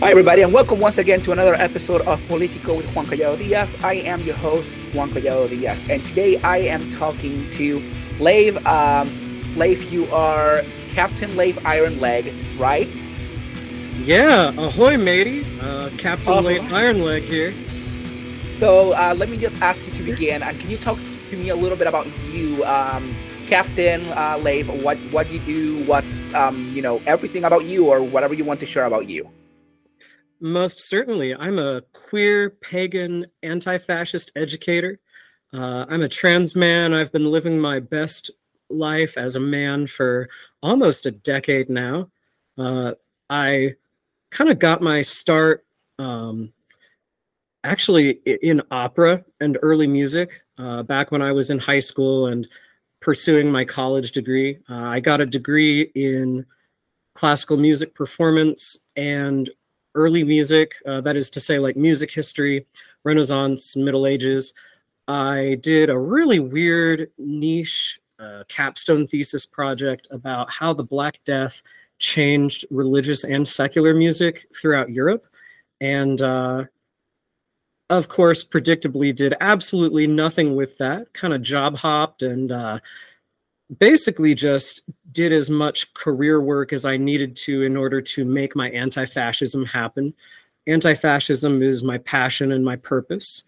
Hi, everybody, and welcome once again to another episode of Politico with Juan Collado Diaz. I am your host, Juan Collado Diaz, and today I am talking to Leif. Um, Leif, you are Captain Leif Iron Leg, right? Yeah, ahoy, matey. Uh, Captain ahoy. Leif Iron Leg here. So uh, let me just ask you to begin. and can you talk to me a little bit about you, um, Captain uh, Leif? What what you do? What's um, you know everything about you, or whatever you want to share about you? Most certainly. I'm a queer, pagan, anti fascist educator. Uh, I'm a trans man. I've been living my best life as a man for almost a decade now. Uh, I kind of got my start um, actually in opera and early music uh, back when I was in high school and pursuing my college degree. Uh, I got a degree in classical music performance and early music, uh, that is to say, like music history, Renaissance, Middle Ages. I did a really weird niche uh, capstone thesis project about how the Black Death changed religious and secular music throughout Europe. And uh, of course, predictably, did absolutely nothing with that, kind of job hopped and uh, basically just did as much career work as I needed to in order to make my anti fascism happen. Anti fascism is my passion and my purpose.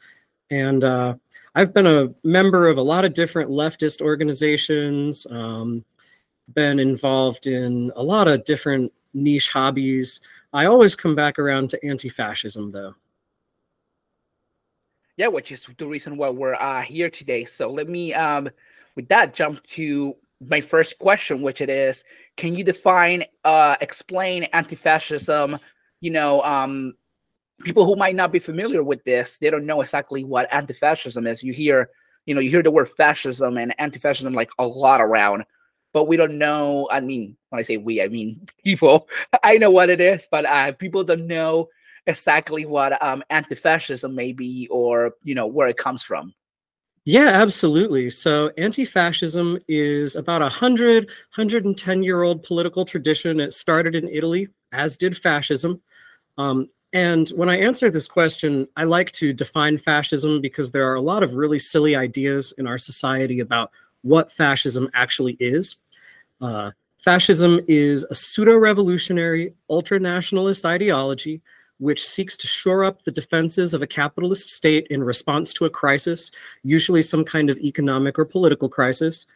And uh, I've been a member of a lot of different leftist organizations, um, been involved in a lot of different niche hobbies. I always come back around to anti fascism, though. Yeah, which is the reason why we're uh, here today. So let me um, with that, jump to my first question, which it is: Can you define, uh, explain anti-fascism? You know, um, people who might not be familiar with this, they don't know exactly what anti-fascism is. You hear, you know, you hear the word fascism and anti-fascism like a lot around, but we don't know. I mean, when I say we, I mean people. I know what it is, but uh, people don't know exactly what um, anti-fascism may be or you know where it comes from. Yeah, absolutely. So anti-fascism is about a 100, 110 year old political tradition. It started in Italy, as did fascism. Um, and when I answer this question, I like to define fascism because there are a lot of really silly ideas in our society about what fascism actually is. Uh, fascism is a pseudo revolutionary, ultra nationalist ideology which seeks to shore up the defenses of a capitalist state in response to a crisis, usually some kind of economic or political crisis.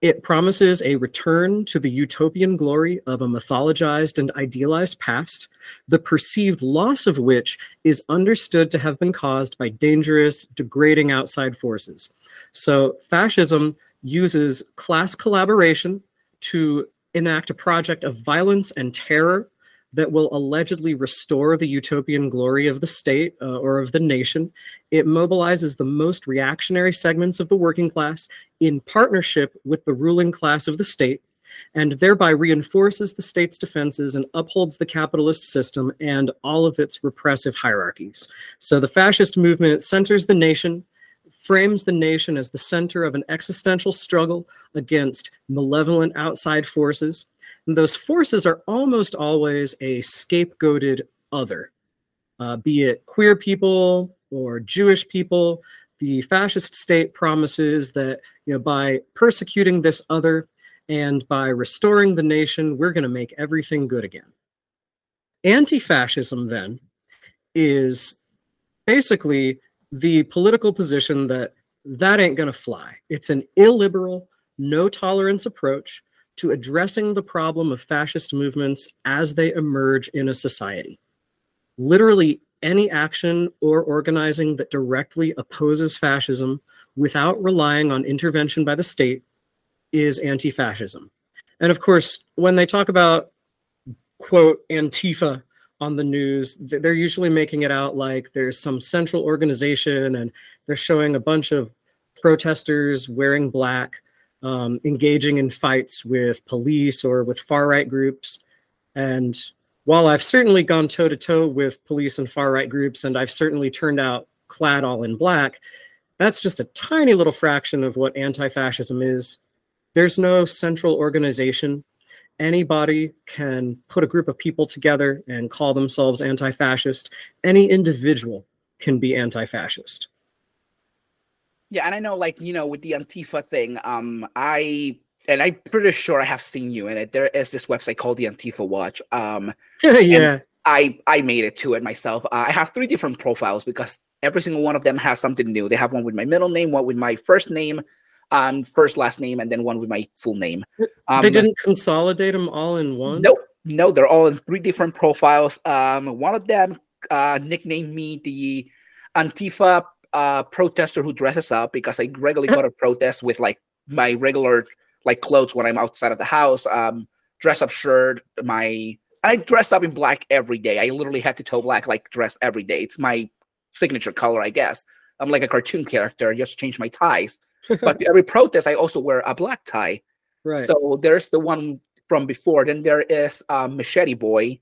It promises a return to the utopian glory of a mythologized and idealized past, the perceived loss of which is understood to have been caused by dangerous, degrading outside forces. So, fascism uses class collaboration to enact a project of violence and terror that will allegedly restore the utopian glory of the state uh, or of the nation. It mobilizes the most reactionary segments of the working class in partnership with the ruling class of the state, and thereby reinforces the state's defenses and upholds the capitalist system and all of its repressive hierarchies. So the fascist movement centers the nation frames the nation as the center of an existential struggle against malevolent outside forces. And those forces are almost always a scapegoated other, uh, be it queer people or Jewish people. The fascist state promises that you know, by persecuting this other and by restoring the nation, we're going to make everything good again. Anti fascism, then, is basically the political position that that ain't going to fly. It's an illiberal, no tolerance approach to addressing the problem of fascist movements as they emerge in a society. Literally any action or organizing that directly opposes fascism without relying on intervention by the state is anti fascism. And of course, when they talk about, quote, Antifa, on the news they're usually making it out like there's some central organization and they're showing a bunch of protesters wearing black um, engaging in fights with police or with far right groups and while i've certainly gone toe to toe with police and far right groups and i've certainly turned out clad all in black that's just a tiny little fraction of what anti-fascism is there's no central organization anybody can put a group of people together and call themselves anti-fascist. Any individual can be anti-fascist. Yeah, and I know, like you know, with the Antifa thing, um, I and I'm pretty sure I have seen you in it. There is this website called the Antifa Watch. Um, yeah, I I made it to it myself. Uh, I have three different profiles because every single one of them has something new. They have one with my middle name, one with my first name, um, first last name, and then one with my full name. Um, they didn't consolidate them all in one. No, no, they're all in three different profiles. Um, one of them uh, nicknamed me the Antifa uh, protester who dresses up because I regularly go to protest with like my regular like clothes when I'm outside of the house. Um, dress up shirt, my I dress up in black every day. I literally had to toe black like dress every day. It's my signature color, I guess. I'm like a cartoon character. I just change my ties. but every protest, I also wear a black tie. Right. So there's the one from before. Then there is um, Machete Boy,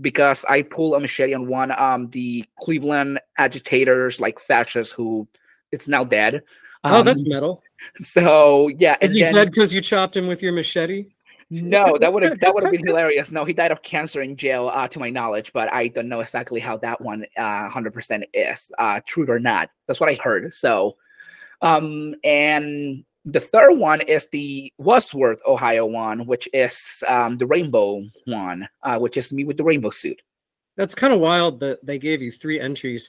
because I pull a machete on one um the Cleveland agitators, like fascists who it's now dead. Oh, um, that's metal. So yeah, is he then, dead because you chopped him with your machete? No, that would have that would have been hilarious. No, he died of cancer in jail, uh, to my knowledge, but I don't know exactly how that one uh, 100% is, uh, true or not. That's what I heard. So, um, and the third one is the Wadsworth, Ohio one, which is um, the rainbow one, uh, which is me with the rainbow suit. That's kind of wild that they gave you three entries.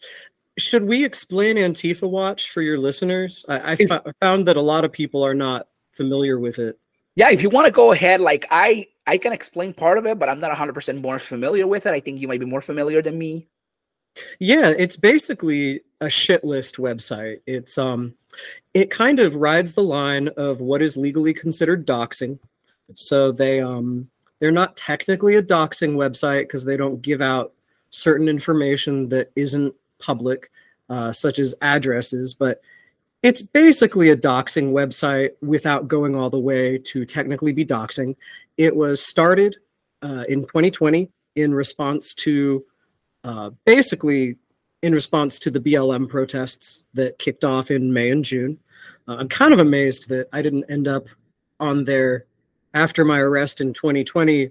Should we explain Antifa Watch for your listeners? I, I if, found that a lot of people are not familiar with it yeah, if you want to go ahead, like I I can explain part of it, but I'm not 100% more familiar with it. I think you might be more familiar than me. Yeah, it's basically a shit list website. It's um it kind of rides the line of what is legally considered doxing. So they um they're not technically a doxing website because they don't give out certain information that isn't public, uh, such as addresses, but it's basically a doxing website without going all the way to technically be doxing. It was started uh, in 2020 in response to uh, basically in response to the BLM protests that kicked off in May and June. Uh, I'm kind of amazed that I didn't end up on there after my arrest in 2020,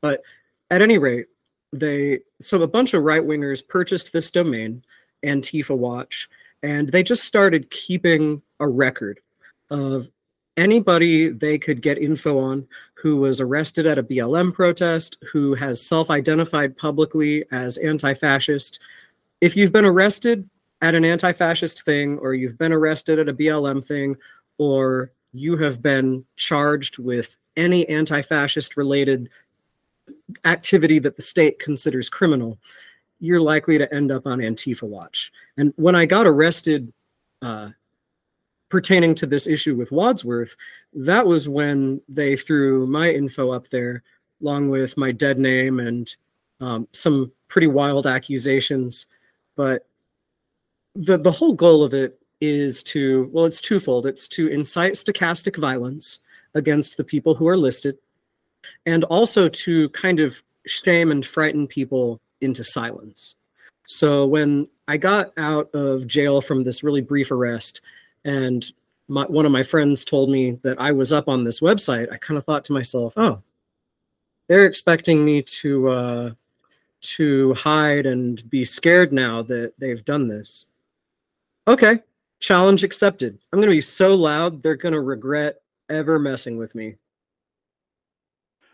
but at any rate, they so a bunch of right wingers purchased this domain, Antifa Watch, and they just started keeping a record of anybody they could get info on who was arrested at a BLM protest, who has self identified publicly as anti fascist. If you've been arrested at an anti fascist thing, or you've been arrested at a BLM thing, or you have been charged with any anti fascist related activity that the state considers criminal, you're likely to end up on Antifa watch. And when I got arrested uh, pertaining to this issue with Wadsworth, that was when they threw my info up there, along with my dead name and um, some pretty wild accusations. But the the whole goal of it is to well, it's twofold. It's to incite stochastic violence against the people who are listed, and also to kind of shame and frighten people into silence. So when I got out of jail from this really brief arrest, and my, one of my friends told me that I was up on this website, I kind of thought to myself, "Oh, they're expecting me to uh, to hide and be scared now that they've done this." Okay, challenge accepted. I'm going to be so loud they're going to regret ever messing with me.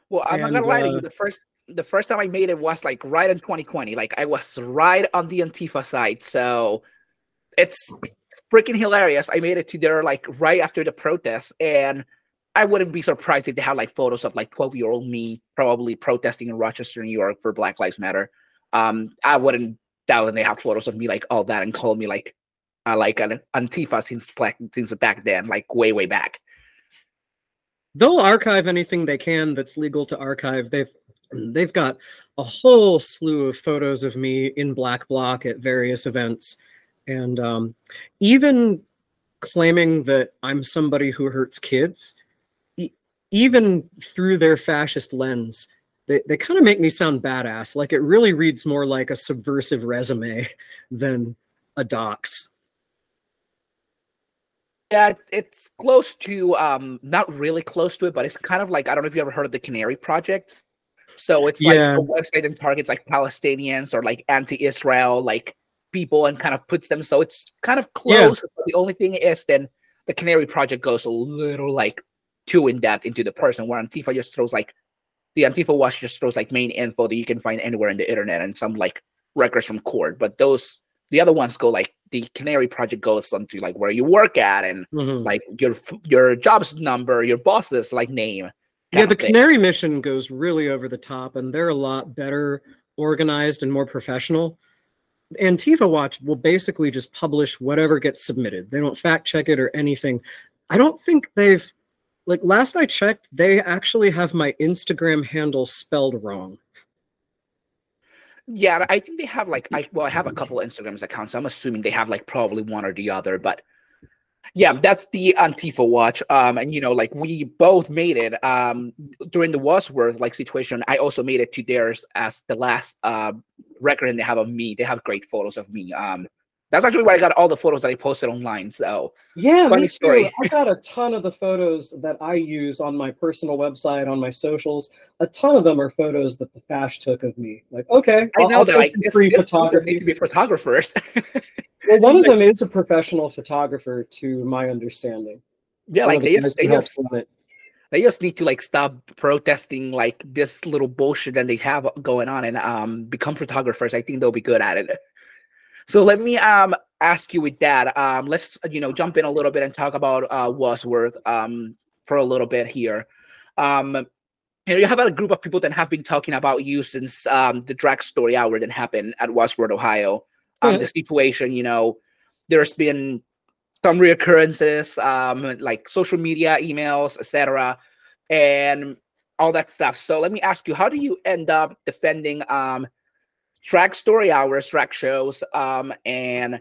Well, I'm and, not gonna lie to you. Uh, the first the first time I made it was like right in 2020. Like I was right on the Antifa side. So it's freaking hilarious. I made it to there like right after the protest. And I wouldn't be surprised if they had like photos of like 12 year old me probably protesting in Rochester, New York for Black Lives Matter. Um, I wouldn't doubt that they have photos of me like all that and call me like uh, like an Antifa since black since back then, like way, way back. They'll archive anything they can that's legal to archive. They've they've got a whole slew of photos of me in black bloc at various events and um, even claiming that i'm somebody who hurts kids even through their fascist lens they, they kind of make me sound badass like it really reads more like a subversive resume than a dox. Yeah, it's close to um not really close to it, but it's kind of like I don't know if you ever heard of the Canary Project. So it's like Yeah. a website that targets like Palestinians or like anti-Israel like people and kind of puts them. So it's kind of Yeah. close. But the only thing is then the Canary Project goes a little like too in depth into the person, where Antifa just throws like the Antifa Watch just throws like main info that you can find anywhere in the internet and some like records from court. But those the other ones go like the Canary Project goes onto like where you work at and Mhm. like your your job's number, your boss's like name. yeah, the. Canary mission goes really over the top, and they're a lot better organized and more professional. Antifa Watch will basically just publish whatever gets submitted. They don't fact check it or anything. I don't think they've, like, last I checked, they actually have my Instagram handle spelled wrong. Yeah, I think they have like I well, I have a couple of Instagrams accounts. I'm assuming they have like probably one or the other, but yeah, that's the Antifa watch. Um, and you know, like we both made it um during the Wadsworth like situation. I also made it to theirs as the last uh record and they have of me. They have great photos of me. Um that's actually where I got all the photos that I posted online. So Yeah, Funny story. I got a ton of the photos that I use on my personal website, on my socials. A ton of them are photos that the Fash took of me. Like, okay, I I'll- know I'll that like this, free this photography. need to be photographers. Well, one of them is a professional photographer, to my understanding. yeah, One like the they just, they just they just need to like stop protesting like this little bullshit that they have going on and um become photographers. I think they'll be good at it. So let me um ask you with that. Um let's you know jump in a little bit and talk about uh Wadsworth um for a little bit here. Um you know, you have a group of people that have been talking about you since um the drag story hour that happened at Wadsworth, Ohio. Um Yeah. the situation, you know, there's been some reoccurrences, um, like social media, emails, etc., and all that stuff. So let me ask you, how do you end up defending um drag story hours, drag shows, um, and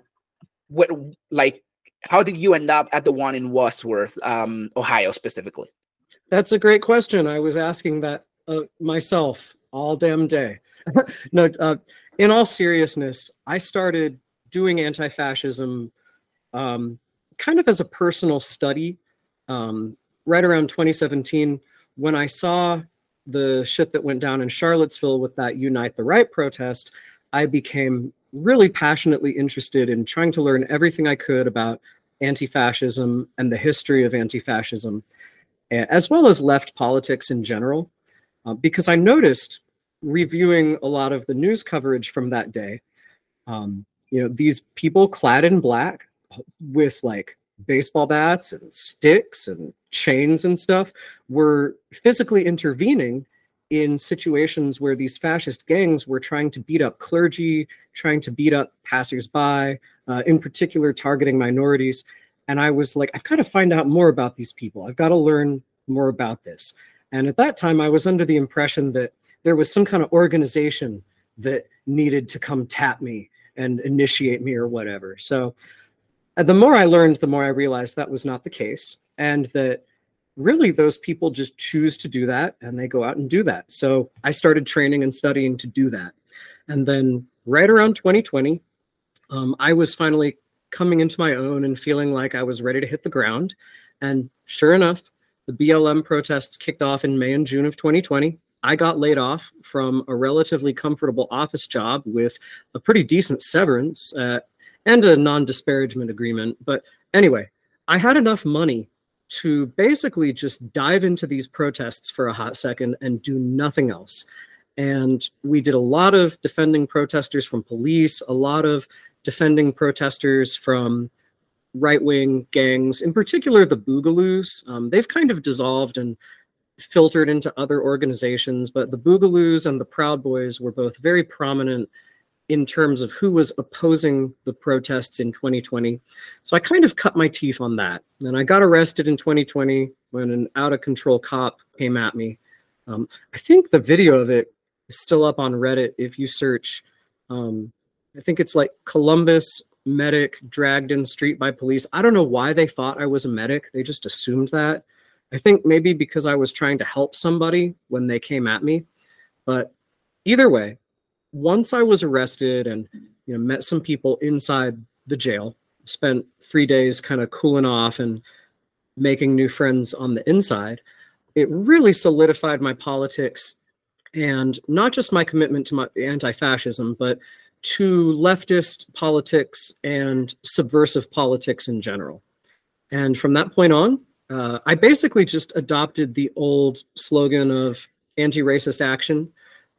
what like how did you end up at the one in Wadsworth, um, Ohio specifically? That's a great question. I was asking that uh, myself all damn day. no, uh, in all seriousness, I started doing anti-fascism um, kind of as a personal study um, right around 2017 when I saw the shit that went down in Charlottesville with that Unite the Right protest. I became really passionately interested in trying to learn everything I could about anti-fascism and the history of anti-fascism as well as left politics in general, uh, because I noticed reviewing a lot of the news coverage from that day, um, you know, these people clad in black with like baseball bats and sticks and chains and stuff were physically intervening in situations where these fascist gangs were trying to beat up clergy, trying to beat up passersby, uh, in particular targeting minorities. And I was like, I've got to find out more about these people. I've got to learn more about this. And at that time, I was under the impression that there was some kind of organization that needed to come tap me and initiate me or whatever. So uh, the more I learned, the more I realized that was not the case. And that really those people just choose to do that and they go out and do that. So I started training and studying to do that. And then right around 2020, um, I was finally coming into my own and feeling like I was ready to hit the ground. And sure enough, the BLM protests kicked off in May and June of 2020. I got laid off from a relatively comfortable office job with a pretty decent severance and a non disparagement agreement. But anyway, I had enough money to basically just dive into these protests for a hot second and do nothing else. And we did a lot of defending protesters from police, a lot of defending protesters from right wing gangs, in particular the Boogaloos. Um, they've kind of dissolved and filtered into other organizations, but the Boogaloos and the Proud Boys were both very prominent in terms of who was opposing the protests in 2020. So I kind of cut my teeth on that. And I got arrested in 2020 when an out of control cop came at me. Um, I think the video of it is still up on Reddit if you search. Um, I think it's like Columbus medic dragged in street by police. I don't know why they thought I was a medic. They just assumed that. I think maybe because I was trying to help somebody when they came at me. But either way, once I was arrested and you know met some people inside the jail, spent three days kind of cooling off and making new friends on the inside, it really solidified my politics and not just my commitment to my anti-fascism, but to leftist politics and subversive politics in general. And from that point on, uh, I basically just adopted the old slogan of anti-racist action,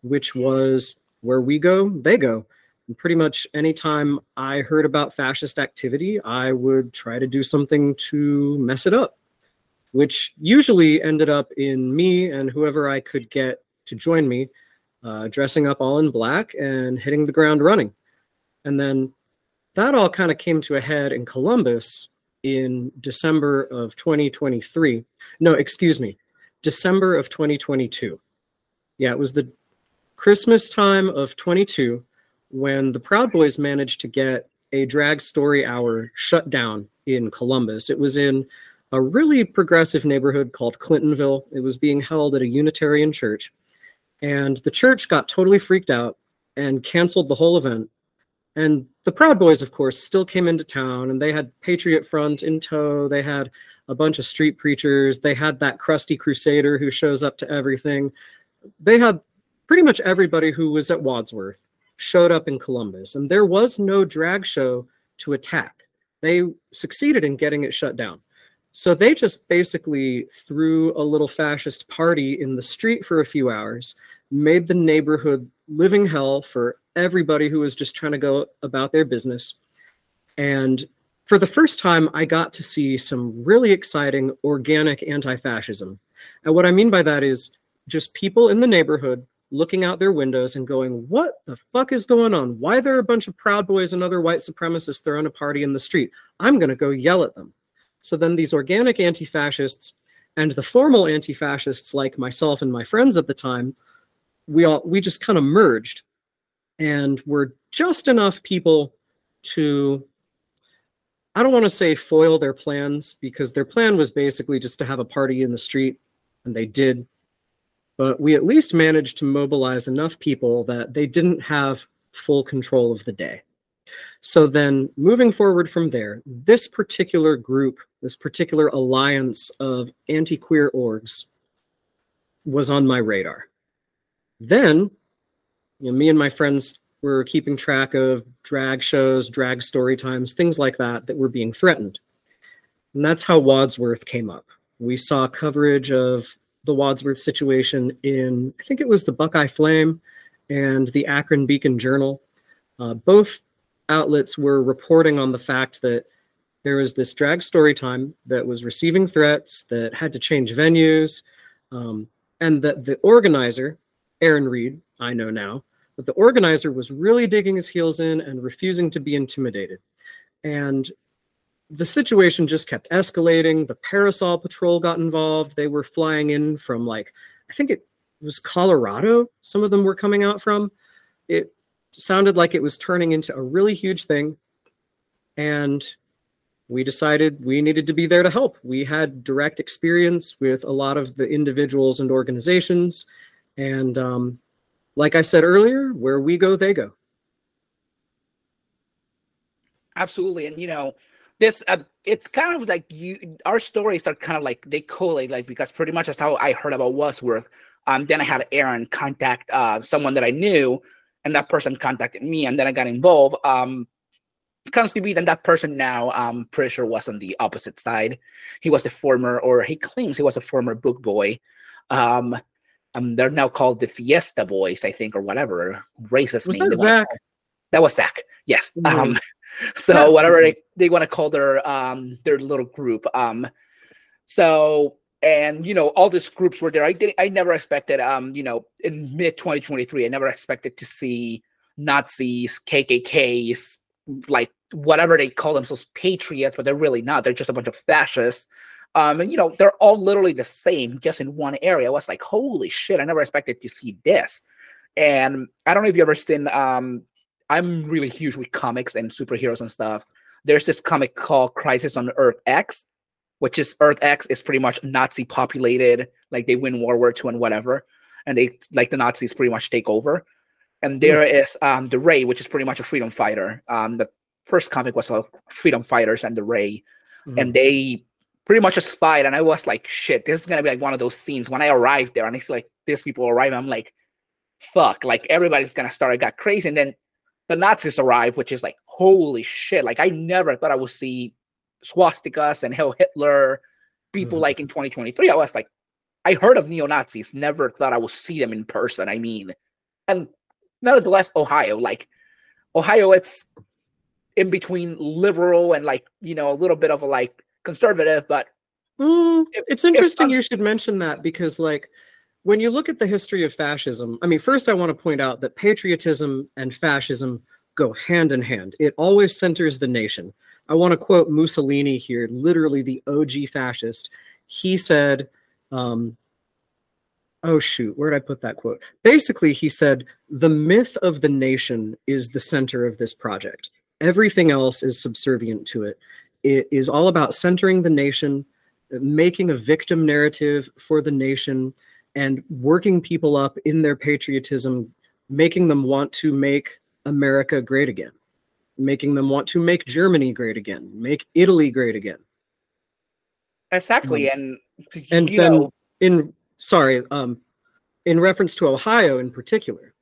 which was where we go, they go. And pretty much anytime I heard about fascist activity, I would try to do something to mess it up, which usually ended up in me and whoever I could get to join me, uh, dressing up all in black and hitting the ground running. And then that all kind of came to a head in Columbus in December of 2023. No, excuse me, December of 2022. Yeah, it was the Christmas time of 22 when the Proud Boys managed to get a drag story hour shut down in Columbus. It was in a really progressive neighborhood called Clintonville. It was being held at a Unitarian church. And the church got totally freaked out and canceled the whole event. And the Proud Boys, of course, still came into town and they had Patriot Front in tow. They had a bunch of street preachers. They had that crusty crusader who shows up to everything. They had pretty much everybody who was at Wadsworth showed up in Columbus. And there was no drag show to attack. They succeeded in getting it shut down. So they just basically threw a little fascist party in the street for a few hours, made the neighborhood living hell for everybody who was just trying to go about their business. And for the first time, I got to see some really exciting organic anti fascism. And what I mean by that is just people in the neighborhood looking out their windows and going, What the fuck is going on? Why there are a bunch of Proud Boys and other white supremacists throwing a party in the street? I'm going to go yell at them. So then these organic anti fascists and the formal anti fascists, like myself and my friends at the time, we all we just kind of merged and were just enough people to I don't want to say foil their plans because their plan was basically just to have a party in the street, and they did. But we at least managed to mobilize enough people that they didn't have full control of the day. So then, moving forward from there, this particular group, this particular alliance of anti queer orgs was on my radar. Then, you know, me and my friends were keeping track of drag shows, drag story times, things like that, that were being threatened. And that's how Wadsworth came up. We saw coverage of the Wadsworth situation in, I think it was the Buckeye Flame and the Akron Beacon Journal. Uh, both outlets were reporting on the fact that there was this drag story time that was receiving threats, that had to change venues, um, and that the organizer, Aaron Reed, I know now, but the organizer was really digging his heels in and refusing to be intimidated. And the situation just kept escalating. The Parasol Patrol got involved. They were flying in from like, I think it was Colorado, some of them were coming out from. It sounded like it was turning into a really huge thing. And we decided we needed to be there to help. We had direct experience with a lot of the individuals and organizations. And um, like I said earlier, where we go, they go. Absolutely. And, you know, this uh, it's kind of like you our stories are kind of like they collate like because pretty much that's how i heard about Wadsworth. um then i had aaron contact uh someone that i knew and that person contacted me and then i got involved um constantly and that person now i'm pretty sure was on the opposite side he was a former or he claims he was a former book boy um um, they're now called the Fiesta Boys, I think, or whatever racist was name. That Zach? That was Zach. Yes. Mm-hmm. Um, so whatever they, they want to call their um their little group. Um, so and you know all these groups were there. I did I never expected um you know in mid 2023 I never expected to see Nazis, KKKs, like whatever they call themselves, patriots, but they're really not. They're just a bunch of fascists um, and you know, they're all literally the same, just in one area. I was like, holy shit, I never expected to see this. And I don't know if you ever seen um I'm really huge with comics and superheroes and stuff. There's this comic called Crisis on Earth X, which is Earth X is pretty much Nazi populated, like they win World War II and whatever, and they like the Nazis pretty much take over. And there mm-hmm. is um the Ray, which is pretty much a freedom fighter. Um, that first comic was uh, Freedom Fighters and the Ray, mm-hmm. and they pretty much just fight. And I was like, shit, this is gonna be like one of those scenes. When I arrived there and I see like these people arrive, I'm like, fuck, like everybody's gonna start. I got crazy, and then the Nazis arrive, which is like, holy shit! Like I never thought I would see swastikas and Heil Hitler people mm-hmm. like in 2023. I was like, I heard of neo Nazis, never thought I would see them in person. I mean, and nonetheless, Ohio, like Ohio, it's in between liberal and like you know a little bit of a like conservative, but mm, it's interesting you should mention that because like when you look at the history of fascism, I mean, first I want to point out that patriotism and fascism go hand in hand. It always centers the nation. I want to quote Mussolini here, literally the OG fascist. He said, um, oh shoot, where did I put that quote? Basically, he said, the myth of the nation is the center of this project. Everything else is subservient to it. It is all about centering the nation, making a victim narrative for the nation, and working people up in their patriotism, making them want to make America great again, making them want to make Germany great again, make Italy great again. Exactly, um, and and then know... in sorry, um, in reference to Ohio in particular,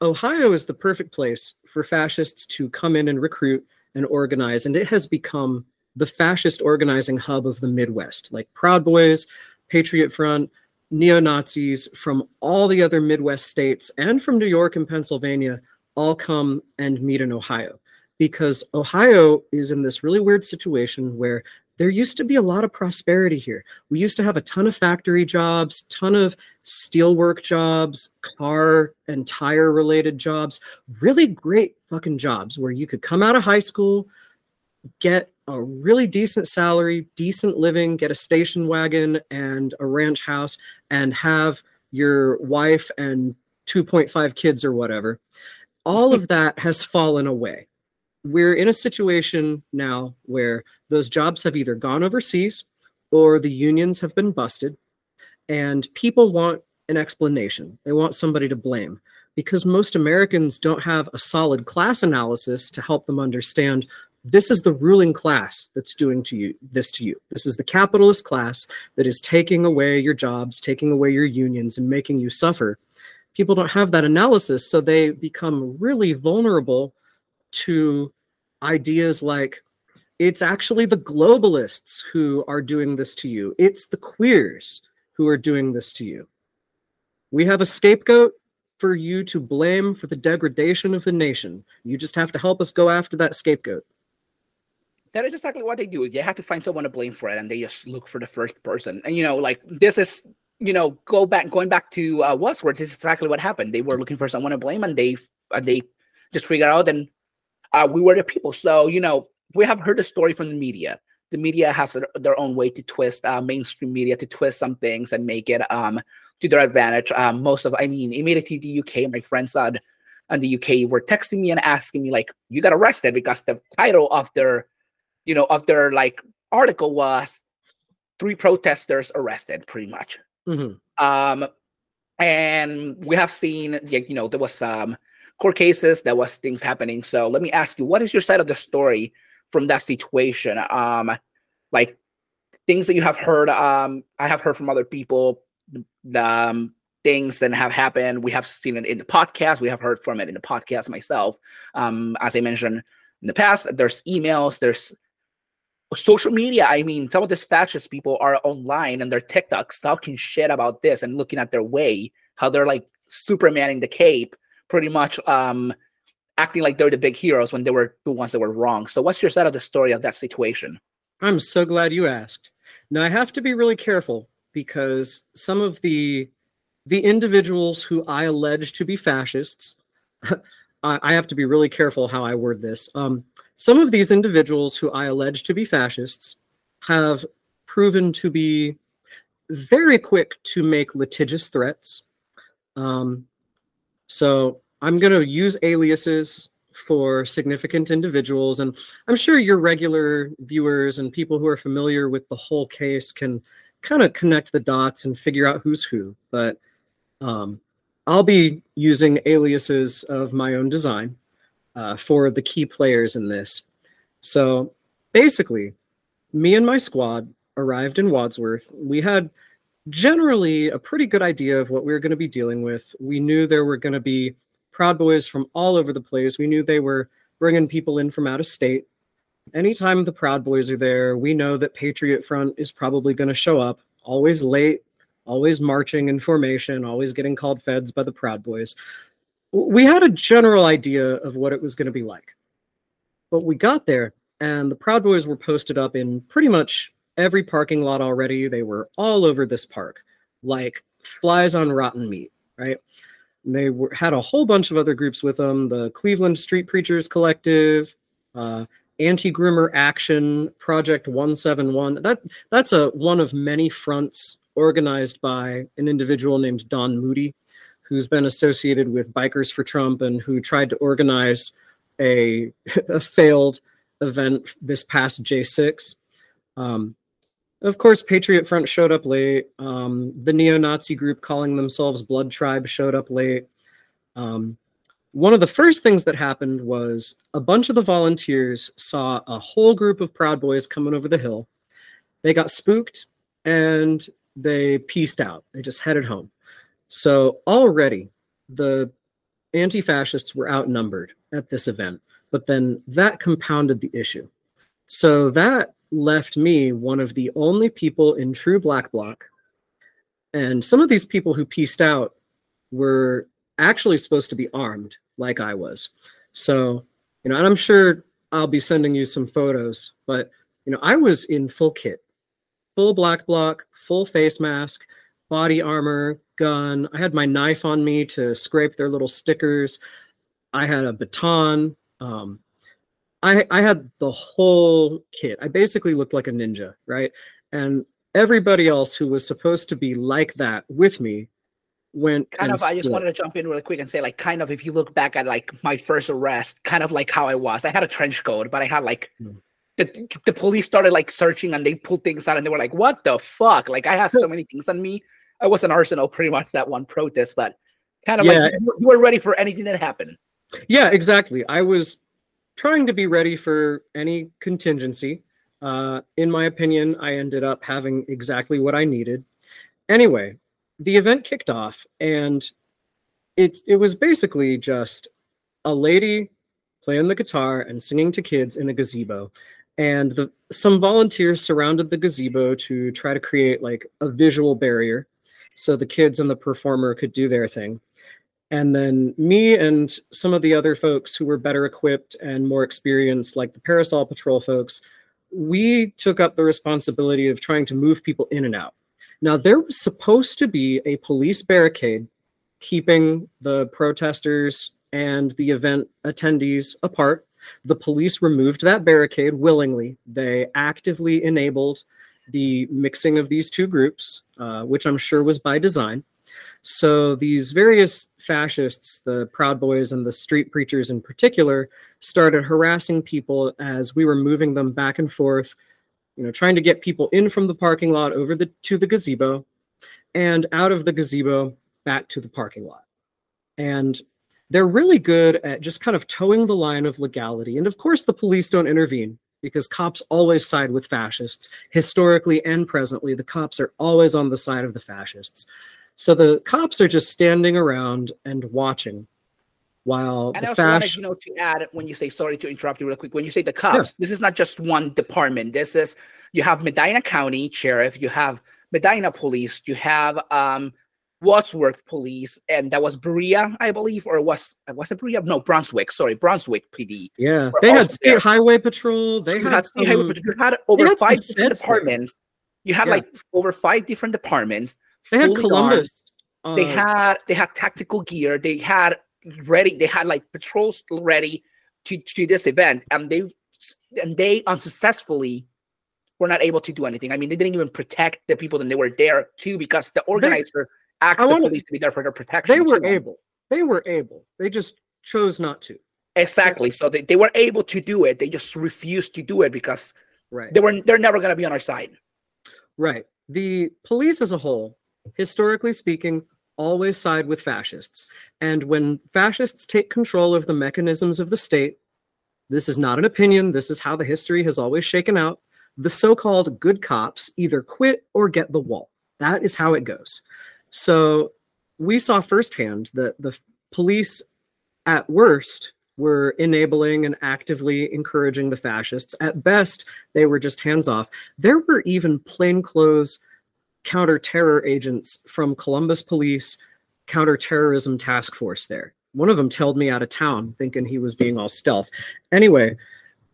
Ohio is the perfect place for fascists to come in and recruit and organize, and it has become the fascist organizing hub of the Midwest. Like Proud Boys, Patriot Front, neo Nazis from all the other Midwest states and from New York and Pennsylvania all come and meet in Ohio because Ohio is in this really weird situation where there used to be a lot of prosperity here. We used to have a ton of factory jobs, ton of steelwork jobs, car and tire related jobs, really great fucking jobs where you could come out of high school, get a really decent salary, decent living, get a station wagon and a ranch house, and have your wife and 2.5 kids or whatever. All of that has fallen away. We're in a situation now where those jobs have either gone overseas or the unions have been busted, and people want an explanation. They want somebody to blame because most Americans don't have a solid class analysis to help them understand this is the ruling class that's doing to you this to you. This is the capitalist class that is taking away your jobs taking away your unions and making you suffer. People don't have that analysis so they become really vulnerable to ideas like it's actually the globalists who are doing this to you. It's the queers who are doing this to you. We have a scapegoat for you to blame for the degradation of the nation. You just have to help us go after that scapegoat that is exactly what they do. They have to find someone to blame for it, and they just look for the first person. And you know, like this is, you know, go back, going back to uh, Wadsworth. This is exactly what happened. They were looking for someone to blame, and they, and they just figured out, and uh, we were the people. So you know, we have heard the story from the media. The media has their own way to twist uh, mainstream media to twist some things and make it um to their advantage. Um, most of, I mean, immediately the UK, my friends said, and the UK were texting me and asking me like, "You got arrested because the title of their you know, of their like article was three protesters arrested, pretty much. Mm-hmm. Um, and we have seen, you know, there was some court cases, there was things happening. So let me ask you, what is your side of the story from that situation? Um, like things that you have heard. Um, I have heard from other people. The um, things that have happened. We have seen it in the podcast. We have heard from it in the podcast myself. Um, as I mentioned in the past, there's emails, there's social media. I mean, some of these fascist people are online and their TikToks talking shit about this and looking at their way, how they're like Supermaning the cape, pretty much um acting like they're the big heroes when they were the ones that were wrong. So what's your side of the story of that situation? I'm so glad you asked. Now I have to be really careful because some of the the individuals who I allege to be fascists, I have to be really careful how I word this. Um, some of these individuals who I allege to be fascists have proven to be very quick to make litigious threats. Um, so I'm going to use aliases for significant individuals. And I'm sure your regular viewers and people who are familiar with the whole case can kind of connect the dots and figure out who's who. But um, I'll be using aliases of my own design uh, for the key players in this. So basically, me and my squad arrived in Wadsworth. We had generally a pretty good idea of what we were going to be dealing with. We knew there were going to be Proud Boys from all over the place. We knew they were bringing people in from out of state. Anytime the Proud Boys are there, we know that Patriot Front is probably going to show up, always late, always marching in formation, always getting called feds by the Proud Boys. We had a general idea of what it was going to be like. But we got there, and the Proud Boys were posted up in pretty much every parking lot already. They were all over this park, like flies on rotten meat, right? And they were, had a whole bunch of other groups with them the Cleveland Street Preachers Collective, uh, Anti Groomer Action, Project 171. That, that's a, one of many fronts organized by an individual named Don Moody, who's been associated with Bikers for Trump and who tried to organize a, a failed event this past J6. Um, of course, Patriot Front showed up late. Um, the neo Nazi group calling themselves Blood Tribe showed up late. Um, one of the first things that happened was a bunch of the volunteers saw a whole group of Proud Boys coming over the hill. They got spooked and they pieced out. They just headed home. So already the anti fascists were outnumbered at this event, but then that compounded the issue. So that left me one of the only people in true black bloc. And some of these people who pieced out were actually supposed to be armed, like I was. So, you know, and I'm sure I'll be sending you some photos, but, you know, I was in full kit, full black bloc, full face mask, body armor, gun. I had my knife on me to scrape their little stickers. I had a baton. Um, I, I had the whole kit. I basically looked like a ninja, right? And everybody else who was supposed to be like that with me went kind of i just wanted to jump in really quick and say like kind of if you look back at like my first arrest kind of like how i was i had a trench coat but i had like mm. the, the police started like searching and they pulled things out and they were like what the fuck like i have so many things on me i was an arsenal pretty much that one protest but kind of yeah. like you were ready for anything that happened yeah exactly i was trying to be ready for any contingency. Uh, in my opinion, I ended up having exactly what I needed. Anyway, the event kicked off, and it it was basically just a lady playing the guitar and singing to kids in a gazebo. And the, some volunteers surrounded the gazebo to try to create like a visual barrier so the kids and the performer could do their thing. And then me and some of the other folks who were better equipped and more experienced, like the Parasol Patrol folks, we took up the responsibility of trying to move people in and out. Now, there was supposed to be a police barricade keeping the protesters and the event attendees apart. The police removed that barricade willingly. They actively enabled the mixing of these two groups, uh, which I'm sure was by design. So these various fascists, the Proud Boys and the street preachers in particular, started harassing people as we were moving them back and forth, you know, trying to get people in from the parking lot over the to the gazebo and out of the gazebo back to the parking lot. And they're really good at just kind of toeing the line of legality. And of course, the police don't intervene because cops always side with fascists. Historically and presently, the cops are always on the side of the fascists. So the cops are just standing around and watching while and the I also wanted, you know, to add when you say sorry to interrupt you real quick. When you say the cops, yeah. this is not just one department. This is you have Medina County Sheriff, you have Medina Police, you have um Wadsworth Police, and that was Berea, I believe, or was was it Berea? No, Brunswick. Sorry, Brunswick PD. Yeah, they had State there. Highway Patrol. They had, had State Highway Patrol. You had over had five different departments. There. You had yeah. like over five different departments they had Columbus. Uh, they had they had tactical gear. They had ready. They had like patrols ready to to this event, and they and they unsuccessfully were not able to do anything. I mean, they didn't even protect the people that they were there too, because the organizer they, asked the police to be there for their protection. They were too. able. They were able. They just chose not to. Exactly. So they, they were able to do it. They just refused to do it because right. they were they're never gonna be on our side. Right. The police as a whole historically speaking, always side with fascists. And when fascists take control of the mechanisms of the state, this is not an opinion, this is how the history has always shaken out. The so called good cops either quit or get the wall. That is how it goes. So we saw firsthand that the police, at worst, were enabling and actively encouraging the fascists. At best, they were just hands off. There were even plainclothes counter-terror agents from Columbus Police counterterrorism task force there. One of them tailed me out of town thinking he was being all stealth. Anyway,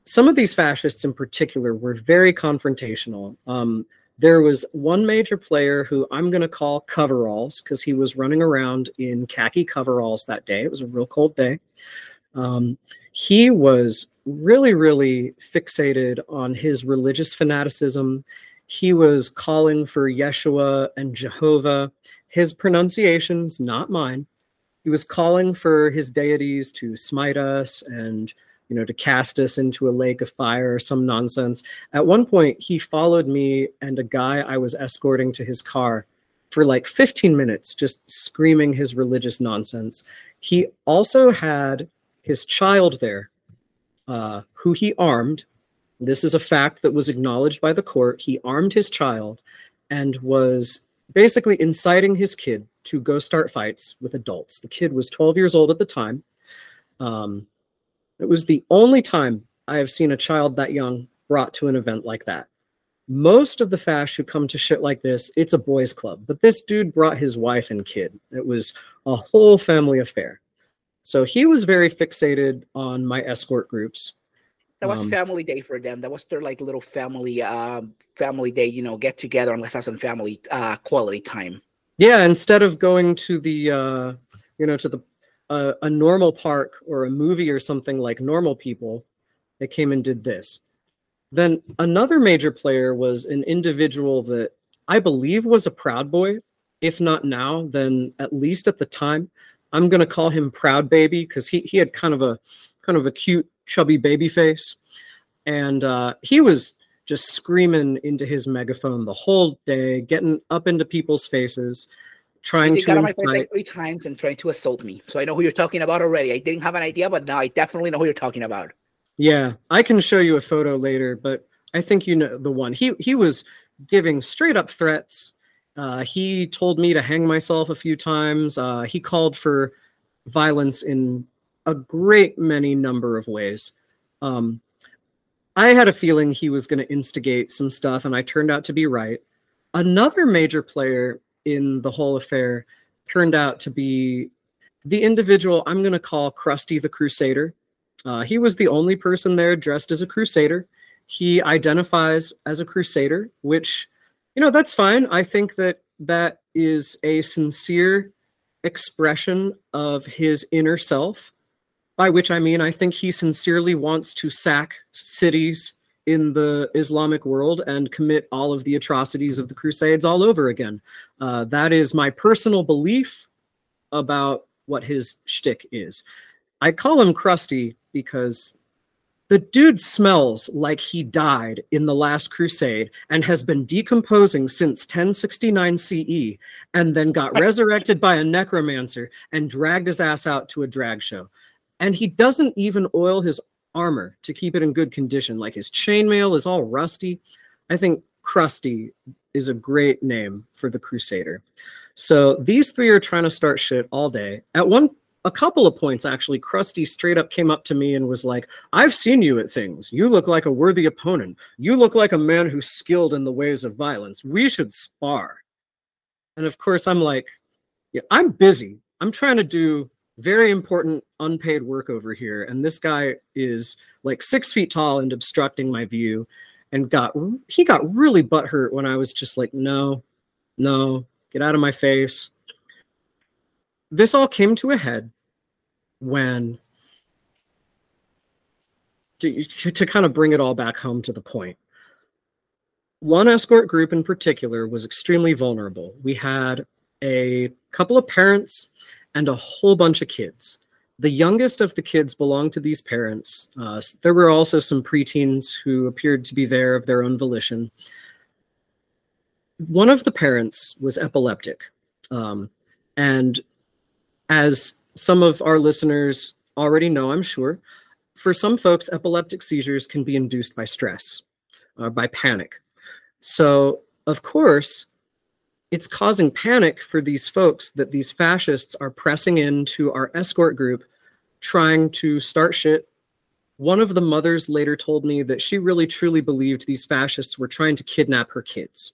some of these fascists in particular were very confrontational. Um, there was one major player who I'm going to call coveralls because he was running around in khaki coveralls that day. It was a real cold day. Um, he was really, really fixated on his religious fanaticism. He was calling for Yeshua and Jehovah, his pronunciations, not mine. He was calling for his deities to smite us and you know to cast us into a lake of fire or some nonsense. At one point, he followed me and a guy I was escorting to his car for like 15 minutes, just screaming his religious nonsense. He also had his child there, uh, who he armed. This is a fact that was acknowledged by the court. He armed his child and was basically inciting his kid to go start fights with adults. The kid was 12 years old at the time. Um, it was the only time I have seen a child that young brought to an event like that. Most of the fash who come to shit like this, it's a boys' club. But this dude brought his wife and kid. It was a whole family affair. So he was very fixated on my escort groups. That was um, family day for them. That was their like little family um family day, you know, get together and let's have some family uh quality time. Yeah, instead of going to the uh you know to the uh, a normal park or a movie or something like normal people, that came and did this. Then another major player was an individual that I believe was a Proud Boy, if not now, then at least at the time. I'm gonna call him Proud Baby because he he had kind of a kind of a cute chubby baby face, and uh, he was just screaming into his megaphone the whole day, getting up into people's faces, trying to got incite. like three times and trying to assault me. So I know who you're talking about already. I didn't have an idea, but now I definitely know who you're talking about. Yeah, I can show you a photo later, but I think you know the one. He he was giving straight up threats uh, he told me to hang myself a few times. Uh, he called for violence in a great many number of ways. Um, I had a feeling he was going to instigate some stuff, and I turned out to be right. Another major player in the whole affair turned out to be the individual I'm going to call Krusty the Crusader. Uh, he was the only person there dressed as a crusader. He identifies as a crusader, which you know that's fine i think that that is a sincere expression of his inner self by which i mean i think he sincerely wants to sack cities in the islamic world and commit all of the atrocities of the crusades all over again uh, that is my personal belief about what his shtick is i call him krusty because the dude smells like he died in the last crusade and has been decomposing since 1069 CE and then got resurrected by a necromancer and dragged his ass out to a drag show. And he doesn't even oil his armor to keep it in good condition. Like his chainmail is all rusty. I think Krusty is a great name for the Crusader. So these three are trying to start shit all day. At one a couple of points actually krusty straight up came up to me and was like i've seen you at things you look like a worthy opponent you look like a man who's skilled in the ways of violence we should spar and of course i'm like yeah i'm busy i'm trying to do very important unpaid work over here. And this guy is like six feet tall and obstructing my view. And got he got really butthurt when i was just like no no get out of my face. This all came to a head when to, to kind of bring it all back home to the point. point one escort group in particular was extremely vulnerable. We had a couple of parents and a whole bunch of kids. The youngest of the kids belonged to these parents. Uh, there were also some preteens who appeared to be there of their own volition. One of the parents was epileptic um, and as some of our listeners already know, I'm sure, for some folks, epileptic seizures can be induced by stress, uh, by panic. So, of course, it's causing panic for these folks that these fascists are pressing into our escort group, trying to start shit. One of the mothers later told me that she really truly believed these fascists were trying to kidnap her kids.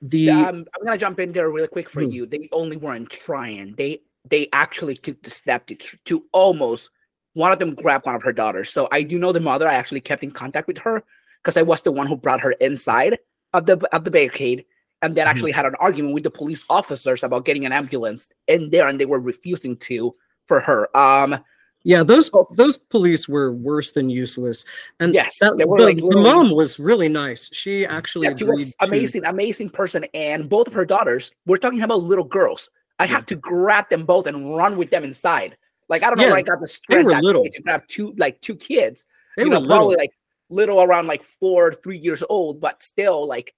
The um, I'm gonna jump in there really quick for hmm. you. They only weren't trying. They they actually took the step to to almost one of them grabbed one of her daughters. So I do know the mother. I actually kept in contact with her because I was the one who brought her inside of the of the barricade and then mm-hmm. actually had an argument with the police officers about getting an ambulance in there and they were refusing to for her. Um yeah those those police were worse than useless. And yes that, the, like the, mom was really nice. She actually yeah, she was amazing to... amazing person and both of her daughters we're talking about little girls. I yeah. have to grab them both and run with them inside. Like i don't know yeah, where i got the strength to grab two like two kids. They you know probably like little around like four three years old but still like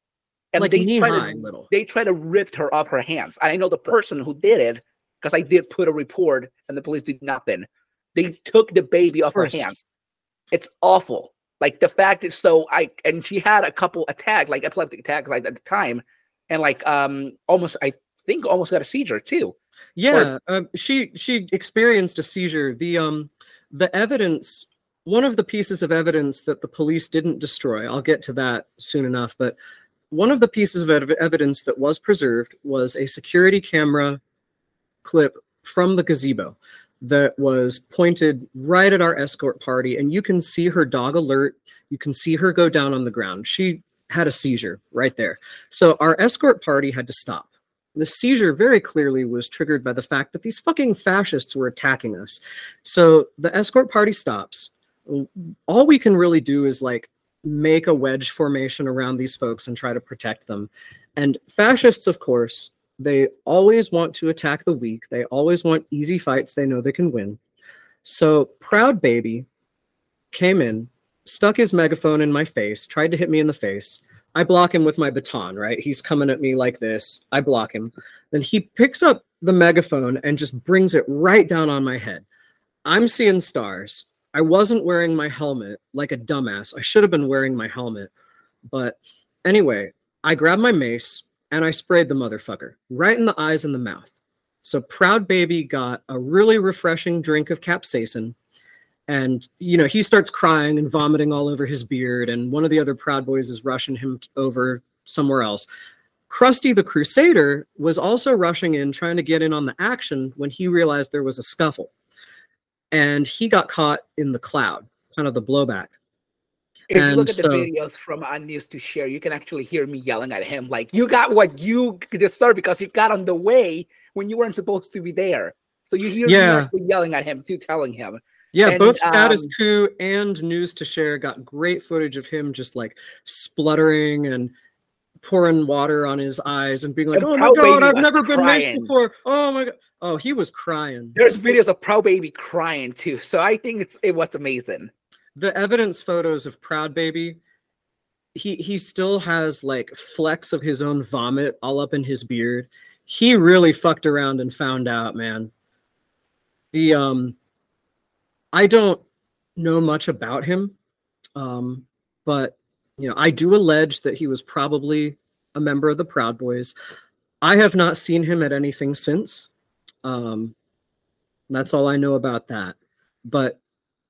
and like they try to, little. They try to rip her off her hands. I know the person who did it because I did put a report and the police did nothing. They took the baby off First. her hands. It's awful. Like the fact is so I and she had a couple attacks, like epileptic attacks, like at the time, and like um almost I think almost got a seizure too. Yeah, or, uh, she she experienced a seizure. The um the evidence one of the pieces of evidence that the police didn't destroy i'll get to that soon enough but one of the pieces of ev- evidence that was preserved was a security camera clip from the gazebo that was pointed right at our escort party and you can see her dog alert. You can see her go down on the ground. She had a seizure right there. So our escort party had to stop. The seizure very clearly was triggered by the fact that these fucking fascists were attacking us. So the escort party stops. All we can really do is like make a wedge formation around these folks and try to protect them. And fascists, of course, they always want to attack the weak. They always want easy fights they know they can win. So Proud Baby came in, stuck his megaphone in my face, tried to hit me in the face. I block him with my baton, right? He's coming at me like this. I block him. Then he picks up the megaphone and just brings it right down on my head. I'm seeing stars. I wasn't wearing my helmet like a dumbass. I should have been wearing my helmet. But anyway, I grabbed my mace and I sprayed the motherfucker right in the eyes and the mouth. So Proud Baby got a really refreshing drink of capsaicin. And, you know, he starts crying and vomiting all over his beard. And one of the other Proud Boys is rushing him over somewhere else. Krusty the Crusader was also rushing in, trying to get in on the action when he realized there was a scuffle and he got caught in the cloud, kind of the blowback. If and you look at so, the videos from Unnews to share, you can actually hear me yelling at him, like, you got what you deserve because you got on the way when you weren't supposed to be there. So you hear yeah. me yelling at him too, telling him. Yeah, and, both Status um, Coup and News to Share got great footage of him just like spluttering and pouring water on his eyes and being like, "Oh my god, I've never been nice before." Oh my god. Oh, he was crying. There's videos of Proud Baby crying too. So I think it's it was amazing. The evidence photos of Proud Baby, he he still has like flecks of his own vomit all up in his beard. He really fucked around and found out, man. The um I don't know much about him. Um, but you know, I do allege that he was probably a member of the Proud Boys. I have not seen him at anything since. Um, that's all I know about that. But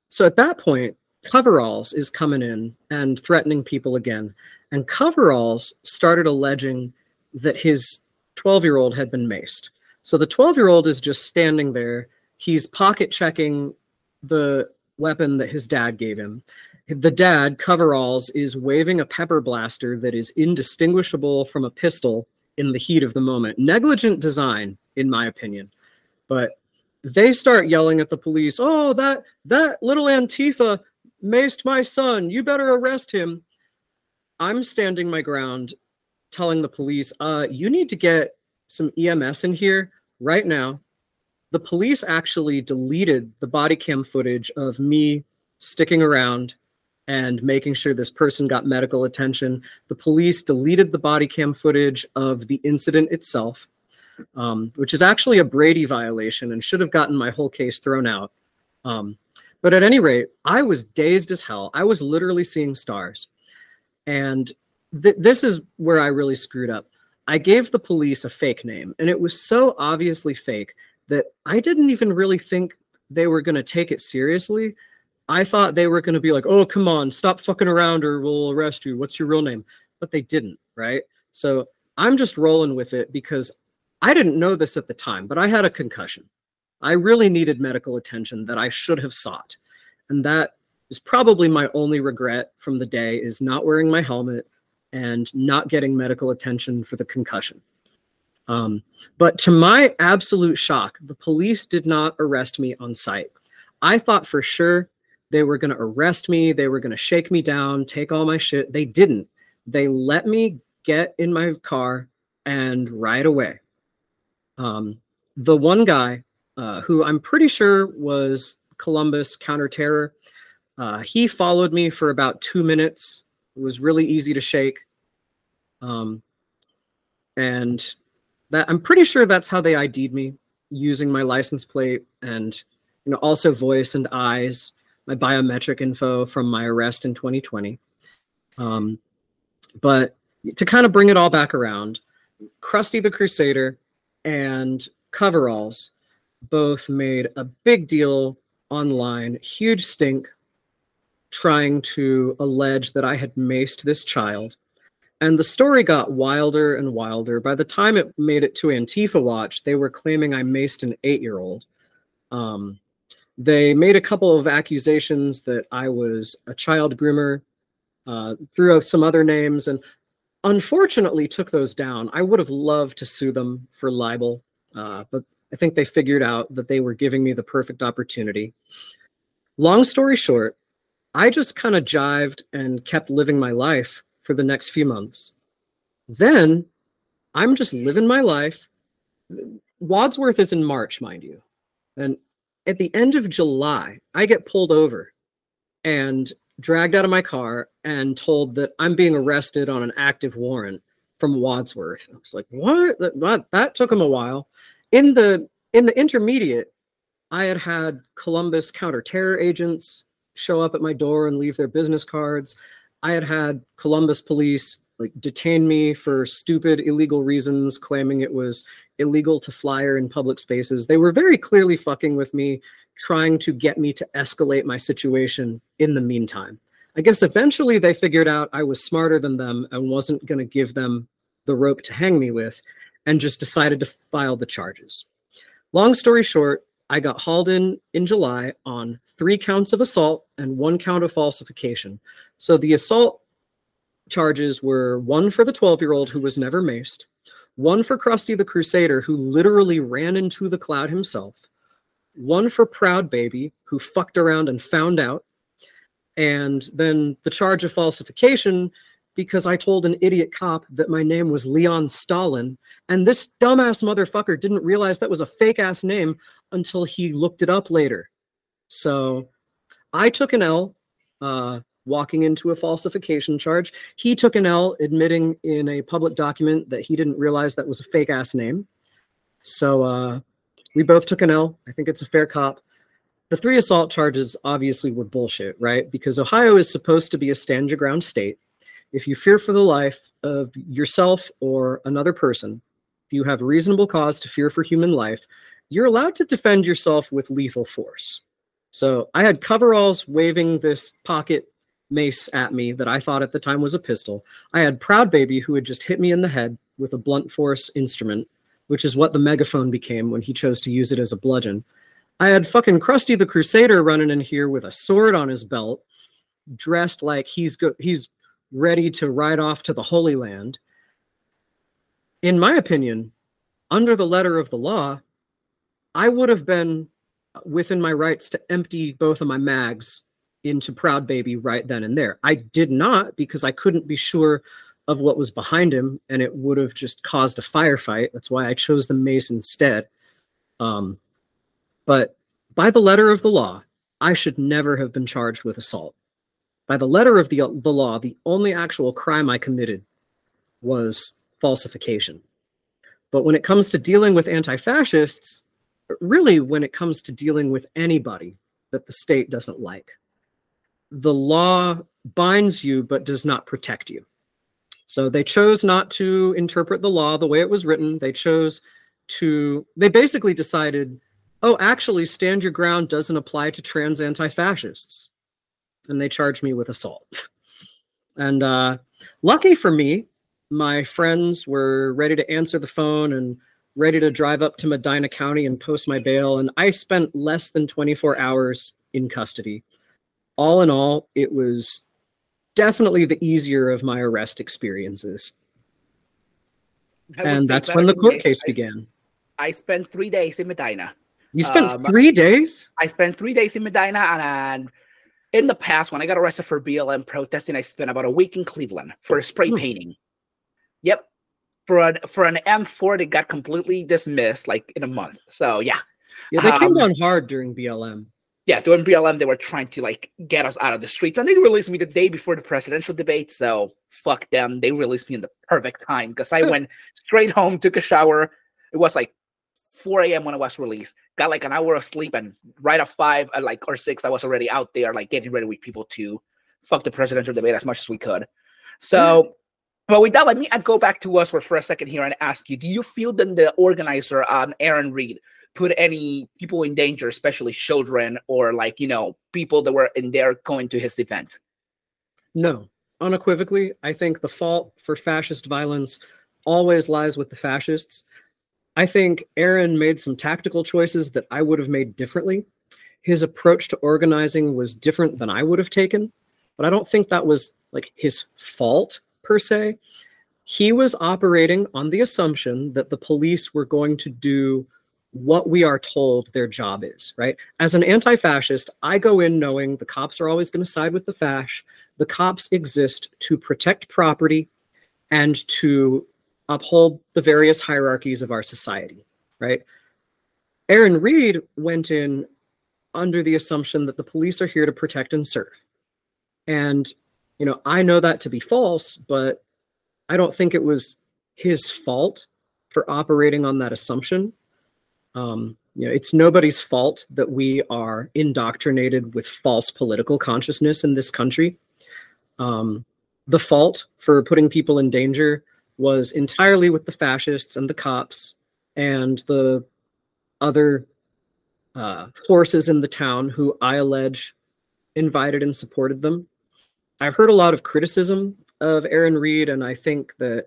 so at that point, Coveralls is coming in and threatening people again. And Coveralls started alleging that his 12 year old had been maced. So the 12 year old is just standing there. He's pocket checking the weapon that his dad gave him. The dad, Coveralls, is waving a pepper blaster that is indistinguishable from a pistol in the heat of the moment. Negligent design, in my opinion. But they start yelling at the police, "Oh, that that little Antifa maced my son. You better arrest him." I'm standing my ground, telling the police, "Uh, you need to get some EMS in here right now." The police actually deleted the body cam footage of me sticking around and making sure this person got medical attention. The police deleted the body cam footage of the incident itself, um, which is actually a Brady violation and should have gotten my whole case thrown out. Um, But at any rate, I was dazed as hell. I was literally seeing stars. And th- this is where I really screwed up. I gave the police a fake name, and it was so obviously fake that I didn't even really think they were going to take it seriously. I thought they were going to be like, oh, come on, stop fucking around or we'll arrest you. What's your real name? But they didn't, right? So I'm just rolling with it because I didn't know this at the time, but I had a concussion. I really needed medical attention that I should have sought. And that is probably my only regret from the day is not wearing my helmet and not getting medical attention for the concussion. Um, but to my absolute shock, the police did not arrest me on site. I thought for sure they were going to arrest me, they were going to shake me down, take all my shit. They didn't. They let me get in my car and ride away. Um, the one guy uh, who I'm pretty sure was Columbus counterterror, uh, he followed me for about two minutes. It was really easy to shake. Um, and that I'm pretty sure that's how they ID'd me using my license plate and you know also voice and eyes, my biometric info from my arrest in 2020. Um, but to kind of bring it all back around, Krusty the Crusader and Coveralls both made a big deal online, huge stink, trying to allege that I had maced this child. And the story got wilder and wilder. By the time it made it to Antifa Watch, they were claiming I maced an eight year old. Um, they made a couple of accusations that I was a child groomer, uh, threw out some other names, and unfortunately took those down. I would have loved to sue them for libel, uh, but I think they figured out that they were giving me the perfect opportunity. Long story short, I just kind of jived and kept living my life for the next few months. Then I'm just living my life. Wadsworth is in March, mind you. And at the end of July, I get pulled over and dragged out of my car and told that I'm being arrested on an active warrant from Wadsworth. I was like, what? That, that took him a while. In the in the intermediate, I had had Columbus counter-terror agents show up at my door and leave their business cards. I had had Columbus police like detain me for stupid illegal reasons, claiming it was illegal to flyer in public spaces. They were very clearly fucking with me, trying to get me to escalate my situation in the meantime. I guess eventually they figured out I was smarter than them and wasn't going to give them the rope to hang me with and just decided to file the charges. Long story short, I got hauled in in July on three counts of assault and one count of falsification. So the assault charges were one for the 12 year old who was never maced, one for Krusty the Crusader who literally ran into the cloud himself, one for Proud Baby who fucked around and found out, and then the charge of falsification because I told an idiot cop that my name was Leon Stalin. And this dumbass motherfucker didn't realize that was a fake ass name until he looked it up later. So I took an L uh, walking into a falsification charge. He took an L admitting in a public document that he didn't realize that was a fake ass name. So uh, we both took an L. I think it's a fair cop. The three assault charges obviously were bullshit, right? Because Ohio is supposed to be a stand your ground state if you fear for the life of yourself or another person, if you have reasonable cause to fear for human life, you're allowed to defend yourself with lethal force. So I had coveralls waving this pocket mace at me that I thought at the time was a pistol. I had Proud Baby who had just hit me in the head with a blunt force instrument, which is what the megaphone became when he chose to use it as a bludgeon. I had fucking Krusty the Crusader running in here with a sword on his belt, dressed like he's go- he's ready to ride off to the Holy Land. In my opinion, under the letter of the law, I would have been within my rights to empty both of my mags into Proud Baby right then and there. I did not because I couldn't be sure of what was behind him and it would have just caused a firefight. That's why I chose the mace instead. Um, but by the letter of the law, I should never have been charged with assault. By the letter of the, the law, the only actual crime I committed was falsification. But when it comes to dealing with anti fascists, really, when it comes to dealing with anybody, that the state doesn't like. The law binds you but does not protect you. So they chose not to interpret the law the way it was written. They chose to, they basically decided, oh, actually, stand your ground doesn't apply to trans anti fascists. And they charged me with assault. and uh, lucky for me, my friends were ready to answer the phone and ready to drive up to Medina County and post my bail. And I spent less than 24 hours in custody. All in all, it was definitely the easier of my arrest experiences. And that's when the court case began. I spent three days in Medina. You spent um, three days? I spent three days in Medina, and, and, in the past, when I got arrested for BLM protesting, I spent about a week in Cleveland for spray hmm. painting. Yep, for an for an M4 that got completely dismissed like in a month. So yeah, yeah, they um, came down hard during BLM. Yeah, during BLM, they were trying to like get us out of the streets, and they released me the day before the presidential debate. So fuck them. They released me in the perfect time because I went straight home, took a shower. It was like 4 a.m. when I was released. Got like an hour of sleep, and right at five, at like or six, I was already out there, like getting ready with people to fuck the presidential debate as much as we could. So mm. but with that, let me I'd go back to us for a second here and ask you: Do you feel that the organizer, um, Aaron Reed, put any people in danger, especially children or like you know people that were in there going to his event? No, unequivocally, I think the fault for fascist violence always lies with the fascists. I think Aaron made some tactical choices that I would have made differently. His approach to organizing was different than I would have taken, but I don't think that was like his fault per se. He was operating on the assumption that the police were going to do what we are told their job is, right? As an anti fascist, I go in knowing the cops are always going to side with the fash. The cops exist to protect property and to uphold the various hierarchies of our society, right? Aaron Reed went in under the assumption that the police are here to protect and serve. And you know, I know that to be false, but I don't think it was his fault for operating on that assumption. Um, you know, it's nobody's fault that we are indoctrinated with false political consciousness in this country. Um, the fault for putting people in danger was entirely with the fascists and the cops and the other uh, forces in the town who I allege invited and supported them. I've heard a lot of criticism of Aaron Reed, and I think that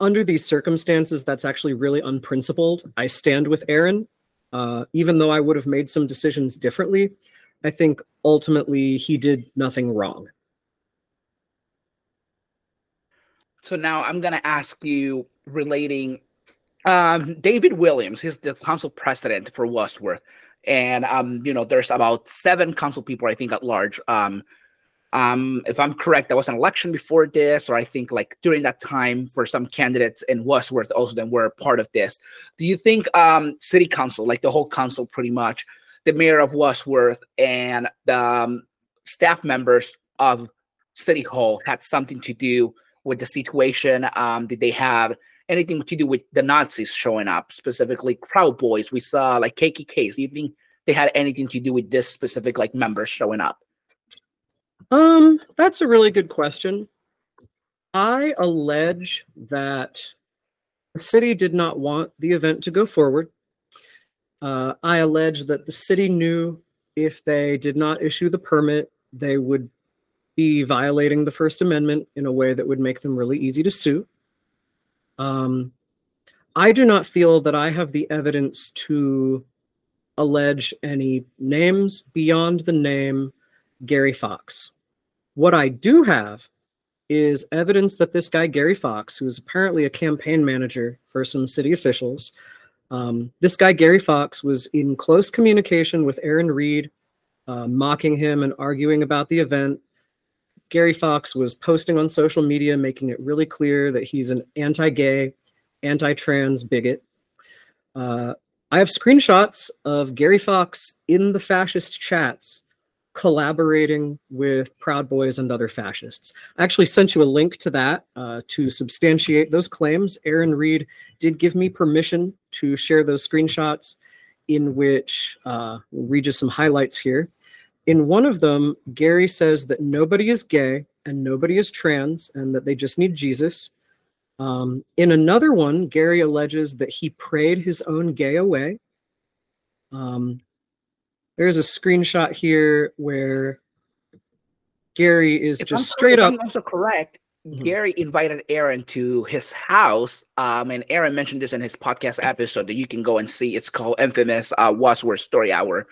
under these circumstances, that's actually really unprincipled. I stand with Aaron, uh, even though I would have made some decisions differently. I think ultimately he did nothing wrong. So now I'm going to ask you relating um, David Williams, he's the council president for Wadsworth. And, um, you know, there's about seven council people, I think, at large. Um, um, if I'm correct, there was an election before this, or I think like during that time for some candidates in Wadsworth also then were part of this. Do you think um, city council, like the whole council pretty much, the mayor of Wadsworth and the um, staff members of City Hall had something to do with the situation? Um, did they have anything to do with the Nazis showing up, specifically Proud Boys? We saw like KKKs. Do you think they had anything to do with this specific like members showing up? Um, that's a really good question. I allege that the city did not want the event to go forward. Uh, I allege that the city knew if they did not issue the permit, they would be violating the First Amendment in a way that would make them really easy to sue. Um, I do not feel that I have the evidence to allege any names beyond the name Gary Fox. What I do have is evidence that this guy, Gary Fox, who is apparently a campaign manager for some city officials, um, this guy, Gary Fox, was in close communication with Aaron Reed, uh, mocking him and arguing about the event. Gary Fox was posting on social media, making it really clear that he's an anti gay, anti trans bigot. Uh, I have screenshots of Gary Fox in the fascist chats collaborating with Proud Boys and other fascists. I actually sent you a link to that uh, to substantiate those claims. Aaron Reed did give me permission to share those screenshots. in which uh, we'll read you some highlights here. In one of them, Gary says that nobody is gay and nobody is trans and that they just need Jesus. Um, in another one, Gary alleges that he prayed his own gay away. Um, there's a screenshot here where Gary is if just I'm straight up. I'm also correct. Mhm. Gary invited Aaron to his house, um, and Aaron mentioned this in his podcast episode that you can go and see. It's called Infamous uh, Wadsworth Story Hour.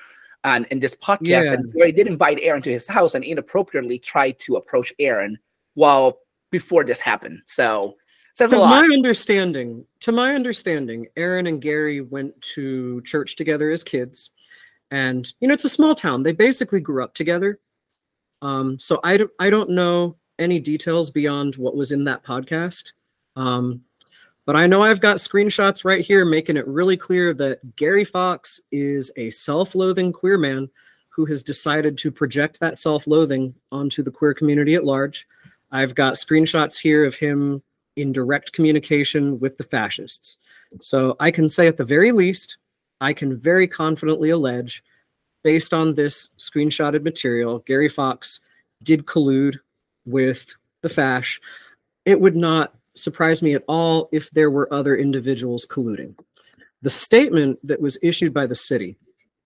And in this podcast, Yeah. and Gary did invite Aaron to his house and inappropriately tried to approach Aaron while before this happened. So says a lot. my understanding, to my understanding, Aaron and Gary went to church together as kids, and you know it's a small town. They basically grew up together. Um, so I don't, I don't know any details beyond what was in that podcast. Um, but I know I've got screenshots right here making it really clear that Gary Fox is a self-loathing queer man who has decided to project that self-loathing onto the queer community at large. I've got screenshots here of him in direct communication with the fascists. So I can say at the very least, I can very confidently allege, based on this screenshotted material, Gary Fox did collude with the fash. It would not surprise me at all if there were other individuals colluding. The statement that was issued by the city,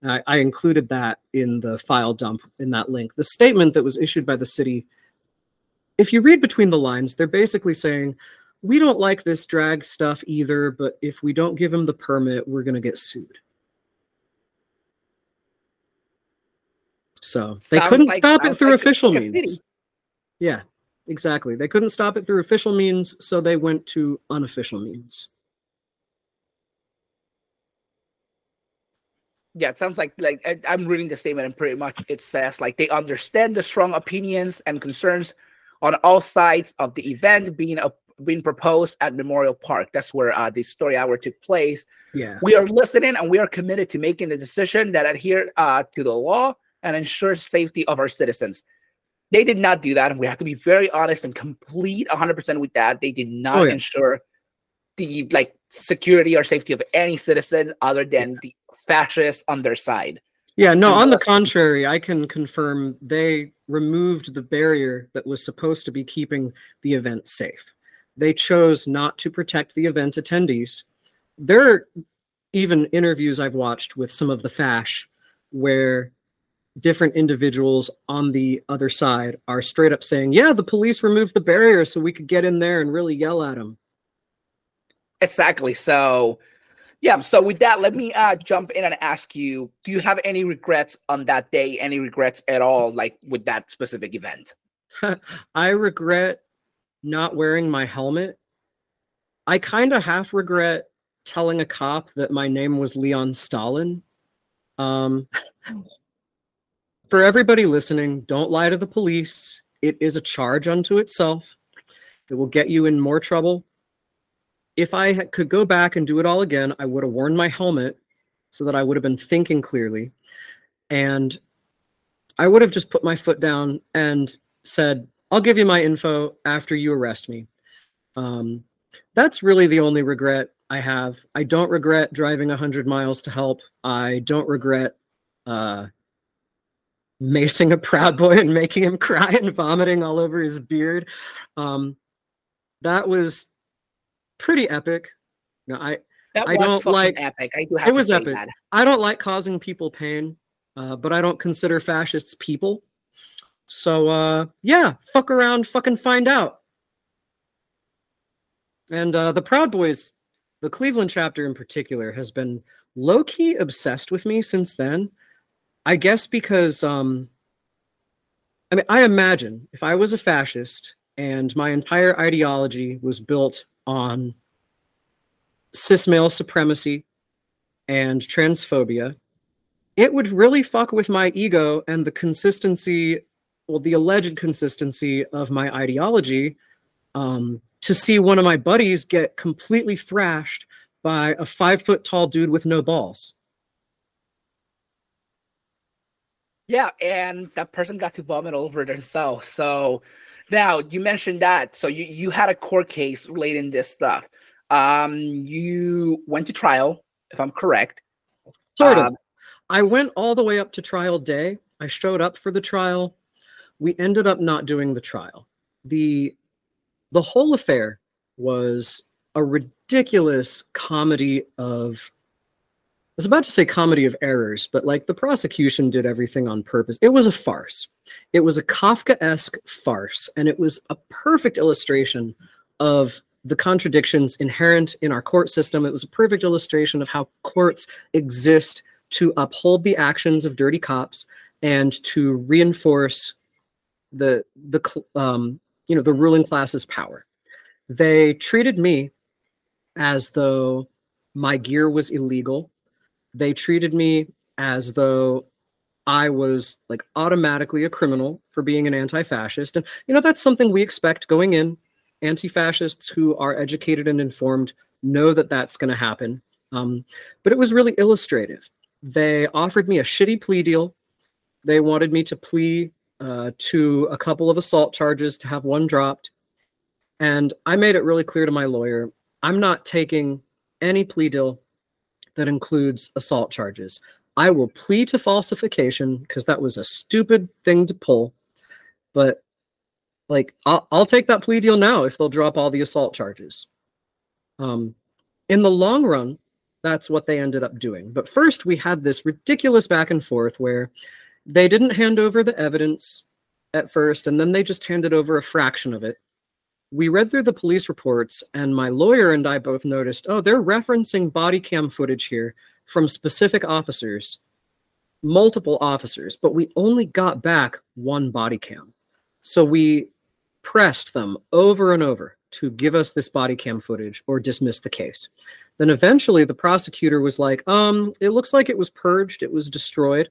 I, I included that in the file dump in that link. The statement that was issued by the city if you read between the lines, they're basically saying, we don't like this drag stuff either, but if we don't give him the permit, we're going to get sued. So they Sounds couldn't like- stop it through like official city. means. Yeah, exactly. They couldn't stop it through official means, so they went to unofficial means. Yeah, it sounds like like I, I'm reading the statement and pretty much it says like they understand the strong opinions and concerns on all sides of the event being a, being proposed at Memorial Park. That's where uh, the story hour took place. Yeah. We are listening and we are committed to making a decision that adhere uh, to the law and ensure safety of our citizens. They did not do that, and we have to be very honest and complete 100% with that. They did not Oh, yeah. ensure the like security or safety of any citizen other than the fascists on their side. Yeah, no, on the contrary, I can confirm they removed the barrier that was supposed to be keeping the event safe. They chose not to protect the event attendees. There are even interviews I've watched with some of the fash where different individuals on the other side are straight up saying, Yeah, the police removed the barrier so we could get in there and really yell at them. Exactly. So, yeah. So with that, let me uh, jump in and ask you: Do you have any regrets on that day? Any regrets at all, like with that specific event? I regret not wearing my helmet. I kind of half regret telling a cop that my name was Leon Stalin. Um, for everybody listening, don't lie to the police. It is a charge unto itself. It will get you in more trouble. If I could go back and do it all again, I would have worn my helmet so that I would have been thinking clearly. And I would have just put my foot down and said, I'll give you my info after you arrest me. Um, that's really the only regret I have. I don't regret driving 100 miles to help. I don't regret uh, macing a Proud Boy and making him cry and vomiting all over his beard. Um, that was pretty epic. No, I, That I was don't like- epic. I do have it was epic. that. I don't like causing people pain, uh, but I don't consider fascists people. So uh, yeah, fuck around, fucking find out. And uh, the Proud Boys, the Cleveland chapter in particular, has been low key obsessed with me since then. I guess because um, I mean, I imagine if I was a fascist and my entire ideology was built on cis male supremacy and transphobia, it would really fuck with my ego and the consistency, well, the alleged consistency of my ideology um, to see one of my buddies get completely thrashed by a five foot tall dude with no balls. Yeah, and that person got to vomit all over themselves. So now you mentioned that. So you, you had a court case relating this stuff. Um, you went to trial, if I'm correct. Sort of. Um, I went all the way up to trial day. I showed up for the trial. We ended up not doing the trial. The the whole affair was a ridiculous comedy of was about to say comedy of errors, but like the prosecution did everything on purpose. It was a farce. It was a Kafka-esque farce, and it was a perfect illustration of the contradictions inherent in our court system. It was a perfect illustration of how courts exist to uphold the actions of dirty cops and to reinforce the the um, you know the ruling class's power. They treated me as though my gear was illegal. They treated me as though I was like automatically a criminal for being an anti-fascist. And you know that's something we expect going in. Anti-fascists who are educated and informed know that that's going to happen. Um, but it was really illustrative. They offered me a shitty plea deal. They wanted me to plea uh, to a couple of assault charges to have one dropped. And I made it really clear to my lawyer I'm not taking any plea deal that includes assault charges. I will plead to falsification because that was a stupid thing to pull. But like, I'll, I'll take that plea deal now if they'll drop all the assault charges. Um, in the long run, that's what they ended up doing. But first, we had this ridiculous back and forth where they didn't hand over the evidence at first, and then they just handed over a fraction of it we read through the police reports, and my lawyer and I both noticed oh, they're referencing body cam footage here from specific officers, multiple officers, but we only got back one body cam. So we pressed them over and over to give us this body cam footage or dismiss the case. Then eventually the prosecutor was like, um, it looks like it was purged, it was destroyed.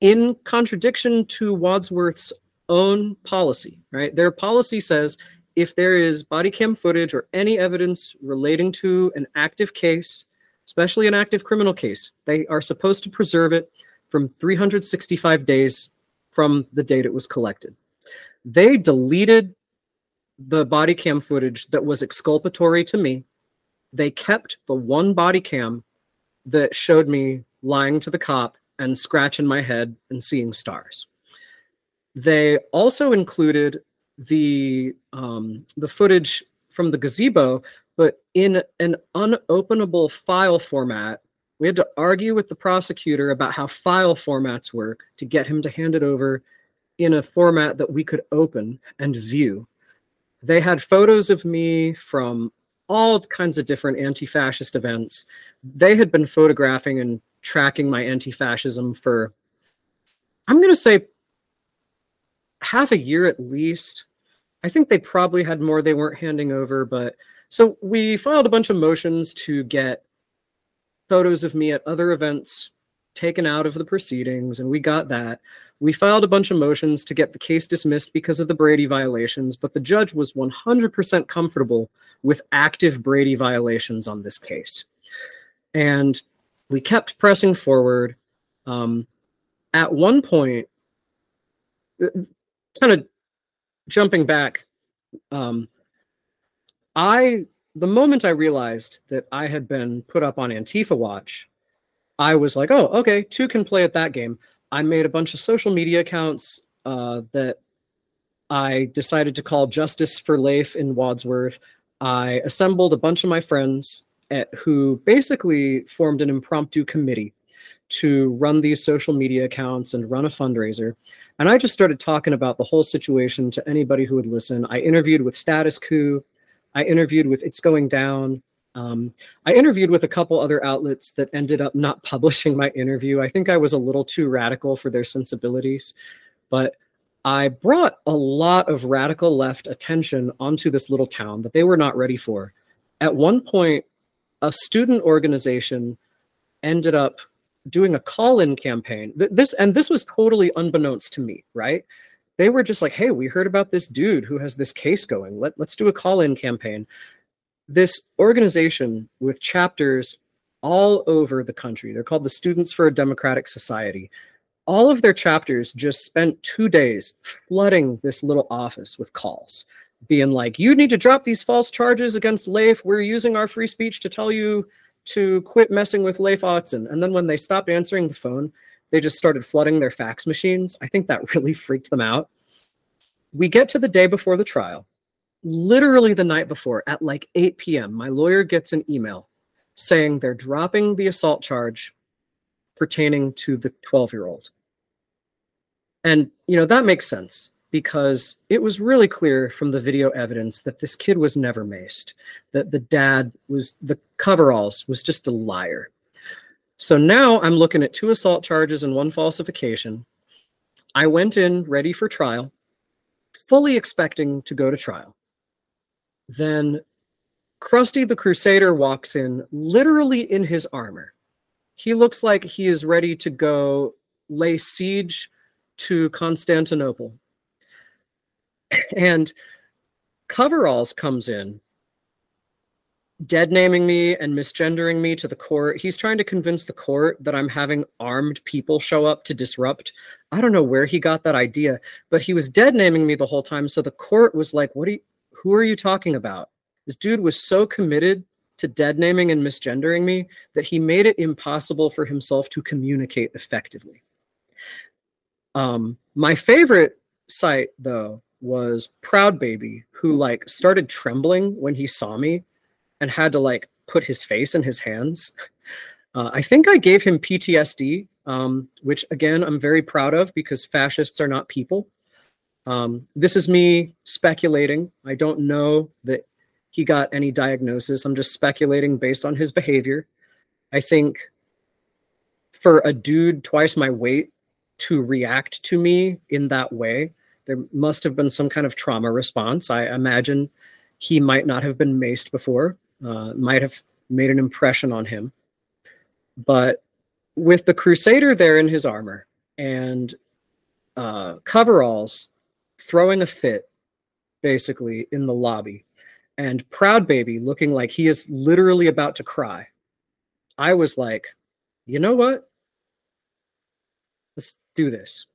In contradiction to Wadsworth's own policy, right? Their policy says if there is body cam footage or any evidence relating to an active case, especially an active criminal case, they are supposed to preserve it from 365 days from the date it was collected. They deleted the body cam footage that was exculpatory to me. They kept the one body cam that showed me lying to the cop and scratching my head and seeing stars. They also included the um, the footage from the gazebo, but in an unopenable file format. We had to argue with the prosecutor about how file formats work to get him to hand it over in a format that we could open and view. They had photos of me from all kinds of different anti fascist events. They had been photographing and tracking my anti fascism for, I'm going to say, half a year at least. I think they probably had more they weren't handing over, but so we filed a bunch of motions to get photos of me at other events taken out of the proceedings, and we got that. We filed a bunch of motions to get the case dismissed because of the Brady violations, but the judge was 100% comfortable with active Brady violations on this case. And we kept pressing forward. Um, at one point, kind of jumping back, um, I the moment I realized that I had been put up on Antifa Watch, I was like, oh, okay, two can play at that game. I made a bunch of social media accounts uh, that I decided to call Justice for Leif in Wadsworth. I assembled a bunch of my friends at, who basically formed an impromptu committee to run these social media accounts and run a fundraiser. And I just started talking about the whole situation to anybody who would listen. I interviewed with Status Coup. I interviewed with It's Going Down. Um, I interviewed with a couple other outlets that ended up not publishing my interview. I think I was a little too radical for their sensibilities, but I brought a lot of radical left attention onto this little town that they were not ready for. At one point, a student organization ended up doing a call-in campaign. This and this was totally unbeknownst to me, right? They were just like, "Hey, we heard about this dude who has this case going. Let, let's do a call-in campaign." This organization with chapters all over the country. They're called the Students for a Democratic Society. All of their chapters just spent 2 days flooding this little office with calls being like, "You need to drop these false charges against Leif. We're using our free speech to tell you to quit messing with Leif Autzen. And then when they stopped answering the phone, they just started flooding their fax machines. I think that really freaked them out. We get to the day before the trial. Literally the night before, at like 8 p.m., my lawyer gets an email saying they're dropping the assault charge pertaining to the 12 year old. And, you know, that makes sense because it was really clear from the video evidence that this kid was never maced, that the dad was, the coveralls was just a liar. So now I'm looking at two assault charges and one falsification. I went in ready for trial, fully expecting to go to trial. Then Krusty the Crusader walks in literally in his armor. He looks like he is ready to go lay siege to Constantinople. And Coveralls comes in, dead naming me and misgendering me to the court. He's trying to convince the court that I'm having armed people show up to disrupt. I don't know where he got that idea, but he was dead naming me the whole time. So the court was like, "What are you? Who are you talking about?" This dude was so committed to dead naming and misgendering me that he made it impossible for himself to communicate effectively. Um, my favorite sight though was Proud Baby, who like started trembling when he saw me and had to like put his face in his hands. Uh, I think I gave him PTSD, um, which again I'm very proud of because fascists are not people. Um, this is me speculating. I don't know that he got any diagnosis. I'm just speculating based on his behavior. I think for a dude twice my weight to react to me in that way, there must have been some kind of trauma response. I imagine he might not have been maced before, uh, might have made an impression on him. But with the Crusader there in his armor and uh, coveralls throwing a fit basically in the lobby, and Proud Baby looking like he is literally about to cry. I was like, you know what? Let's do this.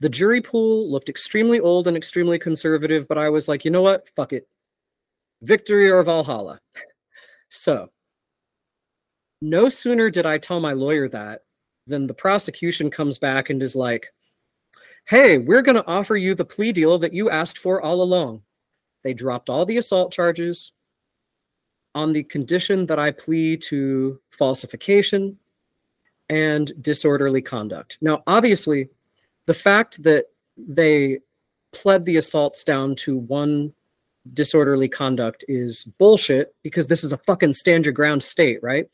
The jury pool looked extremely old and extremely conservative, but I was like, you know what? Fuck it. Victory or Valhalla. So, no sooner did I tell my lawyer that than the prosecution comes back and is like, hey, we're going to offer you the plea deal that you asked for all along. They dropped all the assault charges on the condition that I plea to falsification and disorderly conduct. Now, obviously, the fact that they pled the assaults down to one disorderly conduct is bullshit because this is a fucking stand your ground state, right?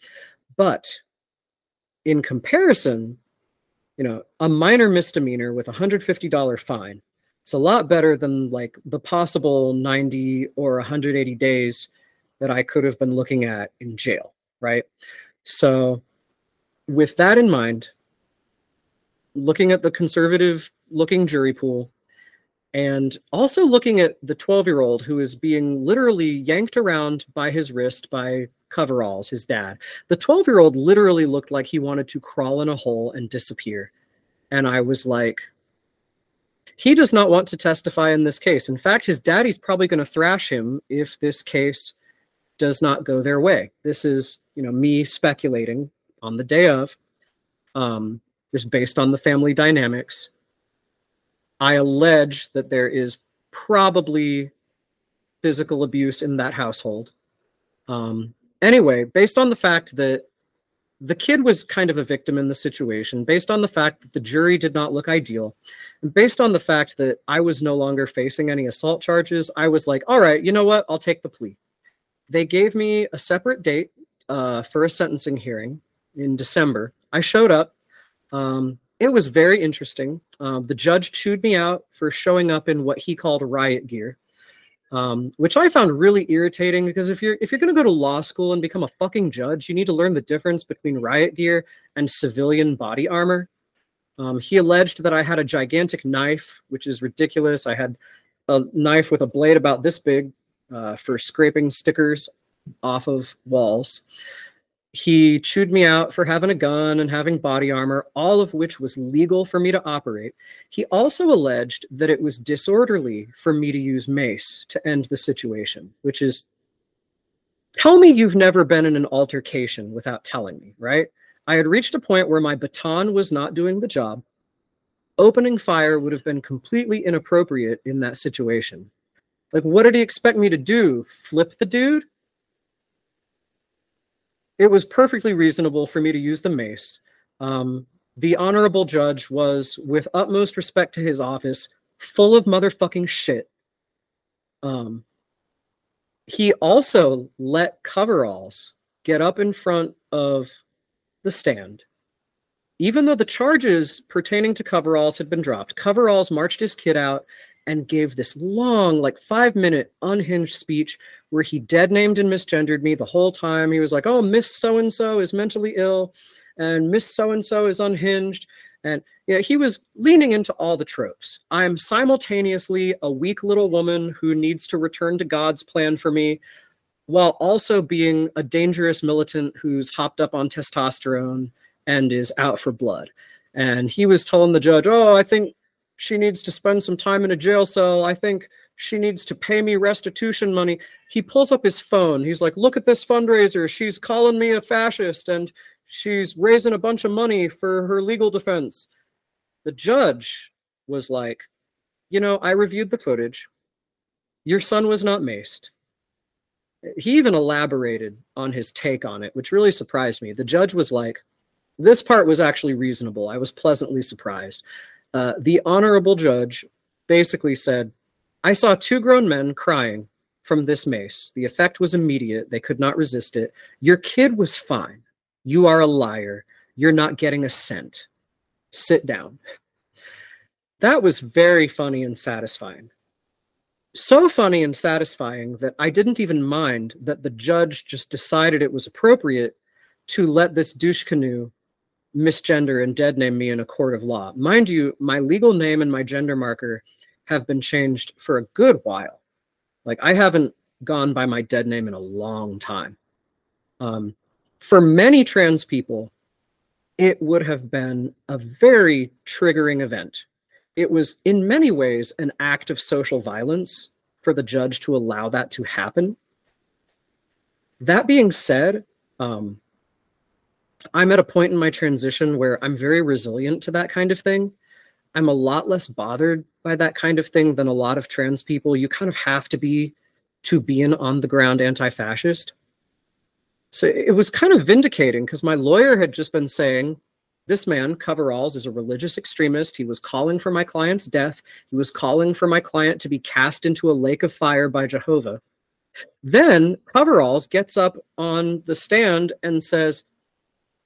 But in comparison, you know, a minor misdemeanor with a $150 fine it's a lot better than like the possible 90 or 180 days that I could have been looking at in jail, right? So, with that in mind, looking at the conservative looking jury pool and also looking at the 12 year old who is being literally yanked around by his wrist by coveralls, his dad. The 12 year old literally looked like he wanted to crawl in a hole and disappear. And I was like, he does not want to testify in this case. In fact, his daddy's probably going to thrash him if this case does not go their way. This is, you know, me speculating on the day of. Um, just based on the family dynamics. I allege that there is probably physical abuse in that household. Um, anyway, based on the fact that the kid was kind of a victim in the situation based on the fact that the jury did not look ideal and based on the fact that i was no longer facing any assault charges i was like all right you know what i'll take the plea they gave me a separate date uh, for a sentencing hearing in december i showed up um, it was very interesting um, the judge chewed me out for showing up in what he called riot gear um, which I found really irritating because if you're if you're going to go to law school and become a fucking judge, you need to learn the difference between riot gear and civilian body armor. Um, he alleged that I had a gigantic knife, which is ridiculous. I had a knife with a blade about this big uh, for scraping stickers off of walls. He chewed me out for having a gun and having body armor, all of which was legal for me to operate. He also alleged that it was disorderly for me to use mace to end the situation, which is tell me you've never been in an altercation without telling me, right? I had reached a point where my baton was not doing the job. Opening fire would have been completely inappropriate in that situation. Like, what did he expect me to do? Flip the dude? It was perfectly reasonable for me to use the mace. Um, the honorable judge was, with utmost respect to his office, full of motherfucking shit. Um, he also let coveralls get up in front of the stand. Even though the charges pertaining to coveralls had been dropped, coveralls marched his kid out and gave this long, like five minute unhinged speech where he dead named and misgendered me the whole time. He was like, oh, Miss So and so is mentally ill and Miss So and so is unhinged. And yeah, he was leaning into all the tropes. I'm simultaneously a weak little woman who needs to return to God's plan for me, while also being a dangerous militant who's hopped up on testosterone and is out for blood. And he was telling the judge, Oh, I think she needs to spend some time in a jail cell. I think she needs to pay me restitution money. He pulls up his phone. He's like, Look at this fundraiser. She's calling me a fascist and she's raising a bunch of money for her legal defense. The judge was like, You know, I reviewed the footage. Your son was not maced. He even elaborated on his take on it, which really surprised me. The judge was like, This part was actually reasonable. I was pleasantly surprised. Uh, the honorable judge basically said, I saw two grown men crying from this mace. The effect was immediate. They could not resist it. Your kid was fine. You are a liar. You're not getting a cent. Sit down. That was very funny and satisfying. So funny and satisfying that I didn't even mind that the judge just decided it was appropriate to let this douche canoe misgender and dead name me in a court of law. Mind you, my legal name and my gender marker have been changed for a good while. Like I haven't gone by my dead name in a long time. Um, for many trans people, it would have been a very triggering event. It was, in many ways, an act of social violence for the judge to allow that to happen. That being said, um, I'm at a point in my transition where I'm very resilient to that kind of thing. I'm a lot less bothered by that kind of thing than a lot of trans people. You kind of have to be to be an on the ground anti fascist. So it was kind of vindicating because my lawyer had just been saying, this man, Coveralls, is a religious extremist. He was calling for my client's death. He was calling for my client to be cast into a lake of fire by Jehovah. Then Coveralls gets up on the stand and says,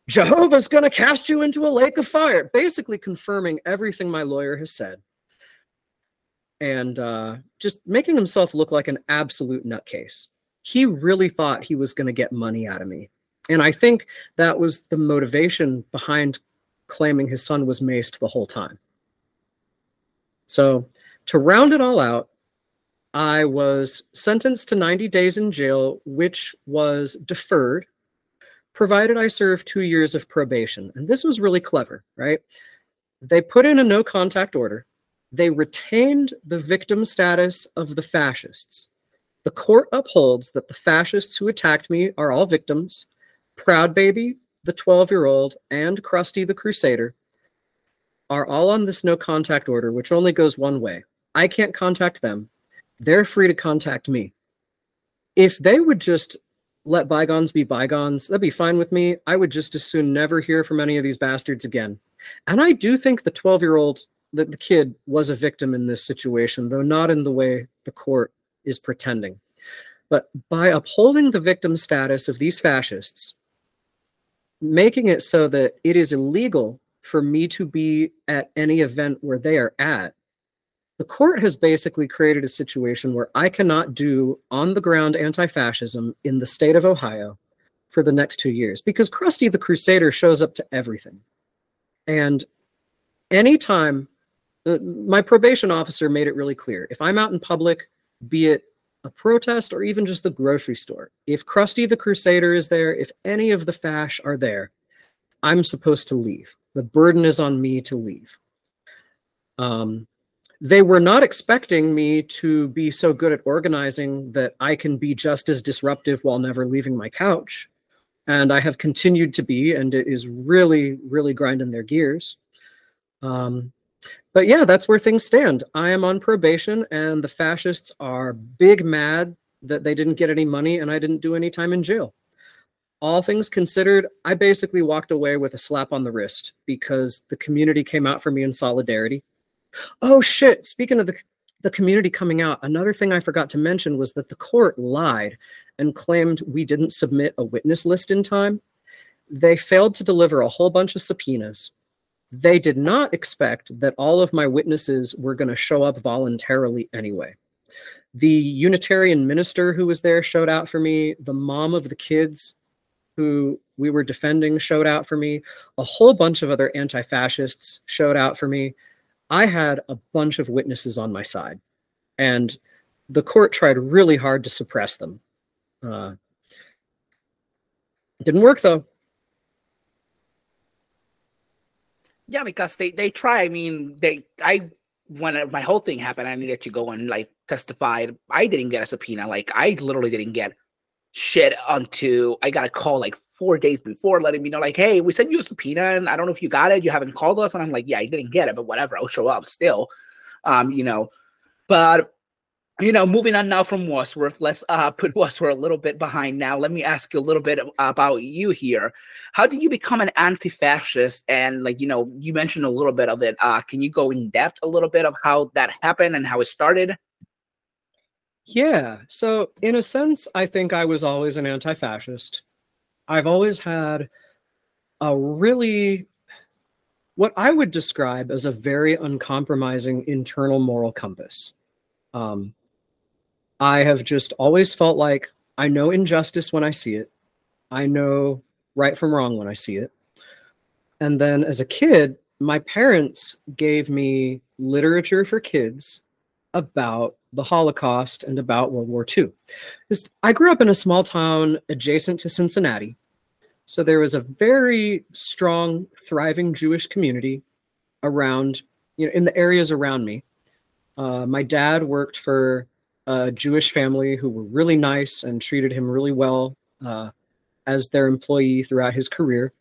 Jehovah's going to cast you into a lake of fire, basically confirming everything my lawyer has said. And uh, just making himself look like an absolute nutcase. He really thought he was going to get money out of me. And I think that was the motivation behind claiming his son was maced the whole time. So, to round it all out, I was sentenced to 90 days in jail, which was deferred provided I serve two years of probation. And this was really clever, right? They put in a no contact order. They retained the victim status of the fascists. The court upholds that the fascists who attacked me are all victims. Proud Baby, the 12 year old, and Krusty the Crusader are all on this no contact order, which only goes one way. I can't contact them. They're free to contact me. If they would just let bygones be bygones. That'd be fine with me. I would just as soon never hear from any of these bastards again. And I do think the 12 year old, the, the kid, was a victim in this situation, though not in the way the court is pretending. But by upholding the victim status of these fascists, making it so that it is illegal for me to be at any event where they are at, the court has basically created a situation where I cannot do on the ground anti fascism in the state of Ohio for the next two years because Krusty the Crusader shows up to everything. And anytime uh, my probation officer made it really clear if I'm out in public, be it a protest or even just the grocery store, if Krusty the Crusader is there, if any of the fash are there, I'm supposed to leave. The burden is on me to leave. Um, they were not expecting me to be so good at organizing that I can be just as disruptive while never leaving my couch. And I have continued to be, and it is really, really grinding their gears. Um, but yeah, that's where things stand. I am on probation, and the fascists are big mad that they didn't get any money and I didn't do any time in jail. All things considered, I basically walked away with a slap on the wrist because the community came out for me in solidarity Oh shit! Speaking of the the community coming out, another thing I forgot to mention was that the court lied and claimed we didn't submit a witness list in time. They failed to deliver a whole bunch of subpoenas. They did not expect that all of my witnesses were going to show up voluntarily anyway. The Unitarian minister who was there showed out for me. The mom of the kids who we were defending showed out for me. A whole bunch of other anti fascists showed out for me. I had a bunch of witnesses on my side, and the court tried really hard to suppress them. Uh, didn't work though. Yeah, because they they try. I mean, they I when my whole thing happened, I needed to go and like testify. I didn't get a subpoena. Like I literally didn't get shit until I got a call like four days before letting me know, like, hey, we sent you a subpoena and I don't know if you got it. You haven't called us. And I'm like, yeah, I didn't get it, but whatever, I'll show up still. Um, you know, but you know, moving on now from Wadsworth, let's uh, put Wadsworth a little bit behind now. Let me ask you a little bit about you here. How did you become an anti-fascist? And like, you know, you mentioned a little bit of it. Uh, can you go in depth a little bit of how that happened and how it started? Yeah. So in a sense, I think I was always an anti-fascist. I've always had a really what I would describe as a very uncompromising internal moral compass. Um, I have just always felt like I know injustice when I see it. I know right from wrong when I see it. And then as a kid, my parents gave me literature for kids about the Holocaust and about World War II. I grew up in a small town adjacent to Cincinnati. So there was a very strong, thriving Jewish community around, you know, in the areas around me. Uh, my dad worked for a Jewish family who were really nice and treated him really well uh, as their employee throughout his career.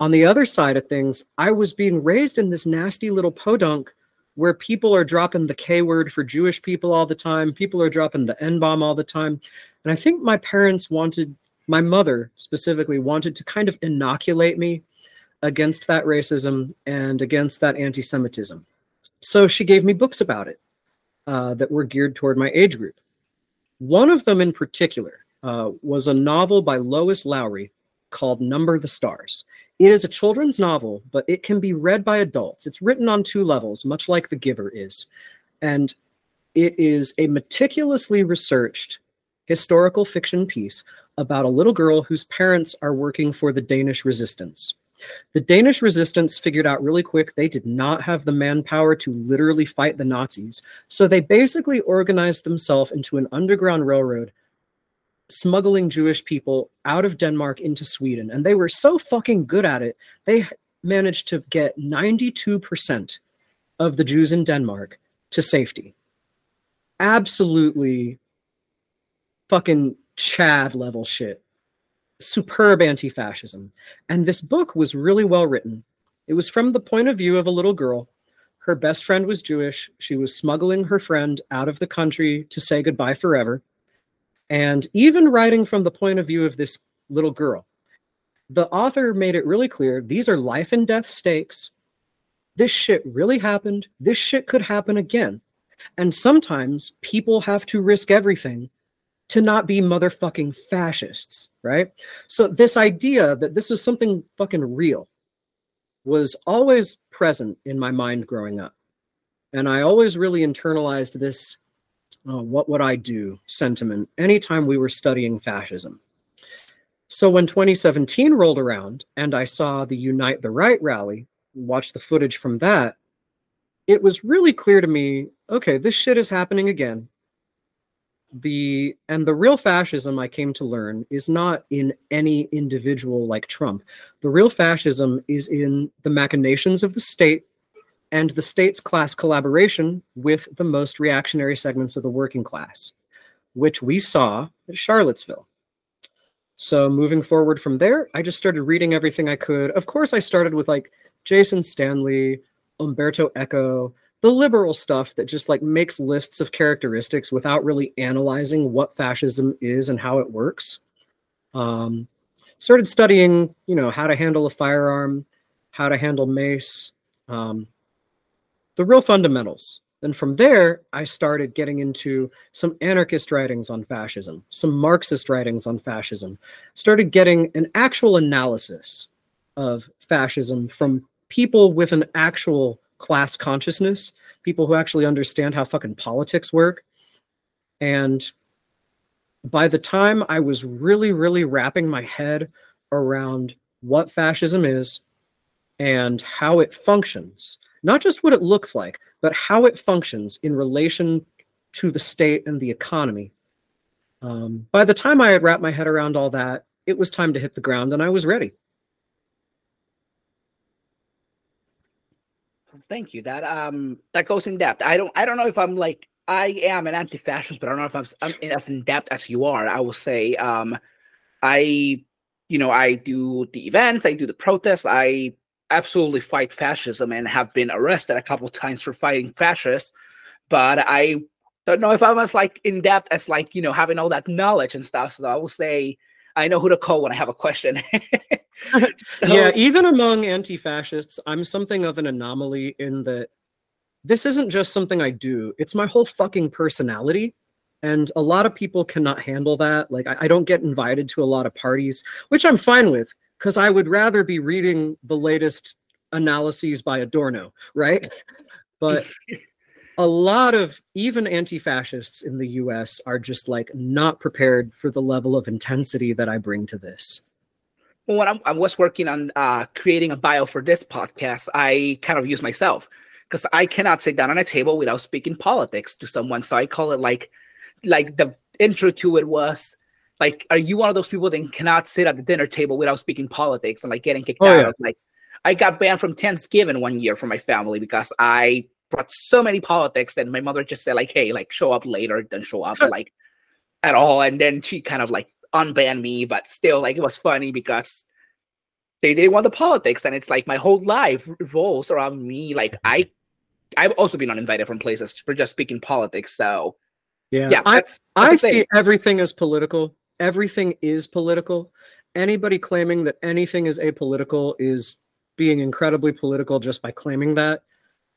On the other side of things, I was being raised in this nasty little podunk where people are dropping the K word for Jewish people all the time. People are dropping the N bomb all the time. And I think my parents wanted, my mother specifically, wanted to kind of inoculate me against that racism and against that anti Semitism. So she gave me books about it uh, that were geared toward my age group. One of them in particular uh, was a novel by Lois Lowry called Number the Stars. It is a children's novel, but it can be read by adults. It's written on two levels, much like The Giver is. And it is a meticulously researched historical fiction piece about a little girl whose parents are working for the Danish resistance. The Danish resistance figured out really quick they did not have the manpower to literally fight the Nazis. So they basically organized themselves into an underground railroad smuggling Jewish people out of Denmark into Sweden. And they were so fucking good at it, they managed to get 92% of the Jews in Denmark to safety. Absolutely fucking Chad level shit. Superb anti fascism. And this book was really well written. It was from the point of view of a little girl. Her best friend was Jewish. She was smuggling her friend out of the country to say goodbye forever and even writing from the point of view of this little girl. The author made it really clear these are life and death stakes. This shit really happened. This shit could happen again. And sometimes people have to risk everything to not be motherfucking fascists, right? So, this idea that this was something fucking real was always present in my mind growing up. And I always really internalized this uh, what would I do sentiment anytime we were studying fascism. So when 2017 rolled around and I saw the Unite the Right rally, watched the footage from that, it was really clear to me okay, this shit is happening again. The and the real fascism I came to learn is not in any individual like Trump. The real fascism is in the machinations of the state and the state's class collaboration with the most reactionary segments of the working class, which we saw at Charlottesville. So moving forward from there, I just started reading everything I could. Of course, I started with like Jason Stanley, Umberto Eco, the liberal stuff that just like makes lists of characteristics without really analyzing what fascism is and how it works. Um, started studying, you know, how to handle a firearm, how to handle mace, um, the real fundamentals. And from there, I started getting into some anarchist writings on fascism, some Marxist writings on fascism, started getting an actual analysis of fascism from people with an actual class consciousness, people who actually understand how fucking politics work. And by the time I was really, really wrapping my head around what fascism is and how it functions, not just what it looks like, but how it functions in relation to the state and the economy. Um, by the time I had wrapped my head around all that, it was time to hit the ground and I was ready. Thank you. That um that goes in depth. I don't I don't know if I'm like I am an anti-fascist, but I don't know if I'm, I'm as in depth as you are. I will say um I you know I do the events, I do the protests, I absolutely fight fascism and have been arrested a couple times for fighting fascists. But I don't know if I'm as like in depth as like you know having all that knowledge and stuff. So I will say I know who to call when I have a question. so, yeah, even among anti-fascists, I'm something of an anomaly in that this isn't just something I do; it's my whole fucking personality. And a lot of people cannot handle that. Like, I, I don't get invited to a lot of parties, which I'm fine with because I would rather be reading the latest analyses by Adorno, right? But a lot of even anti-fascists in the US are just like not prepared for the level of intensity that I bring to this. Well, when I'm, i was working on uh, creating a bio for this podcast, I kind of use myself because I cannot sit down on a table without speaking politics to someone. So I call it like, like the intro to it was like, are you one of those people that cannot sit at the dinner table without speaking politics and like getting kicked oh, out? Yeah. Like, I got banned from Thanksgiving one year from my family because I brought so many politics that my mother just said like, "Hey, like show up later, don't show up like at all." And then she kind of like unbanned me, but still like it was funny because they didn't want the politics, and it's like my whole life revolves around me. Like I, I've also been uninvited from places for just speaking politics. So yeah, yeah I I see everything as political everything is political. Anybody claiming that anything is apolitical is being incredibly political just by claiming that.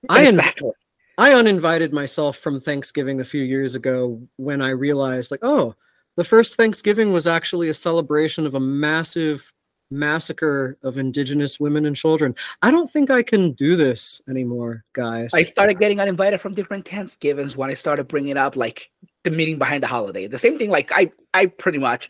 Exactly. I, I uninvited myself from Thanksgiving a few years ago when I realized, like, oh, the first Thanksgiving was actually a celebration of a massive massacre of indigenous women and children. I don't think I can do this anymore, guys. I started getting uninvited from different Thanksgivings when I started bringing up like the meaning behind the holiday. The same thing, like I, I pretty much,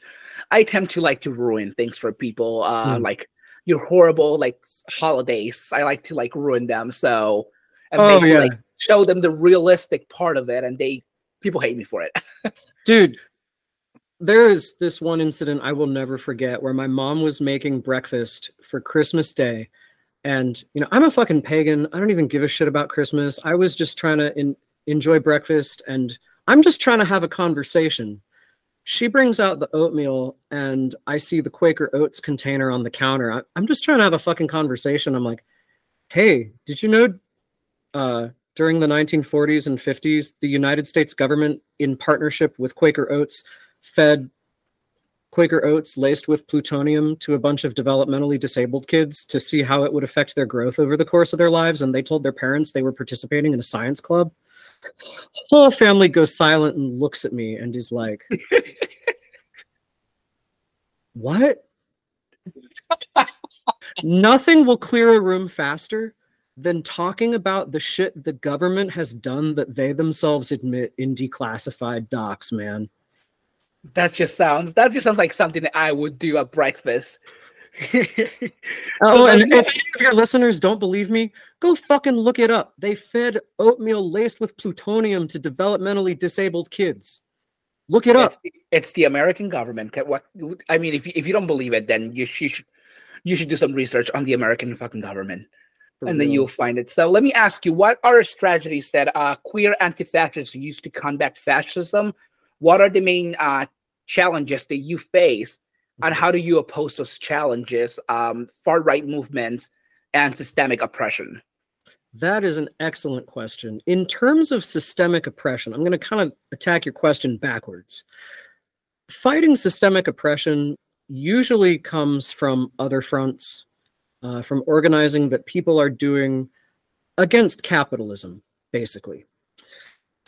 I tend to like to ruin things for people. Uh, mm. like your horrible like holidays. I like to like ruin them. So, and oh, maybe, yeah. like show them the realistic part of it, and they people hate me for it. Dude, there is this one incident I will never forget where my mom was making breakfast for Christmas Day. And, you know, I'm a fucking pagan. I don't even give a shit about Christmas. I was just trying to in, enjoy breakfast and I'm just trying to have a conversation. She brings out the oatmeal and I see the Quaker Oats container on the counter. I, am just trying to have a fucking conversation. I'm like, hey, did you know uh, during the 1940s and 50s, the United States government, in partnership with Quaker Oats, fed Quaker oats laced with plutonium to a bunch of developmentally disabled kids to see how it would affect their growth over the course of their lives. And they told their parents they were participating in a science club. Whole family goes silent and looks at me and is like, What? Nothing will clear a room faster than talking about the shit the government has done that they themselves admit in declassified docs, man. That just sounds that just sounds like something that I would do at breakfast. oh, and if any of your listeners don't believe me, go fucking look it up. They fed oatmeal laced with plutonium to developmentally disabled kids. Look it it's up. The, it's the American government. What I mean, if you, if you don't believe it, then you should you should do some research on the American fucking government. and then you'll find it. So let me ask you, what are strategies that uh, queer anti-fascists use to combat fascism? What are the main uh, challenges that you face, and mm-hmm. how do you oppose those challenges, um, far-right movements, and systemic oppression? That is an excellent question. In terms of systemic oppression, I'm going to kind of attack your question backwards. Fighting systemic oppression usually comes from other fronts, uh, from organizing that people are doing against capitalism, basically.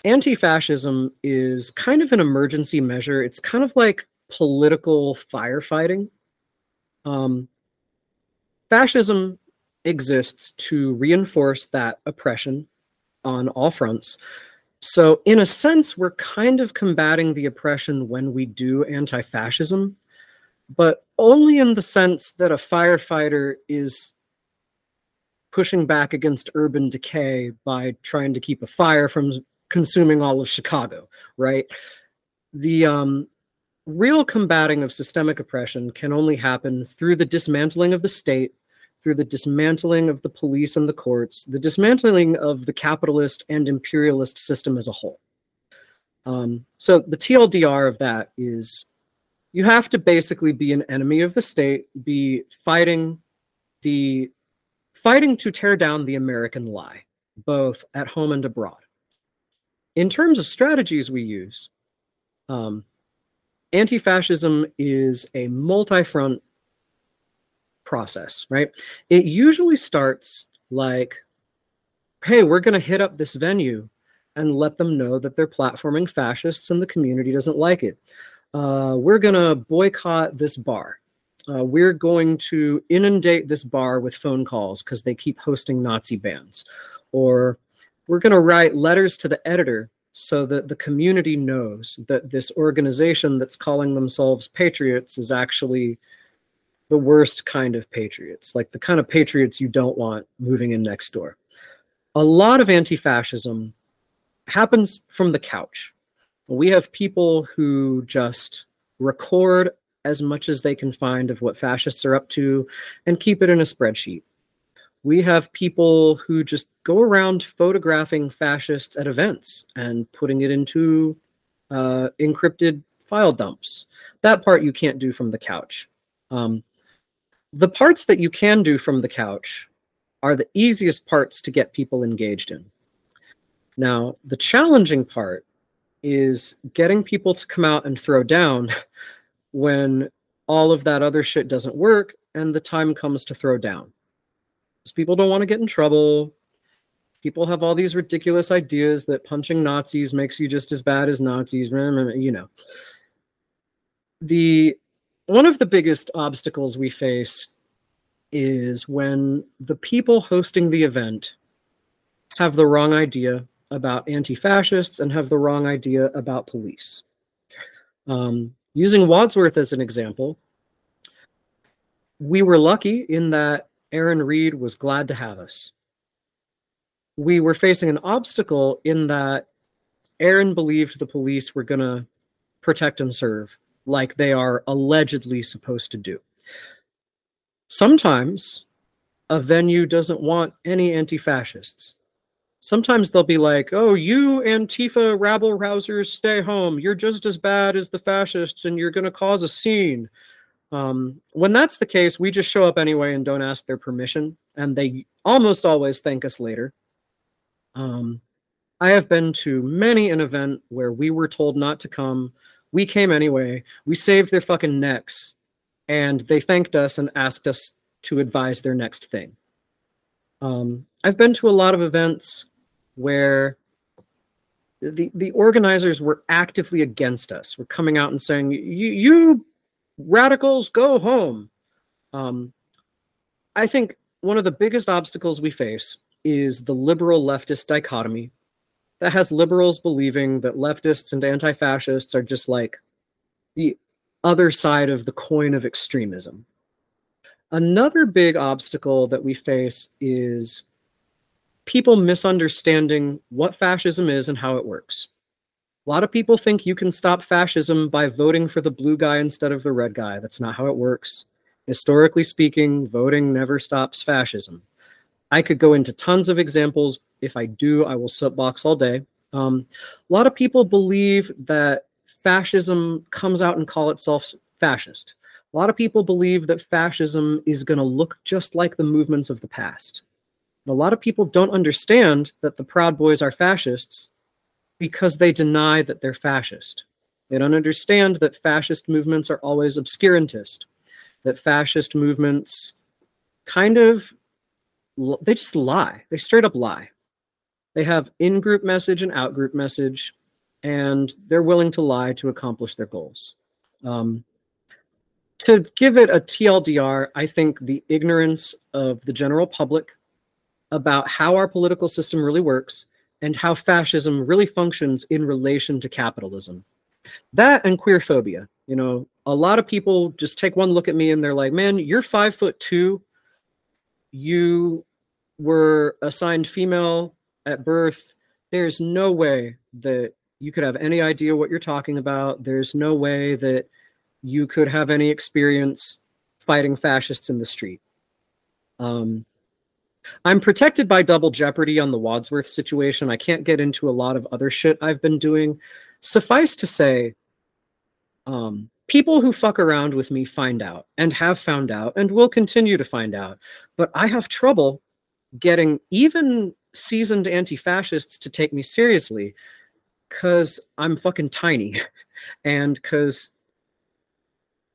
Anti fascism is kind of an emergency measure. It's kind of like political firefighting. Um, fascism exists to reinforce that oppression on all fronts. So, in a sense, we're kind of combating the oppression when we do anti fascism but only in the sense that a firefighter is pushing back against urban decay by trying to keep a fire from consuming all of Chicago, right? The um, real combating of systemic oppression can only happen through the dismantling of the state, through the dismantling of the police and the courts, the dismantling of the capitalist and imperialist system as a whole. Um, so the TLDR of that is you have to basically be an enemy of the state, be fighting the fighting to tear down the American lie, both at home and abroad. In terms of strategies we use, um, anti-fascism is a multi-front process, right? It usually starts like, hey, we're going to hit up this venue and let them know that they're platforming fascists and the community doesn't like it uh, we're going to boycott this bar. Uh, we're going to inundate this bar with phone calls because they keep hosting Nazi bands. Or we're going to write letters to the editor so that the community knows that this organization that's calling themselves patriots is actually the worst kind of patriots, like the kind of patriots you don't want moving in next door. A lot of anti fascism happens from the couch. We have people who just record as much as they can find of what fascists are up to and keep it in a spreadsheet. We have people who just go around photographing fascists at events and putting it into uh, encrypted file dumps. That part you can't do from the couch. Um, the parts that you can do from the couch are the easiest parts to get people engaged in. Now, the challenging part is getting people to come out and throw down when all of that other shit doesn't work and the time comes to throw down. Because people don't want to get in trouble. People have all these ridiculous ideas that punching Nazis makes you just as bad as Nazis, you know. The one of the biggest obstacles we face is when the people hosting the event have the wrong idea about anti fascists and have the wrong idea about police. Um, using Wadsworth as an example, we were lucky in that Aaron Reed was glad to have us. We were facing an obstacle in that Aaron believed the police were going to protect and serve like they are allegedly supposed to do. Sometimes a venue doesn't want any anti fascists sometimes they'll be like, "Oh, you Antifa rabble rousers, stay home. You're just as bad as the fascists, and you're going to cause a scene." Um, when that's the case, we just show up anyway and don't ask their permission, and they almost always thank us later. Um, I have been to many an event where we were told not to come. We came anyway. We saved their fucking necks, and they thanked us and asked us to advise their next thing. Um, I've been to a lot of events where the the organizers were actively against us. We're coming out and saying, "You, you radicals, go home." Um, I think one of the biggest obstacles we face is the liberal leftist dichotomy that has liberals believing that leftists and anti-fascists are just like the other side of the coin of extremism. Another big obstacle that we face is people misunderstanding what fascism is and how it works. A lot of people think you can stop fascism by voting for the blue guy instead of the red guy. That's not how it works. Historically speaking, voting never stops fascism. I could go into tons of examples. If I do, I will soapbox all day. Um, a lot of people believe that fascism comes out and call itself fascist. A lot of people believe that fascism is going to look just like the movements of the past. A lot of people don't understand that the Proud Boys are fascists because they deny that they're fascist. They don't understand that fascist movements are always obscurantist, that fascist movements kind of they just lie. They straight up lie. They have in-group message and out-group message, and they're willing to lie to accomplish their goals. Um, to give it a TLDR, I think the ignorance of the general public about how our political system really works and how fascism really functions in relation to capitalism. That and queer phobia. You know, a lot of people just take one look at me and they're like, man, you're five foot two. You were assigned female at birth. There's no way that you could have any idea what you're talking about. There's no way that you could have any experience fighting fascists in the street. Um, I'm protected by double jeopardy on the Wadsworth situation. I can't get into a lot of other shit I've been doing. Suffice to say, um, people who fuck around with me find out and have found out and will continue to find out. But I have trouble getting even seasoned anti-fascists to take me seriously because I'm fucking tiny and because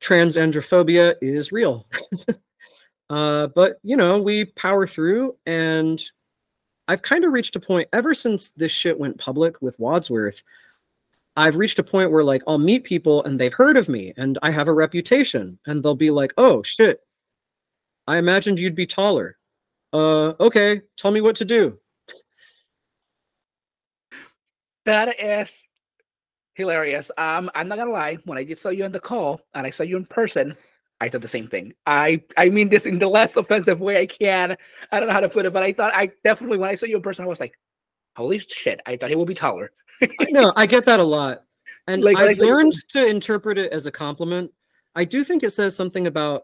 transandrophobia is real. uh, but you know, we power through and I've kind of reached a point ever since this shit went public with Wadsworth. I've reached a point where like I'll meet people and they've heard of me and I have a reputation and they'll be like, "Oh shit. I imagined you'd be taller." Uh okay, tell me what to do. That is hilarious. Um, I'm not gonna lie. When I did saw you on the call and I saw you in person, I thought the same thing. I I mean this in the less offensive way I can. I don't know how to put it, but I thought I definitely when I saw you in person, I was like, holy shit! I thought he would be taller. no, I get that a lot, and like, I've learned to interpret it as a compliment. I do think it says something about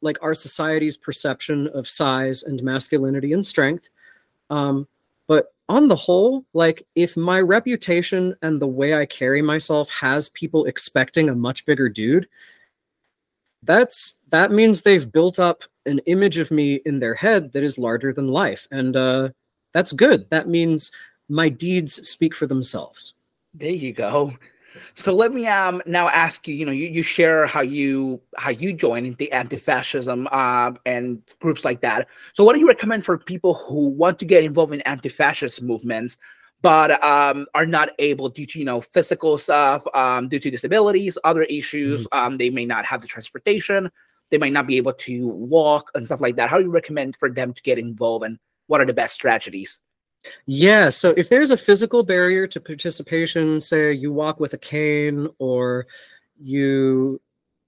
like our society's perception of size and masculinity and strength. Um, but on the whole, like if my reputation and the way I carry myself has people expecting a much bigger dude, that's that means they've built up an image of me in their head that is larger than life. And uh that's good. That means my deeds speak for themselves. There you go. So let me um now ask you. You know, you, you share how you how you join the anti-fascism uh, and groups like that. So what do you recommend for people who want to get involved in anti-fascist movements, but um are not able due to you know physical stuff, um due to disabilities, other issues. Mm-hmm. Um, they may not have the transportation. They might not be able to walk and stuff like that. How do you recommend for them to get involved, and what are the best strategies? Yeah. So if there's a physical barrier to participation, say you walk with a cane or you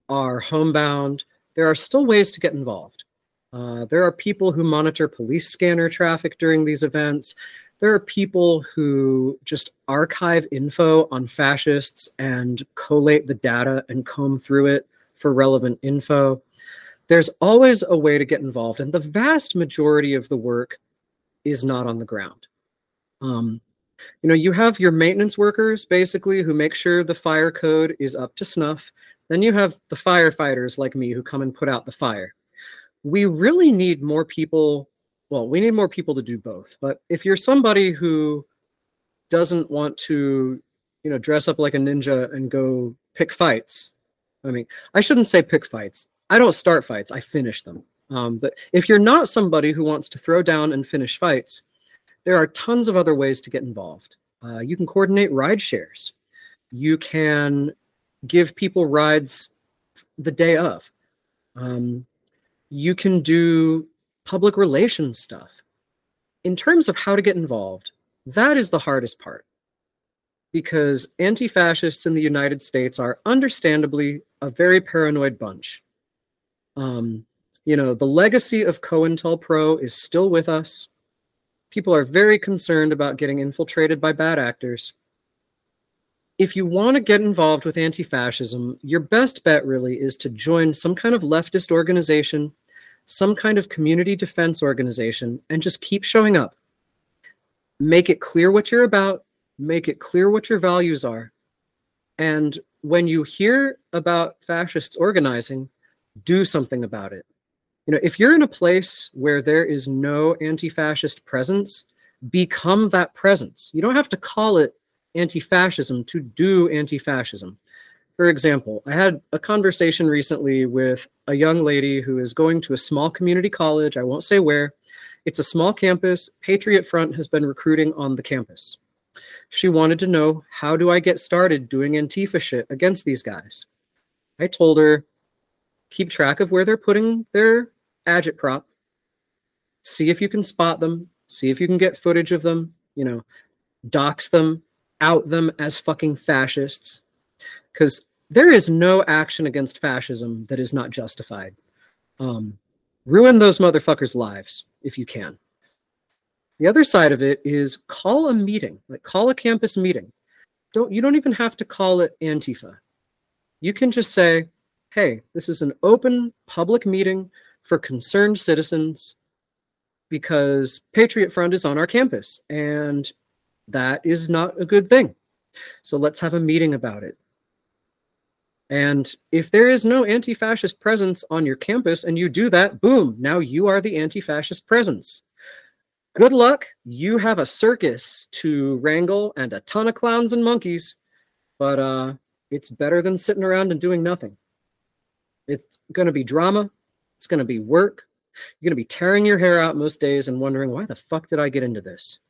are homebound, there are still ways to get involved. Uh, there are people who monitor police scanner traffic during these events. There are people who just archive info on fascists and collate the data and comb through it for relevant info. There's always a way to get involved, and the vast majority of the work is not on the ground. Um, you know, you have your maintenance workers basically who make sure the fire code is up to snuff. Then you have the firefighters like me who come and put out the fire. We really need more people. Well, we need more people to do both. But if you're somebody who doesn't want to, you know, dress up like a ninja and go pick fights, I mean, I shouldn't say pick fights. I don't start fights, I finish them. Um, but if you're not somebody who wants to throw down and finish fights, there are tons of other ways to get involved. Uh, you can coordinate ride shares. You can give people rides the day of. Um, you can do public relations stuff. In terms of how to get involved, that is the hardest part because anti fascists in the United States are understandably a very paranoid bunch. Um, you know, the legacy of COINTELPRO is still with us. People are very concerned about getting infiltrated by bad actors. If you want to get involved with anti fascism, your best bet really is to join some kind of leftist organization some kind of community defense organization and just keep showing up. Make it clear what you're about, make it clear what your values are. And when you hear about fascists organizing, do something about it. You know, if you're in a place where there is no anti fascist presence, become that presence. You don't have to call it anti fascism to do anti fascism. For example, I had a conversation recently with a young lady who is going to a small community college. I won't say where. It's a small campus. Patriot Front has been recruiting on the campus. She wanted to know how do I get started doing Antifa shit against these guys? I told her, keep track of where they're putting their agitprop, see if you can spot them, see if you can get footage of them, you know, dox them, out them as fucking fascists. Because there is no action against fascism that is not justified. Um, ruin those motherfuckers' lives if you can. The other side of it is call a meeting, like call a campus meeting. Don't you don't even have to call it Antifa. You can just say, "Hey, this is an open public meeting for concerned citizens because Patriot Front is on our campus and that is not a good thing. So let's have a meeting about it." And if there is no anti fascist presence on your campus and you do that, boom, now you are the anti fascist presence. Good luck. You have a circus to wrangle and a ton of clowns and monkeys, but uh, it's better than sitting around and doing nothing. It's going to be drama. It's going to be work. You're going to be tearing your hair out most days and wondering, why the fuck did I get into this?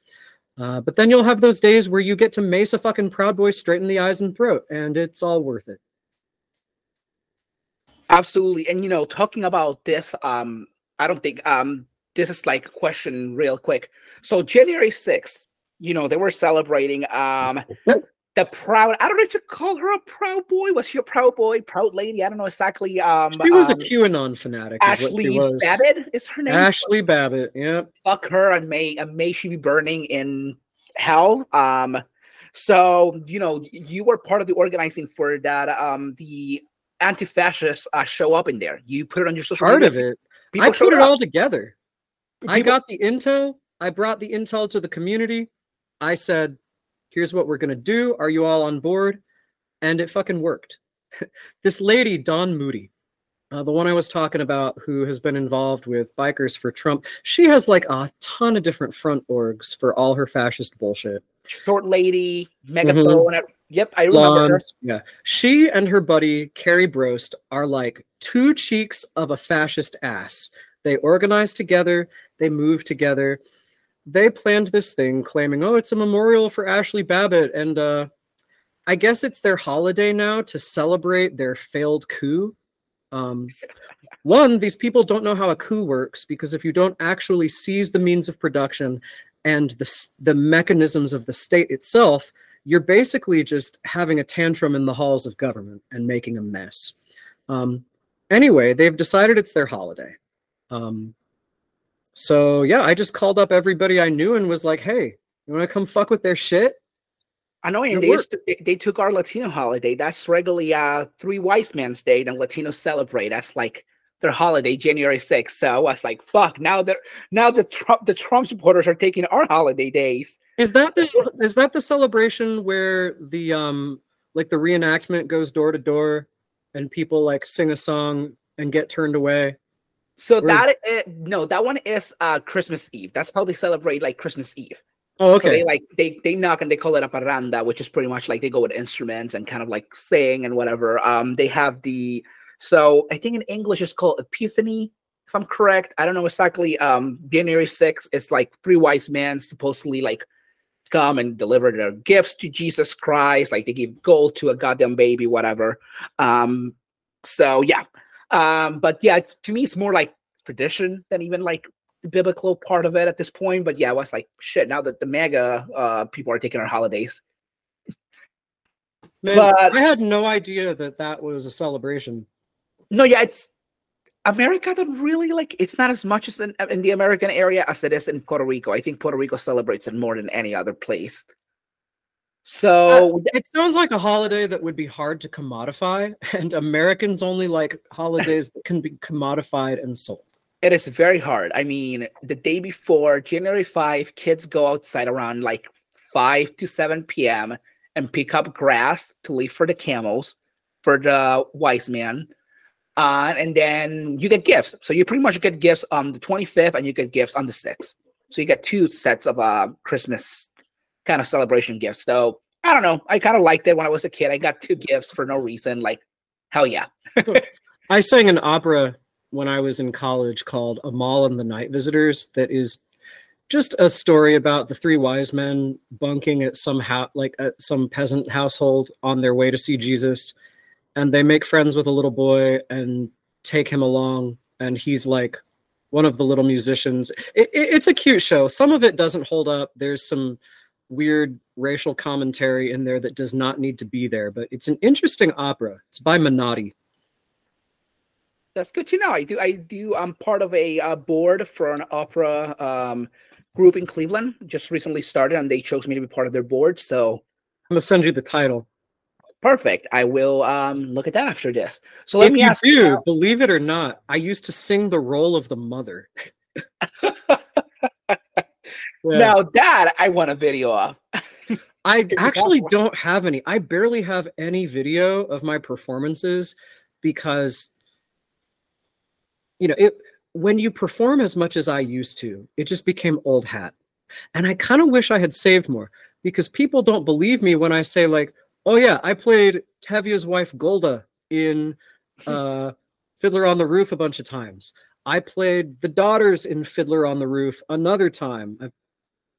Uh, but then you'll have those days where you get to mace a fucking Proud Boy straight in the eyes and throat, and it's all worth it. Absolutely. And, you know, talking about this, um, I don't think um, this is like a question real quick. So January 6th, you know, they were celebrating um the proud I don't know if to call her a proud boy. Was she a proud boy, proud lady? I don't know exactly. Um She was um, a QAnon fanatic. Ashley Babbitt is her name. Ashley Babbitt, yeah. Fuck her and may and may she be burning in hell. Um so you know, you were part of the organizing for that um the anti-fascists uh, show up in there. You put it on your social part media. of it. People I put it up. all together. People, I got the intel. I brought the intel to the community. I said, here's what we're going to do. Are you all on board? And it fucking worked. this lady, Dawn Moody, uh, the one I was talking about, who has been involved with Bikers for Trump, she has like a ton of different front orgs for all her fascist bullshit. Short lady, megaphone. Mm-hmm. Yep, I remember Blonde, her. Yeah. She and her buddy, Carrie Brost, are like two cheeks of a fascist ass. They organize together, they move together. They planned this thing claiming, oh, it's a memorial for Ashley Babbitt. And uh, I guess it's their holiday now to celebrate their failed coup. Um, one, these people don't know how a coup works because if you don't actually seize the means of production and the, the mechanisms of the state itself, you're basically just having a tantrum in the halls of government and making a mess. Um, anyway, they've decided it's their holiday. Um, so yeah, I just called up everybody I knew and was like, "Hey, you want to come fuck with their shit?" I know, and they, they, they took our Latino holiday. That's regularly uh three wise men's day, and Latinos celebrate. That's like their holiday, January 6th. So I was like, fuck, now they're now the Trump the Trump supporters are taking our holiday days. Is that the is that the celebration where the um like the reenactment goes door to door and people like sing a song and get turned away? So that no, that one is uh Christmas Eve. That's how they celebrate like Christmas Eve. Oh, okay. So they like they they knock and they call it a parranda, which is pretty much like they go with instruments and kind of like sing and whatever. Um, they have the so I think in English it's called Epiphany, if I'm correct. I don't know exactly. Um, January 6th, it's like three wise men supposedly like come and deliver their gifts to Jesus Christ. Like they give gold to a goddamn baby, whatever. Um, so yeah. Um, but yeah, to me, it's more like tradition than even like the biblical part of it at this point. But yeah, I was like, shit, now that the MAGA uh people are taking our holidays. Man, but I had no idea that that was a celebration no, yeah, it's America don't really like it's not as much as in, in, the American area as it is in Puerto Rico. I think Puerto Rico celebrates it more than any other place. So uh, it sounds like a holiday that would be hard to commodify, and Americans only like holidays that can be commodified and sold. It is very hard. I mean, the day before January 5, kids go outside around like 5 to 7 p.m. and pick up grass to leave for the camels, for the wise man. Uh, and then you get gifts. So you pretty much get gifts on the 25th and you get gifts on the 6th. So you get two sets of uh, Christmas kind of celebration gifts. So I don't know. I kind of liked it when I was a kid. I got two gifts for no reason. Like, hell yeah. I sang an opera when I was in college called Amahl and the Night Visitors that is just a story about the three wise men bunking at some ho- like at some peasant household on their way to see Jesus and they make friends with a little boy and take him along and he's like one of the little musicians it, it, it's a cute show some of it doesn't hold up there's some weird racial commentary in there that does not need to be there but it's an interesting opera it's by menotti that's good to know. I do. I do. I'm part of a uh, board for an opera um, group in Cleveland. Just recently started, and they chose me to be part of their board. So I'm gonna send you the title. Perfect. I will um, look at that after this. So let if me ask do, you. believe it or not, I used to sing the role of the mother. Yeah. Now that I want a video of. I actually don't have any. I barely have any video of my performances because you know, it when you perform as much as I used to, it just became old hat. And I kind of wish I had saved more because people don't believe me when I say like, "Oh yeah, I played Tevye's wife Golda in uh Fiddler on the Roof a bunch of times. I played the daughters in Fiddler on the Roof another time. I've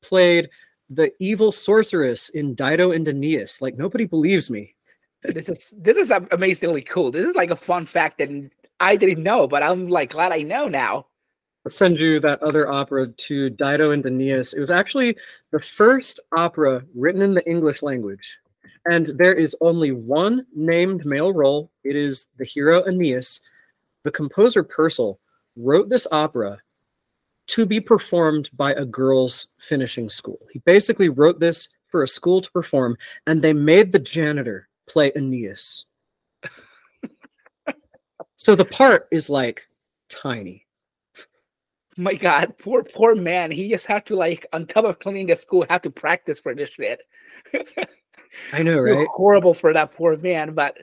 played the evil sorceress in Dido and Aeneas. Like nobody believes me. this is this is amazingly cool. This is like a fun fact that I didn't know, but I'm like glad I know now. I'll send you that other opera to Dido and Aeneas. It was actually the first opera written in the English language. And there is only one named male role. It is the hero Aeneas. The composer Purcell wrote this opera to be performed by a girls' finishing school. He basically wrote this for a school to perform, and they made the janitor play Aeneas. so the part is like tiny. My God, poor poor man. He just had to like on top of cleaning the school, have to practice for this shit. I know, right? Horrible for that poor man, but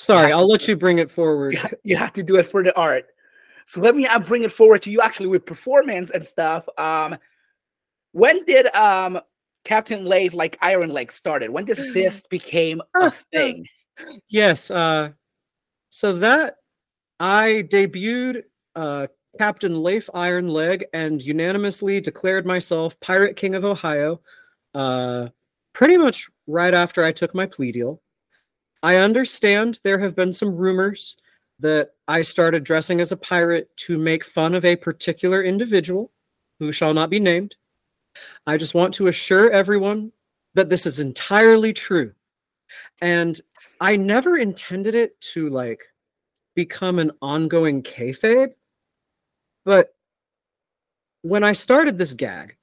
Sorry, I'll let you bring it forward. you, have to do it for the art. So let me uh, bring it forward to you actually with performance and stuff. Um, when did um Captain Leif like Iron Leg started? When does this became a thing? Yes, uh so that I debuted uh Captain Leif Iron Leg and unanimously declared myself Pirate King of Ohio uh pretty much right after I took my plea deal. I understand there have been some rumors that I started dressing as a pirate to make fun of a particular individual who shall not be named. I just want to assure everyone that this is entirely true. And I never intended it to like become an ongoing kayfabe. But when I started this gag,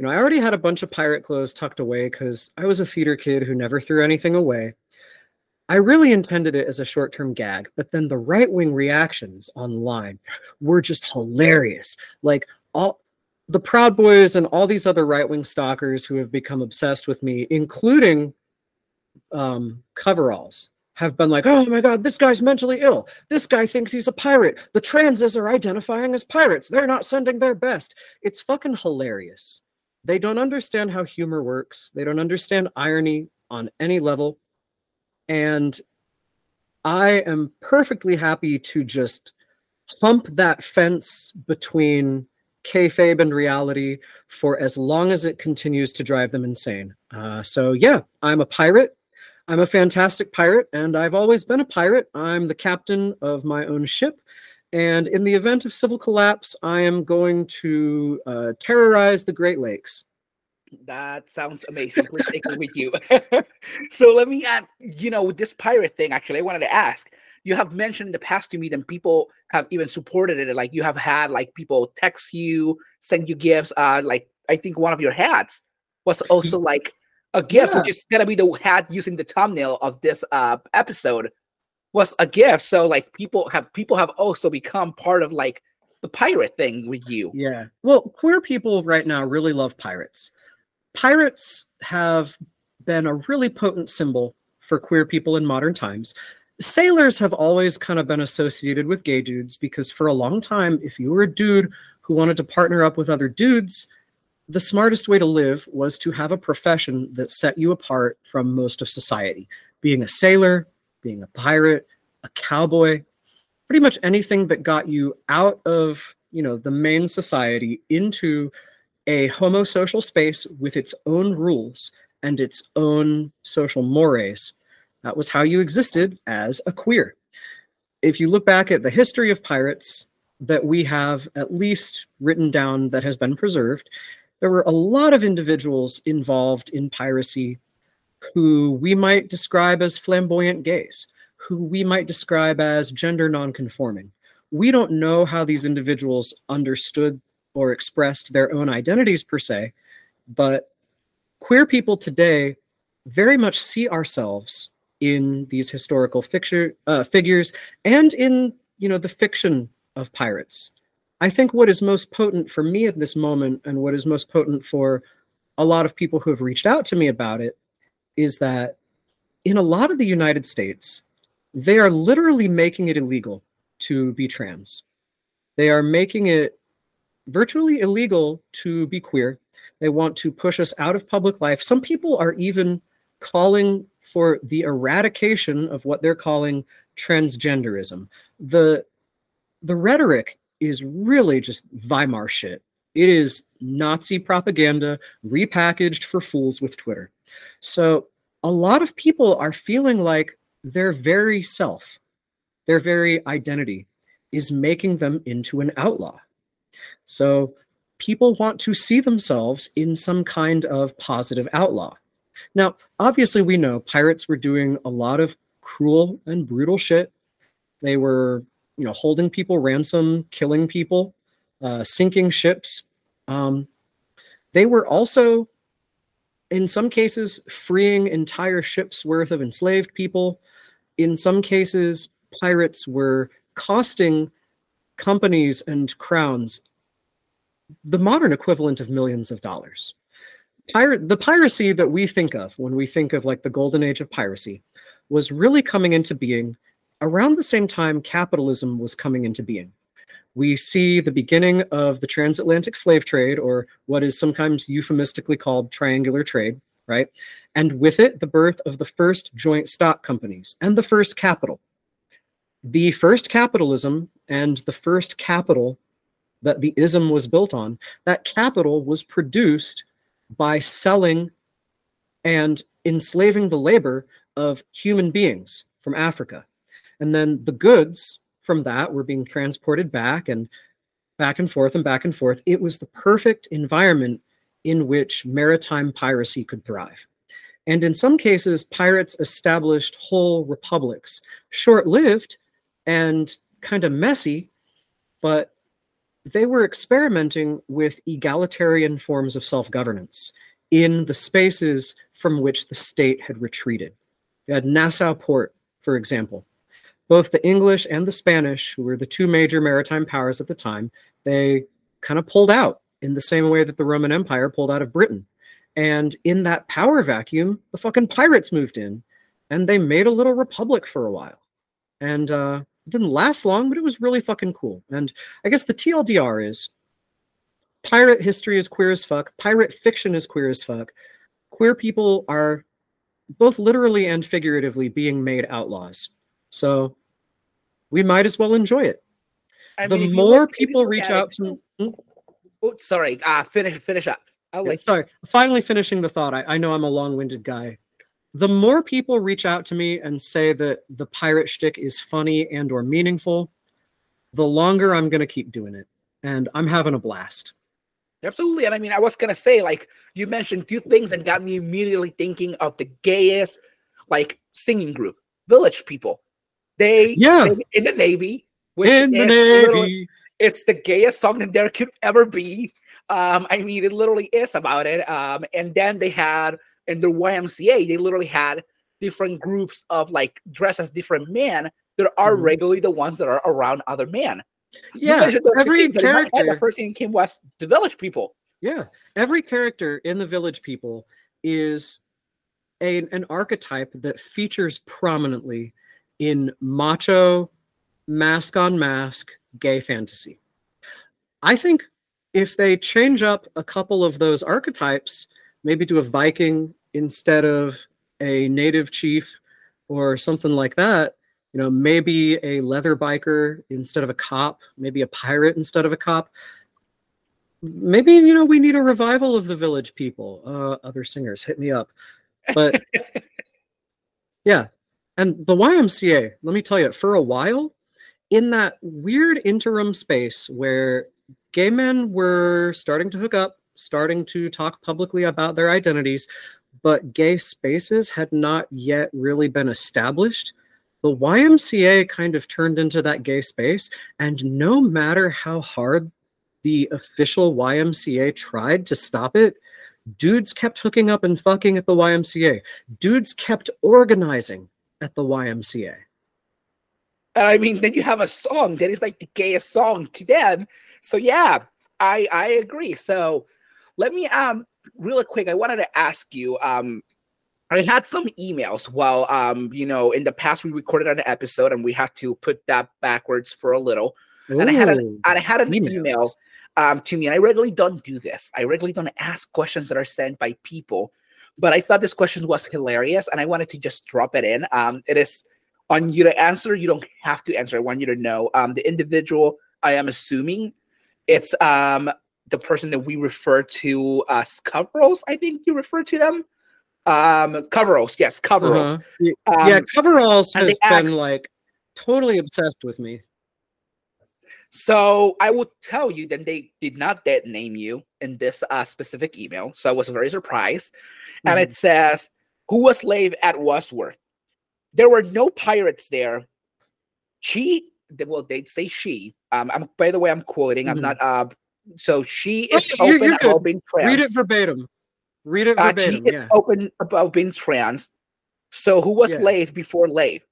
you know, I already had a bunch of pirate clothes tucked away because I was a feeder kid who never threw anything away. I really intended it as a short term gag, but then the right wing reactions online were just hilarious. Like, all the Proud Boys and all these other right wing stalkers who have become obsessed with me, including um, coveralls, have been like, oh my God, this guy's mentally ill. This guy thinks he's a pirate. The transes are identifying as pirates. They're not sending their best. It's fucking hilarious. They don't understand how humor works, they don't understand irony on any level. And I am perfectly happy to just hump that fence between kayfabe and reality for as long as it continues to drive them insane. Uh, so, yeah, I'm a pirate. I'm a fantastic pirate, and I've always been a pirate. I'm the captain of my own ship. And in the event of civil collapse, I am going to uh, terrorize the Great Lakes. That sounds amazing. Please take me with you. so let me add, you know, with this pirate thing, actually, I wanted to ask. You have mentioned in the past to me that people have even supported it. Like you have had like people text you, send you gifts. Uh, like I think one of your hats was also like a gift, which is gonna be the hat using the thumbnail of this uh episode. Was a gift. So like people have people have also become part of like the pirate thing with you. Yeah. Well, queer people right now really love pirates. Pirates have been a really potent symbol for queer people in modern times. Sailors have always kind of been associated with gay dudes because for a long time, if you were a dude who wanted to partner up with other dudes, the smartest way to live was to have a profession that set you apart from most of society. Being a sailor, being a pirate, a cowboy, pretty much anything that got you out of, you know, the main society into a homosocial space with its own rules and its own social mores. That was how you existed as a queer. If you look back at the history of pirates that we have at least written down that has been preserved, there were a lot of individuals involved in piracy who we might describe as flamboyant gays, who we might describe as gender nonconforming. We don't know how these individuals understood or expressed their own identities per se, but queer people today very much see ourselves in these historical fixture, uh, figures and in you know the fiction of pirates. I think what is most potent for me at this moment, and what is most potent for a lot of people who have reached out to me about it, is that in a lot of the United States, they are literally making it illegal to be trans. They are making it virtually illegal to be queer. They want to push us out of public life. Some people are even calling for the eradication of what they're calling transgenderism. The the rhetoric is really just Weimar shit. It is Nazi propaganda repackaged for fools with Twitter. So a lot of people are feeling like their very self, their very identity is making them into an outlaw. So people want to see themselves in some kind of positive outlaw. Now, obviously, we know pirates were doing a lot of cruel and brutal shit. They were, you know, holding people ransom, killing people, uh, sinking ships. Um, they were also, in some cases, freeing entire ships worth of enslaved people. In some cases, pirates were costing companies and crowns the modern equivalent of millions of dollars. The piracy that we think of when we think of like the golden age of piracy was really coming into being around the same time capitalism was coming into being. We see the beginning of the transatlantic slave trade, or what is sometimes euphemistically called triangular trade, right? And with it, the birth of the first joint stock companies and the first capital. The first capitalism and the first capital that the ism was built on, that capital was produced by selling and enslaving the labor of human beings from Africa. And then the goods from that were being transported back and back and forth and back and forth. It was the perfect environment in which maritime piracy could thrive. And in some cases, pirates established whole republics, short lived and kind of messy, but they were experimenting with egalitarian forms of self governance in the spaces from which the state had retreated. You had Nassau Port, for example. Both the English and the Spanish, who were the two major maritime powers at the time, they kind of pulled out in the same way that the Roman Empire pulled out of Britain. And in that power vacuum, the fucking pirates moved in and they made a little republic for a while. And uh, it didn't last long, but it was really fucking cool. And I guess the TLDR is pirate history is queer as fuck, pirate fiction is queer as fuck. Queer people are both literally and figuratively being made outlaws. So we might as well enjoy it. I the mean, more look, people reach out to hmm? oh, sorry, uh finish finish up. I'll yeah, sorry. Finally finishing the thought. I, I know I'm a long-winded guy the more people reach out to me and say that the pirate shtick is funny and or meaningful, the longer I'm gonna keep doing it. And I'm having a blast. Absolutely. And I mean, I was gonna say, like, you mentioned two things and got me immediately thinking of the gayest like singing group, Village People. They yeah in the Navy, which in the Navy. It's the gayest song that there could ever be. Um, I mean, it literally is about it. Um, and then they had in the YMCA, they literally had different groups of like dressed as different men, there are Mhm. regularly the ones that are around other men. Yeah, mentioned those two every in head, character. the first thing that came was the village people. Yeah, every character in the Village People is a, an archetype that features prominently in macho, masc on masc, gay fantasy. I think if they change up a couple of those archetypes, maybe do a Viking instead of a native chief or something like that, you know, maybe a leather biker instead of a cop, maybe a pirate instead of a cop. Maybe you know we need a revival of the village people. Uh other singers hit me up. But yeah and the ymca let me tell you for a while in that weird interim space where gay men were starting to hook up starting to talk publicly about their identities but gay spaces had not yet really been established the ymca kind of turned into that gay space and no matter how hard the official YMCA tried to stop it, dudes kept hooking up and fucking at the YMCA. Dudes kept organizing at the YMCA. And I mean, then you have a song that is like the gayest song to them. So yeah, I I agree. So let me um really quick. I wanted to ask you um. I had some emails while um you know in the past we recorded an episode and we had to put that backwards for a little and I had an, and I had an emails. email um, to me, and I regularly don't do this. I regularly don't ask questions that are sent by people, but I thought this question was hilarious, and I wanted to just drop it in. Um, it is on you to answer. You don't have to answer. I want you to know. Um, the individual, I am assuming, it's um the person that we refer to as coveralls. I think you refer to them. Um, coveralls. Yes, coveralls. Uh-huh. Um, yeah, coveralls has been like totally obsessed with me. So I will tell you that they did not dead name you in this uh, specific email. So I was very surprised. And Mhm. it says, Who was Leif at Wadsworth? There were no pirates there. She, well, they say she. Um, I'm by the way, I'm quoting. I'm Mhm. not uh so she is you're- open you're about being trans. Read it verbatim. Read it Uh, verbatim. she is open about being trans. So who was Yeah. Leif before Leif?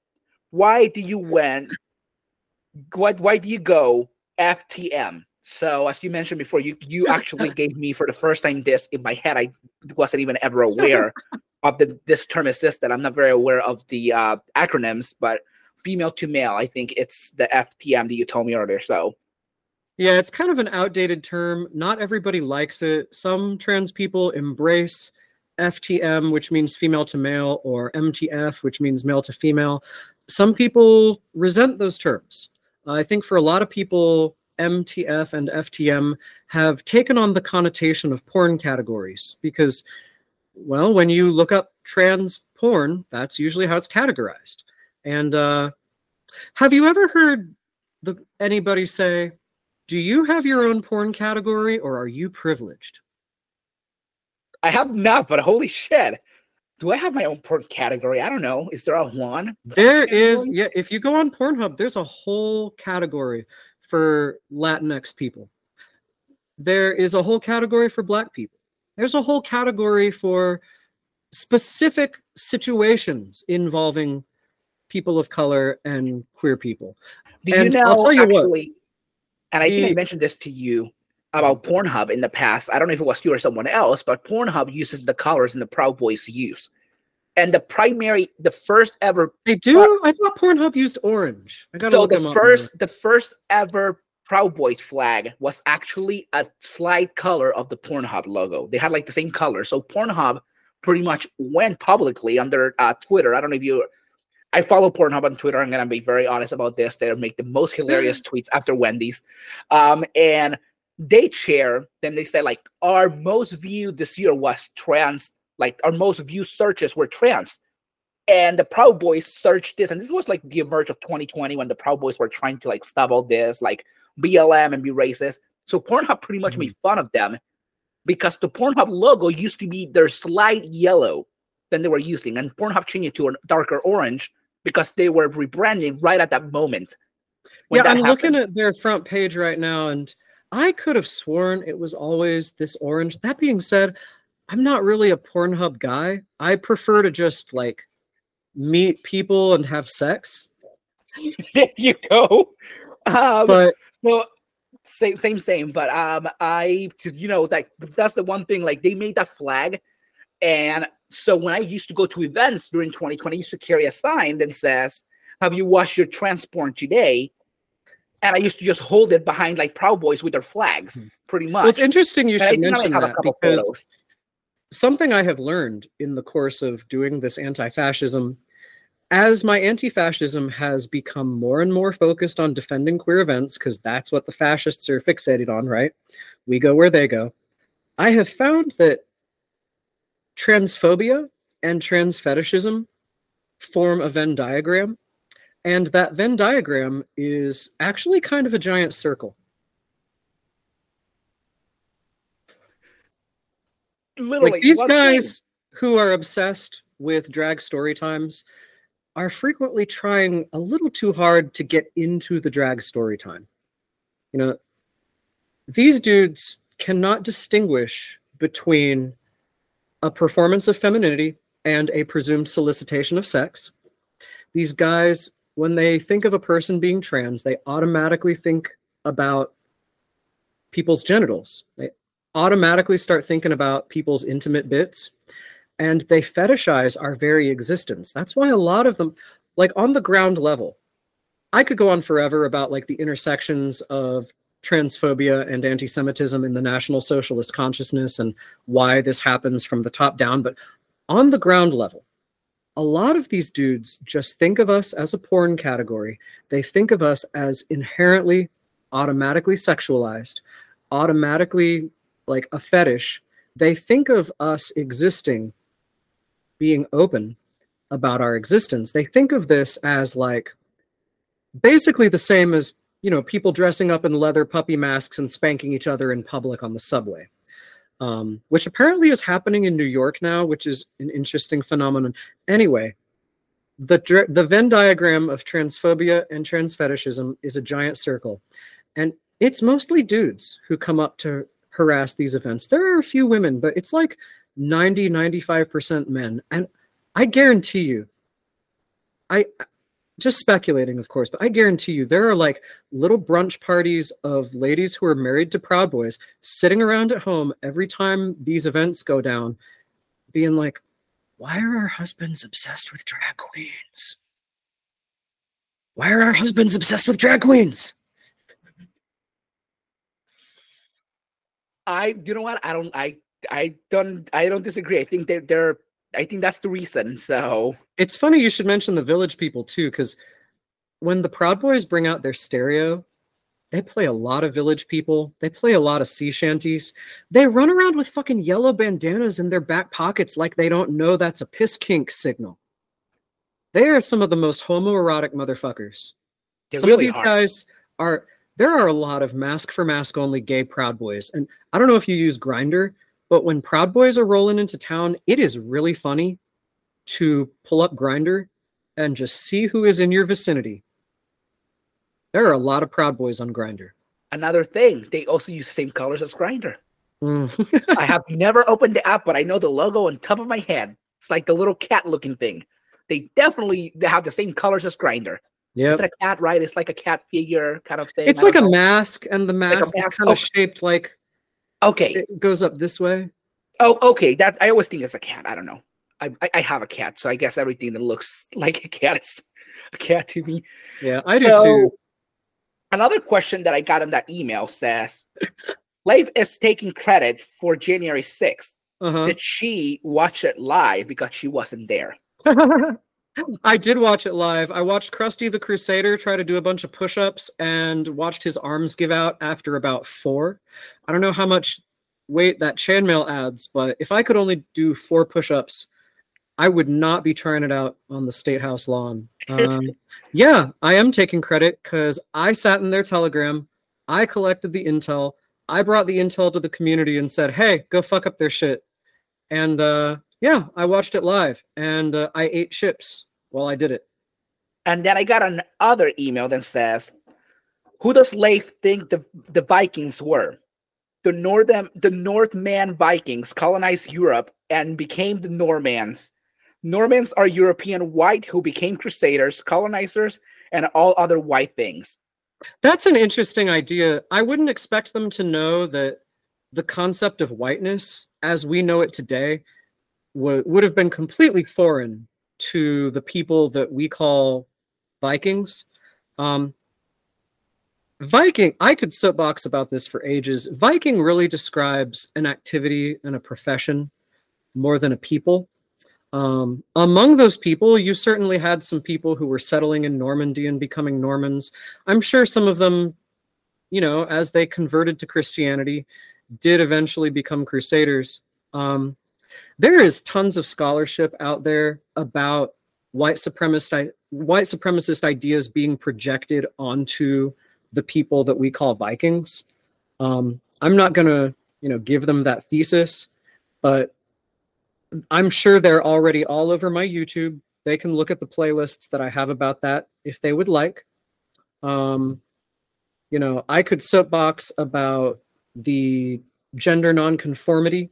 Why do you went? What? Why do you go FTM? So as you mentioned before, you you actually gave me for the first time this in my head. I wasn't even ever aware of the this term existed. I'm not very aware of the uh, acronyms, but female to male, I think it's the FTM that you told me earlier. So Yeah, it's kind of an outdated term. Not everybody likes it. Some trans people embrace FTM, which means female to male, or MTF, which means male to female. Some people resent those terms. I think for a lot of people, MTF and FTM have taken on the connotation of porn categories because, well, when you look up trans porn, that's usually how it's categorized. And uh, have you ever heard the, anybody say, do you have your own porn category or are you privileged? I have not, but holy shit. Do I have my own porn category? I don't know. Is there a one? There is, category? yeah, if you go on Pornhub, there's a whole category for Latinx people. There is a whole category for Black people. There's a whole category for specific situations involving people of color and queer people. Do you know I'll tell you what, and I think I mentioned this to you about Pornhub in the past. I don't know if it was you or someone else, but Pornhub uses the colors and the Proud Boys use. And the primary, the first ever, They do? I thought Pornhub used orange. I gotta so look the them first, more. the first ever Proud Boys flag was actually a slight color of the Pornhub logo. They had like the same color. So Pornhub pretty much went publicly under uh, Twitter. I don't know if you. I follow Pornhub on Twitter. I'm gonna be very honest about this. They make the most hilarious tweets after Wendy's, um, and they share. Then they say like our most viewed this year was trans. Like our most viewed searches were trans, and the Proud Boys searched this, and this was like the emerge of 2020 when the Proud Boys were trying to like stop all this, like BLM and be racist. So Pornhub pretty much Mhm. made fun of them because the Pornhub logo used to be their slight yellow than they were using, and Pornhub changed it to a darker orange because they were rebranding right at that moment. Yeah, I'm looking at their front page right now, and I could have sworn it was always this orange. That being said, I'm not really a Pornhub guy. I prefer to just like meet people and have sex. there you go. Um, But so same, same, same. But um, I, you know, like that's the one thing. Like they made that flag, and so when I used to go to events during 2020, I used to carry a sign that says, "Have you watched your transport today?" And I used to just hold it behind like Proud Boys with their flags, Mhm. pretty much. well, it's interesting you And should mention that because photos. something I have learned in the course of doing this anti fascism, as my anti fascism has become more and more focused on defending queer events, because that's what the fascists are fixated on, right? We go where they go. I have found that transphobia and trans fetishism form a Venn diagram. And that Venn diagram is actually kind of a giant circle. Literally, like these guys who are obsessed with drag story times are frequently trying a little too hard to get into the drag story time. You know, these dudes cannot distinguish between a performance of femininity and a presumed solicitation of sex. These guys, when they think of a person being trans, they automatically think about people's genitals. They automatically start thinking about people's intimate bits and they fetishize our very existence. That's why a lot of them, like on the ground level, I could go on forever about like the intersections of transphobia and anti Semitism in the National Socialist consciousness and why this happens from the top down. But on the ground level, a lot of these dudes just think of us as a porn category. They think of us as inherently, automatically sexualized, automatically like a fetish. They think of us existing, being open about our existence. They think of this as like basically the same as, you know, people dressing up in leather puppy masks and spanking each other in public on the subway. Um, which apparently is happening in New York now, which is an interesting phenomenon. Anyway, the the Venn diagram of transphobia and trans fetishism is a giant circle, and it's mostly dudes who come up to harass these events. There are a few women, but it's like 90 95% men, and I guarantee you, I just speculating, of course, but I guarantee you there are like little brunch parties of ladies who are married to Proud Boys sitting around at home every time these events go down, being like, why are our husbands obsessed with drag queens? Why are our husbands obsessed with drag queens? I, you know what? I don't, I, I don't, I don't disagree. I think they're, they're, I think that's the reason. So It's funny you should mention the village people too, because when the Proud Boys bring out their stereo, they play a lot of village people. They play a lot of sea shanties. They run around with fucking yellow bandanas in their back pockets like they don't know that's a piss kink signal. They are some of the most homoerotic motherfuckers. they some really of these are. guys are there are a lot of masc for masc only gay proud boys and i don't know if you use Grindr but when proud boys are rolling into town it is really funny to pull up Grindr and just see who is in your vicinity there are a lot of proud boys on Grindr Another thing, they also use the same colors as Grindr. Mm. I have never opened the app, but I know the logo on top of my head. It's like the little cat looking thing. They definitely they have the same colors as Grindr. yeah Is it a cat, right? It's like a cat figure kind of thing. it's like don't a know. mask and the mask is mask, kind of okay. shaped like Okay. it goes up this way Oh, okay. That I always think it's a cat. I don't know. I, I I have a cat, so I guess everything that looks like a cat is a cat to me. yeah i do too Another question that I got in that email says, Leif is taking credit for January 6th. uh-huh Did she watch it live because she wasn't there? I did watch it live. I watched Krusty the Crusader try to do a bunch of push ups and watched his arms give out after about four. I don't know how much weight that chainmail adds, but if I could only do four push ups, I would not be trying it out on the State House lawn. Um, yeah, I am taking credit because I sat in their telegram. I collected the intel. I brought the intel to the community and said, hey, go fuck up their shit. And uh, yeah, I watched it live and uh, I ate chips while I did it. And then I got another email that says, "Who does Leif think the the Vikings were? The northern the Northman Vikings colonized Europe and became the Normans. Normans are European white who became crusaders, colonizers, and all other white things. That's an interesting idea. I wouldn't expect them to know that the concept of whiteness, as we know it today, w- would have been completely foreign to the people that we call Vikings. Um, Viking, I could soapbox about this for ages. Viking really describes an activity and a profession more than a people. Um, among those people, you certainly had some people who were settling in Normandy and becoming Normans. I'm sure some of them, you know, as they converted to Christianity, did eventually become crusaders. Um, there is tons of scholarship out there about white supremacist white supremacist ideas being projected onto the people that we call Vikings. Um, I'm not to, you know, give them that thesis, but I'm sure they're already all over my YouTube. They can look at the playlists that I have about that if they would like. Um, you know, I could soapbox about the gender nonconformity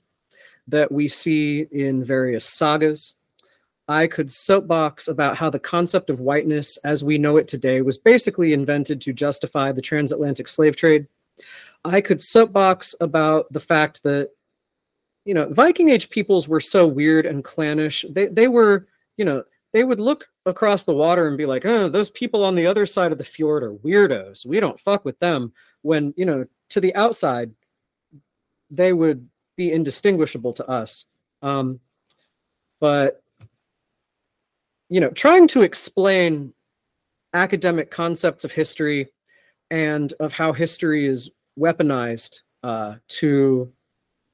that we see in various sagas. I could soapbox about how the concept of whiteness as we know it today was basically invented to justify the transatlantic slave trade. I could soapbox about the fact that, you know, Viking Age peoples were so weird and clannish. They, they were, you know, they would look across the water and be like, oh, those people on the other side of the fjord are weirdos. We don't fuck with them. When, you know, to the outside, they would be indistinguishable to us. Um, but you know, trying to explain academic concepts of history and of how history is weaponized uh, to,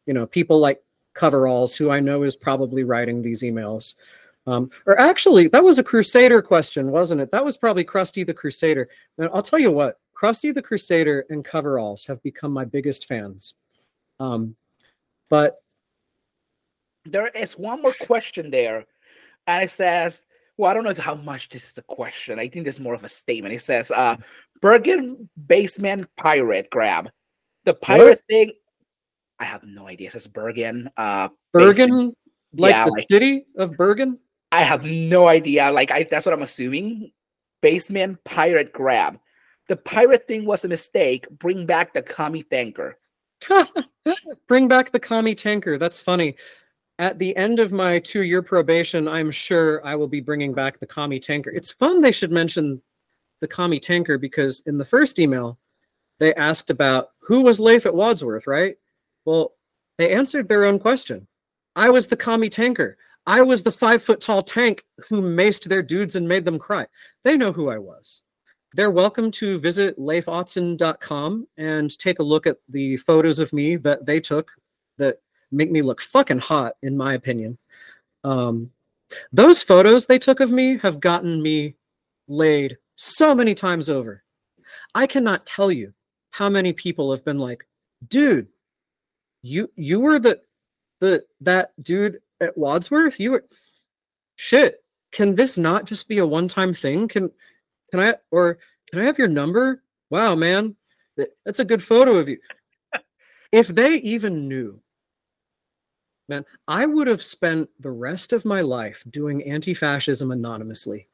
you know, people like Coveralls, who I know is probably writing these emails. Um, or actually, that was a Crusader question, wasn't it? That was probably Krusty the Crusader. And I'll tell you what, Krusty the Crusader and Coveralls have become my biggest fans. Um, but there is one more question there, and it says, well, I don't know how much this is a question. I think this is more of a statement. It says, uh, Bergen basement pirate grab. The pirate what? thing, I have no idea. It says Bergen. Uh, Bergen, basement. like yeah, the like, city of Bergen? I have no idea. Like, I that's what I'm assuming. Basement pirate grab. The pirate thing was a mistake. Bring back the commie tanker. Bring back the commie tanker. That's funny at the end of my two year probation, I'm sure I will be bringing back the commie tanker. It's fun they should mention the commie tanker because in the first email, they asked about who was Leif at Wadsworth, right? Well, they answered their own question. I was the commie tanker. I was the five foot tall tank who maced their dudes and made them cry. They know who I was. They're welcome to visit leifautzen.com and take a look at the photos of me that they took that make me look fucking hot, in my opinion. Um, those photos they took of me have gotten me laid so many times over. I cannot tell you how many people have been like, dude, you you were the the that dude at Wadsworth? You were shit. Can this not just be a one-time thing? Can can I or can I have your number? Wow, man. That's a good photo of you. if they even knew Man, I would have spent the rest of my life doing anti fascism anonymously.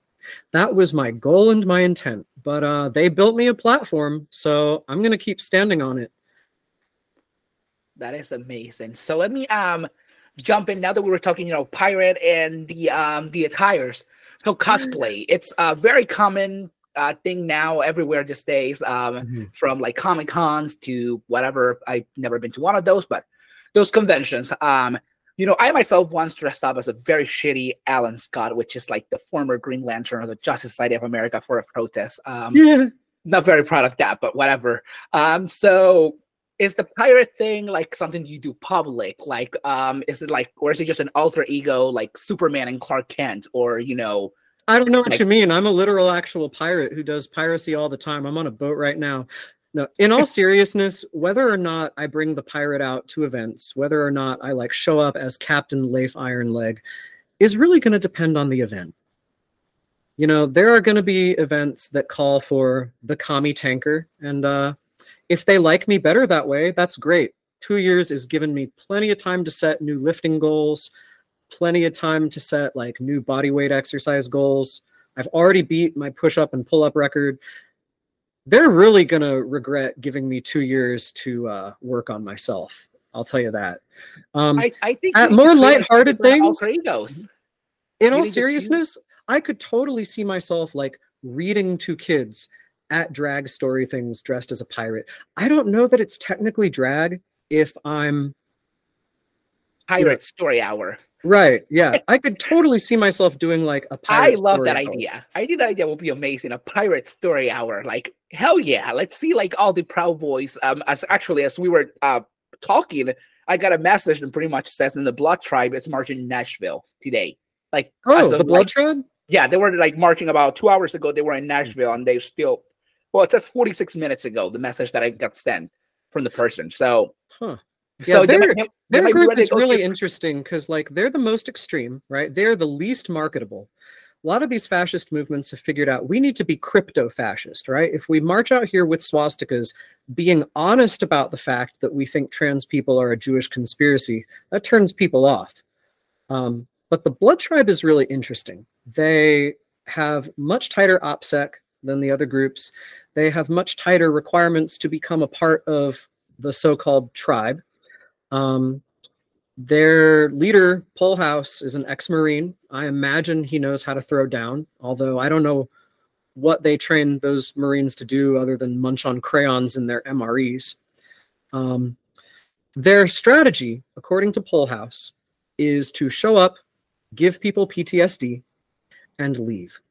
That was my goal and my intent. But uh, they built me a platform, so I'm going to keep standing on it. That is amazing. So let me um jump in now that we were talking, you know, pirate and the um the attires. So cosplay, it's a very common uh, thing now everywhere these days. Um, mm-hmm. from like comic cons to whatever. I've never been to one of those, but those conventions. Um, you know, I myself once dressed up as a very shitty Alan Scott, which is like the former Green Lantern of the Justice Society of America for a protest. Um, yeah. Not very proud of that, but whatever. Um, so is the pirate thing like something you do public? Like, um, is it like, or is it just an alter ego like Superman and Clark Kent, or you know? I don't know what like, you mean. I'm a literal actual pirate who does piracy all the time. I'm on a boat right now. No, in all seriousness, whether or not I bring the pirate out to events, whether or not I like show up as Captain Leif Ironleg, is really going to depend on the event. You know, there are going to be events that call for the commie tanker, and uh, if they like me better that way, that's great. Two years is given me plenty of time to set new lifting goals. plenty of time to set like new body weight exercise goals. I've already beat my push up and pull up record. They're really going to regret giving me two years to uh, work on myself. I'll tell you that. Um, I, I think at more lighthearted things, egos. in all the two- seriousness, I could totally see myself like reading to kids at drag story things dressed as a pirate. I don't know that it's technically drag if I'm pirate story hour. right. Yeah, I could totally see myself doing like a pirate. I love that hour. idea. I think that idea will be amazing. A pirate story hour. Like hell yeah. Let's see like all the Proud Boys. Um as actually as we were uh talking, I got a message and pretty much says in the Blood Tribe it's marching in Nashville today. Like Oh, of, the Blood like, Tribe. yeah, they were like marching about two hours ago. They were in Nashville and they still well, it says 46 minutes ago, the message that I got sent from the person. So Huh. Yeah, they their- might- Their group is really to- interesting because like they're the most extreme, right? They're the least marketable. A lot of these fascist movements have figured out we need to be crypto fascist, right? If we march out here with swastikas, being honest about the fact that we think trans people are a Jewish conspiracy, that turns people off. Um, but the Blood Tribe is really interesting. They have much tighter OPSEC than the other groups. They have much tighter requirements to become a part of the so-called tribe. Um, their leader, Pohlhaus, is an ex-marine. I imagine he knows how to throw down, although I don't know what they train those Marines to do other than munch on crayons in their MREs. Um, their strategy, according to Pohlhaus, is to show up, give people PTSD, and leave.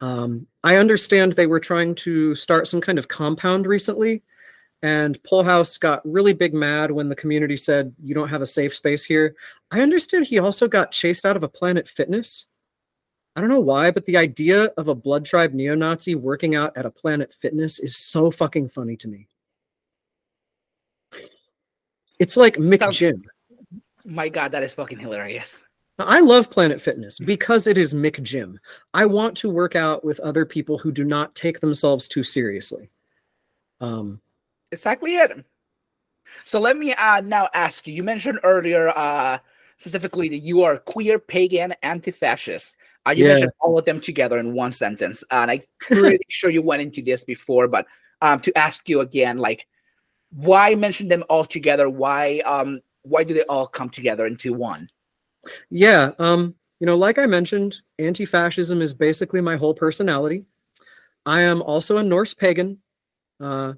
Um, I understand they were trying to start some kind of compound recently, and Pohlhaus got really big mad when the community said, You don't have a safe space here. I understood he also got chased out of a Planet Fitness. I don't know why, but the idea of a Blood Tribe neo Nazi working out at a Planet Fitness is so fucking funny to me. It's like Mick Sounds- Jim. My god, that is fucking hilarious. Now, I love Planet Fitness because it is Mick Jim. I want to work out with other people who do not take themselves too seriously. Um, Exactly it. So let me uh, now ask you. You mentioned earlier, uh, specifically that you are queer, pagan, anti-fascist. Uh, you Yeah. mentioned all of them together in one sentence, and I'm pretty sure you went into this before. But um, to ask you again, like, why mention them all together? Why um, why do they all come together into one? Yeah, um, you know, like I mentioned, anti-fascism is basically my whole personality. I am also a Norse pagan. Uh,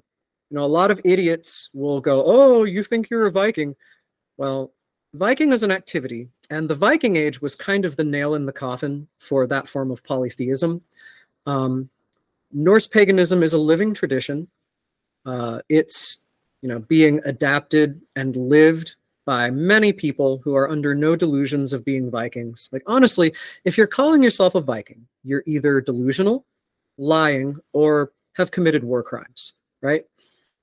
you know, a lot of idiots will go, "Oh, you think you're a Viking?" Well, Viking is an activity, and the Viking Age was kind of the nail in the coffin for that form of polytheism. Um, Norse paganism is a living tradition. Uh, it's you know being adapted and lived by many people who are under no delusions of being Vikings. Like, honestly, if you're calling yourself a Viking, you're either delusional, lying, or have committed war crimes, right?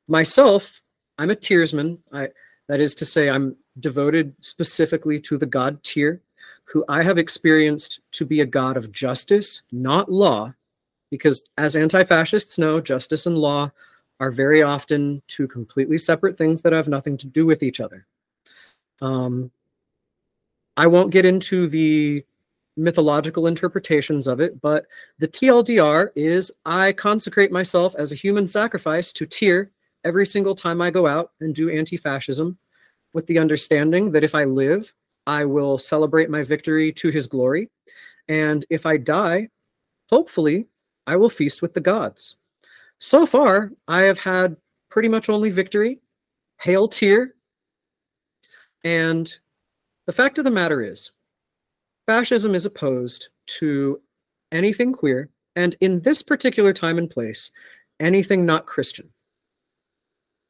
Myself, I'm a Tyrsman. I, that is to say, I'm devoted specifically to the god Tyr, who I have experienced to be a god of justice, not law, because as anti fascists know, justice and law are very often two completely separate things that have nothing to do with each other. Um, I won't get into the mythological interpretations of it, but the TLDR is I consecrate myself as a human sacrifice to Tyr every single time I go out and do anti fascism, with the understanding that if I live, I will celebrate my victory to his glory. And if I die, hopefully, I will feast with the gods. So far, I have had pretty much only victory. Hail Tyr, and the fact of the matter is, fascism is opposed to anything queer, and in this particular time and place, anything not Christian.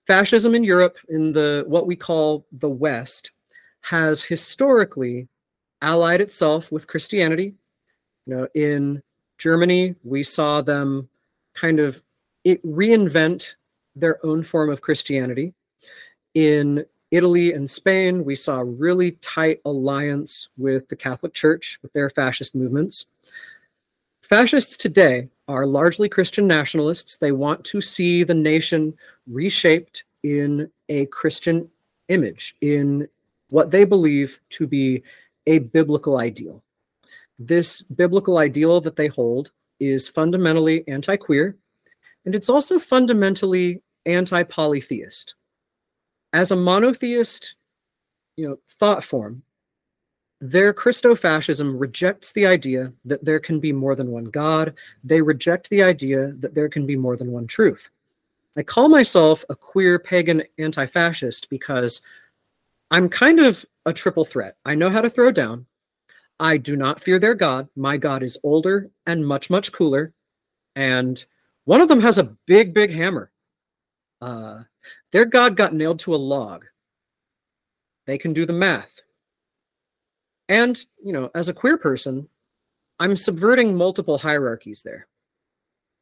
Fascism in Europe, in the what we call the West, has historically allied itself with Christianity. You know, in Germany, we saw them kind of reinvent their own form of Christianity. In Italy and Spain, we saw really tight alliance with the Catholic Church, with their fascist movements. Fascists today are largely Christian nationalists. They want to see the nation reshaped in a Christian image, in what they believe to be a biblical ideal. This biblical ideal that they hold is fundamentally anti queer, and it's also fundamentally anti polytheist. As a monotheist you know, thought form, their Christofascism rejects the idea that there can be more than one God. They reject the idea that there can be more than one truth. I call myself a queer pagan anti fascist because I'm kind of a triple threat. I know how to throw down. I do not fear their God. My God is older and much, much cooler. And one of them has a big, big hammer. Uh, their God got nailed to a log. They can do the math. And, you know, as a queer person, I'm subverting multiple hierarchies there.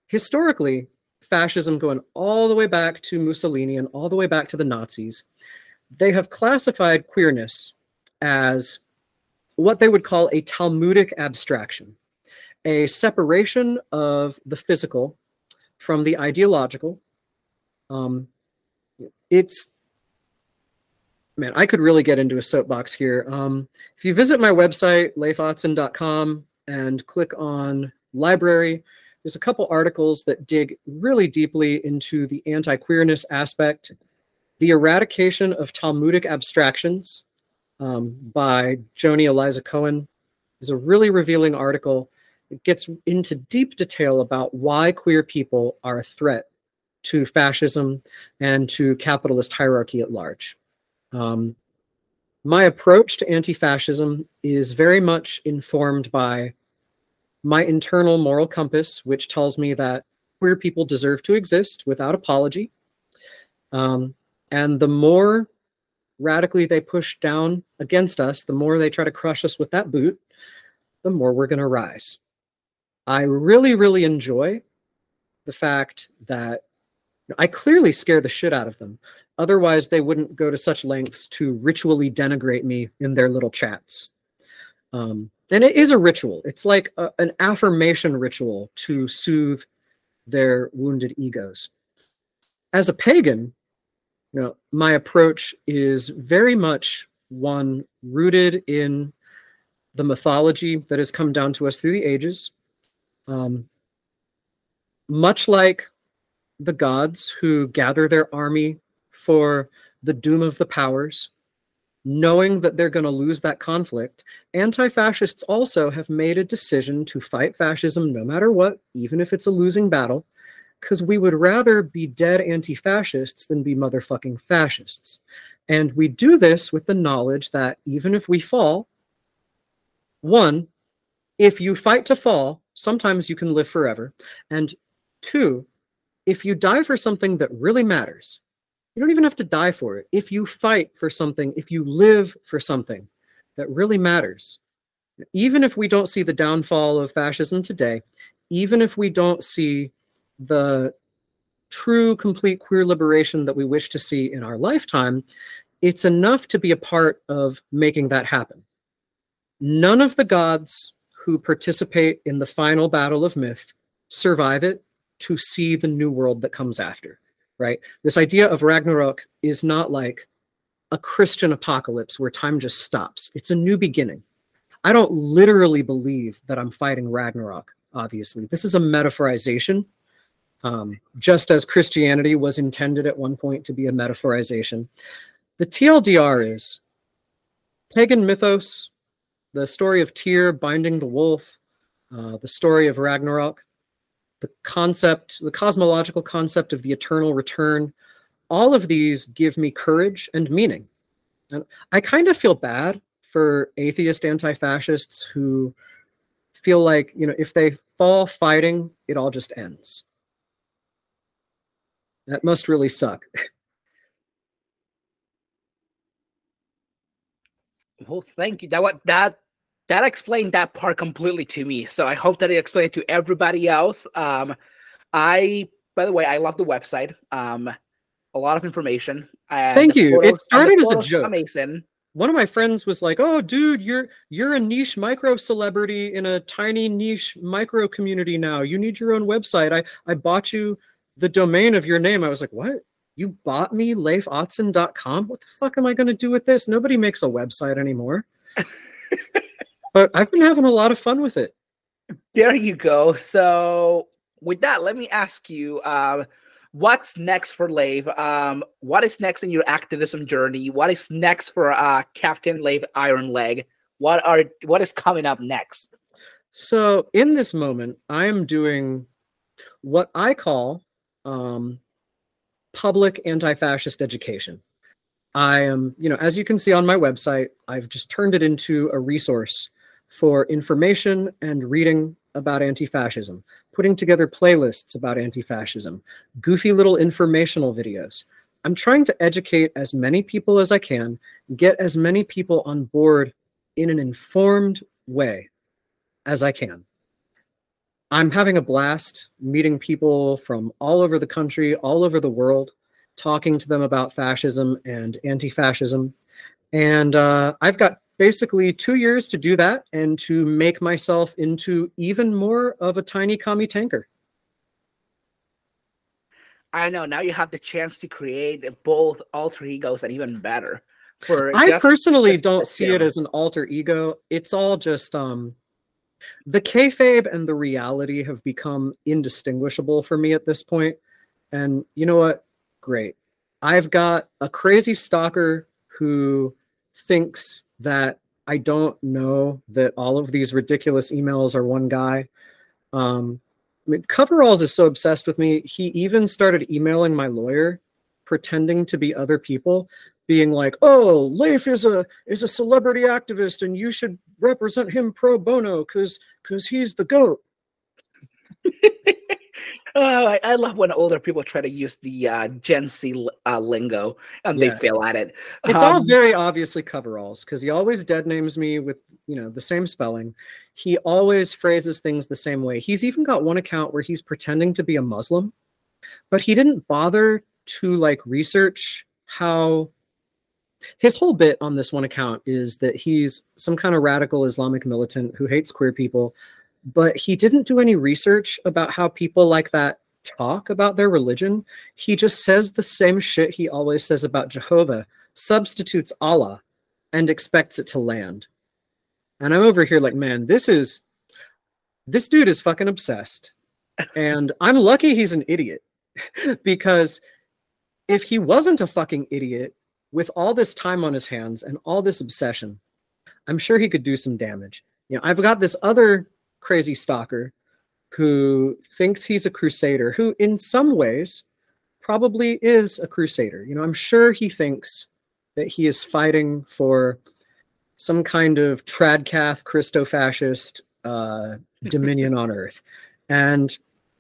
Historically, fascism going all the way back to Mussolini and all the way back to the Nazis, they have classified queerness as what they would call a Talmudic abstraction, a separation of the physical from the ideological. Um, it's man, I could really get into a soapbox here. Um, if you visit my website, leifautzen.com, and click on library, there's a couple articles that dig really deeply into the anti queerness aspect. The Eradication of Talmudic Abstractions um, by Joni Eliza Cohen is a really revealing article. It gets into deep detail about why queer people are a threat to fascism and to capitalist hierarchy at large. Um, my approach to anti fascism is very much informed by my internal moral compass, which tells me that queer people deserve to exist without apology. Um, and the more radically they push down against us, the more they try to crush us with that boot, the more we're going to rise. I really, really enjoy the fact that I clearly scare the shit out of them. Otherwise, they wouldn't go to such lengths to ritually denigrate me in their little chats. Um, and it is a ritual. It's like a, an affirmation ritual to soothe their wounded egos. As a pagan, you know, my approach is very much one rooted in the mythology that has come down to us through the ages. Um, much like the gods who gather their army for the doom of the powers, knowing that they're going to lose that conflict, anti fascists also have made a decision to fight fascism no matter what, even if it's a losing battle, because we would rather be dead anti fascists than be motherfucking fascists. And we do this with the knowledge that even if we fall, one, if you fight to fall, sometimes you can live forever. And two, if you die for something that really matters, you don't even have to die for it. If you fight for something, if you live for something that really matters, even if we don't see the downfall of fascism today, even if we don't see the true, complete queer liberation that we wish to see in our lifetime, it's enough to be a part of making that happen. None of the gods who participate in the final battle of myth survive it to see the new world that comes after, right? This idea of Ragnarok is not like a Christian apocalypse where time just stops. It's a new beginning. I don't literally believe that I'm fighting Ragnarok, obviously. This is a metaphorization, um, just as Christianity was intended at one point to be a metaphorization. The TLDR is pagan mythos, the story of Tyr binding the wolf, uh, the story of Ragnarok, the concept, the cosmological concept of the eternal return, all of these give me courage and meaning. And I kind of feel bad for atheist anti fascists who feel like, you know, if they fall fighting, it all just ends. That must really suck. Well, thank you. That what that that explained that part completely to me. So I hope that it explained to everybody else. Um, I, by the way, I love the website. Um, a lot of information. Thank you. Photos, it started as a joke. Amazing. One of my friends was like, "Oh, dude, you're you're a niche micro celebrity in a tiny niche micro community now. You need your own website. I I bought you the domain of your name." I was like, "What? You bought me leifautzen.com? What the fuck am I going to do with this? Nobody makes a website anymore." but I've been having a lot of fun with it. There you go. So with that, let me ask you, uh, what's next for Leif? Um, what is next in your activism journey? What is next for uh, Captain Leif Iron Leg? What are what is coming up next? So in this moment, I am doing what I call um, public anti-fascist education. I am, you know, as you can see on my website, I've just turned it into a resource for information and reading about anti-fascism, putting together playlists about anti-fascism, goofy little informational videos. I'm trying to educate as many people as I can, get as many people on board in an informed way as I can. I'm having a blast meeting people from all over the country, all over the world, talking to them about fascism and anti fascism. And uh, I've got basically two years to do that and to make myself into even more of a tiny commie tanker. I know now you have the chance to create both alter egos and even better. For I personally don't see it as an alter ego. It's all just um the kayfabe and the reality have become indistinguishable for me at this point. And you know what? Great. I've got a crazy stalker who thinks that I don't know that all of these ridiculous emails are one guy. Um, I mean, Coveralls is so obsessed with me. He even started emailing my lawyer, pretending to be other people, being like, "Oh, Leif is a is a celebrity activist, and you should represent him pro bono because because he's the goat." Oh, I, I, love when older people try to use the uh, Gen Z uh, lingo and yeah. they fail at it. It's um, all very obviously coveralls because he always dead names me with you know the same spelling. He always phrases things the same way. He's even got one account where he's pretending to be a Muslim, but he didn't bother to like research how his whole bit on this one account is that he's some kind of radical Islamic militant who hates queer people but he didn't do any research about how people like that talk about their religion. He just says the same shit he always says about Jehovah, substitutes Allah, and expects it to land. And I'm over here like, man, this is this dude is fucking obsessed. And I'm lucky he's an idiot because if he wasn't a fucking idiot with all this time on his hands and all this obsession, I'm sure he could do some damage. You know, I've got this other crazy stalker who thinks he's a crusader, who in some ways probably is a crusader. You know, I'm sure he thinks that he is fighting for some kind of tradcath Christo-fascist uh, dominion on earth. And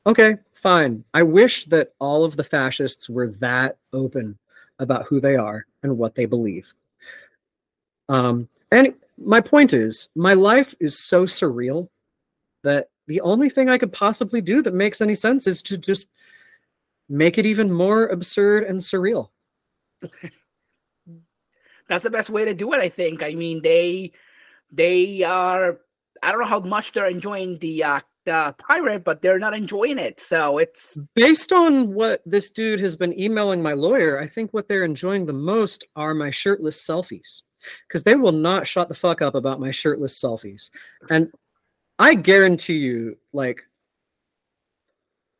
okay, fine. I wish that all of the fascists were that open about who they are and what they believe. Um, and my point is, my life is so surreal that the only thing I could possibly do that makes any sense is to just make it even more absurd and surreal. That's the best way to do it, I think. I mean, they they are I don't know how much they're enjoying the uh the pirate, but they're not enjoying it. So it's based on what this dude has been emailing my lawyer. I think what they're enjoying the most are my shirtless selfies because they will not shut the fuck up about my shirtless selfies. And I guarantee you, like,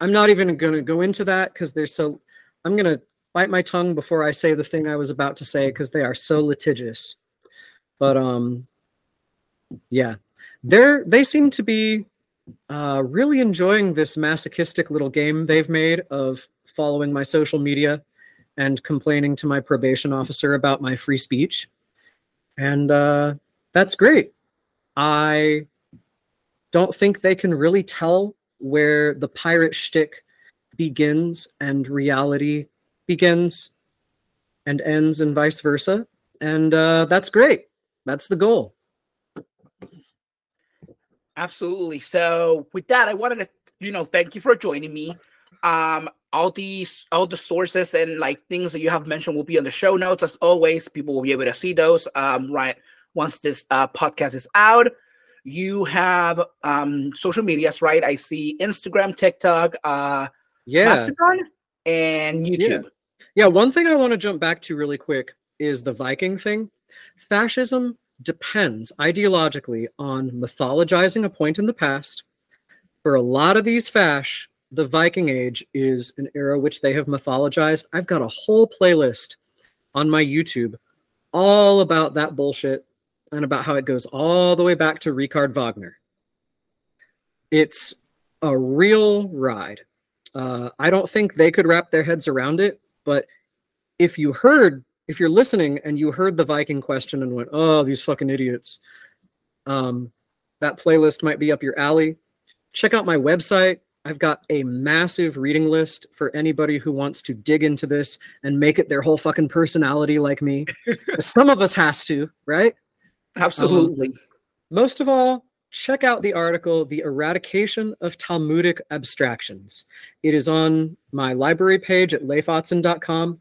I'm not even going to go into that because they're so. I'm going to bite my tongue before I say the thing I was about to say because they are so litigious. But um, yeah, they're they seem to be uh, really enjoying this masochistic little game they've made of following my social media and complaining to my probation officer about my free speech, and uh, that's great. I don't think they can really tell where the pirate shtick begins and reality begins and ends and vice versa. And uh, that's great. That's the goal. Absolutely. So with that, I wanted to, you know, thank you for joining me. Um, all these, all the sources and like things that you have mentioned will be on the show notes. As always, people will be able to see those. Um, right once this uh, podcast is out you have um social medias, right? I see Instagram, TikTok, uh yeah, Mastodon, and YouTube. Yeah. yeah, one thing I want to jump back to really quick is the Viking thing. Fascism depends ideologically on mythologizing a point in the past. For a lot of these fash, the Viking Age is an era which they have mythologized. I've got a whole playlist on my YouTube all about that bullshit and about how it goes all the way back to Richard Wagner. It's a real ride. Uh, I don't think they could wrap their heads around it, but if you heard, if you're listening and you heard the Viking question and went, "Oh, these fucking idiots," um, that playlist might be up your alley. Check out my website. I've got a massive reading list for anybody who wants to dig into this and make it their whole fucking personality like me. Some of us has to, right? Absolutely. Um, most of all, check out the article, The Eradication of Talmudic Abstractions. It is on my library page at leifautzen.com.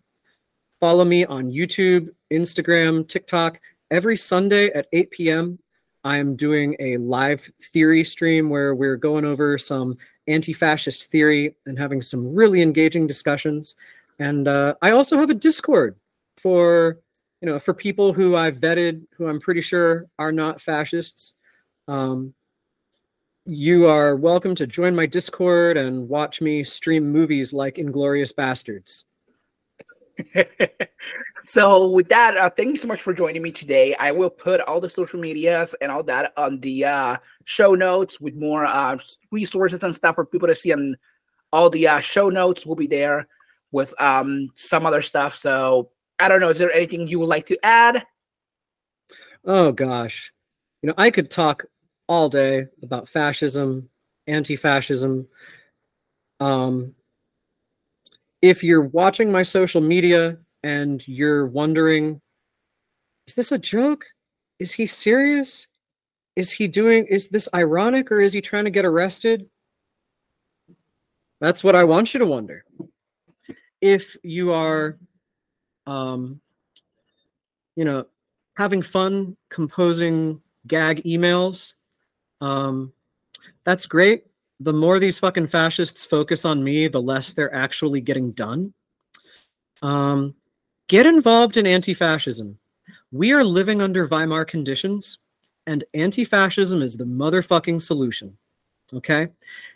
Follow me on YouTube, Instagram, TikTok. Every Sunday at 8 p.m., I am doing a live theory stream where we're going over some anti fascist theory and having some really engaging discussions. And uh, I also have a Discord for you know for people who I've vetted, who I'm pretty sure are not fascists. Um, you are welcome to join my Discord and watch me stream movies like Inglourious Basterds. so with that, uh, thank you so much for joining me today. I will put all the social medias and all that on the uh, show notes with more uh, resources and stuff for people to see. And all the uh, show notes will be there with um, some other stuff. So I don't know. Is there anything you would like to add? Oh gosh, you know I could talk all day about fascism, anti-fascism. Um, if you're watching my social media and you're wondering, is this a joke? Is he serious? Is he doing, is this ironic or is he trying to get arrested? That's what I want you to wonder. If you are, um, you know, having fun composing gag emails um, that's great. The more these fucking fascists focus on me, the less they're actually getting done. Um, get involved in anti fascism. We are living under Weimar conditions, and anti fascism is the motherfucking solution. Okay?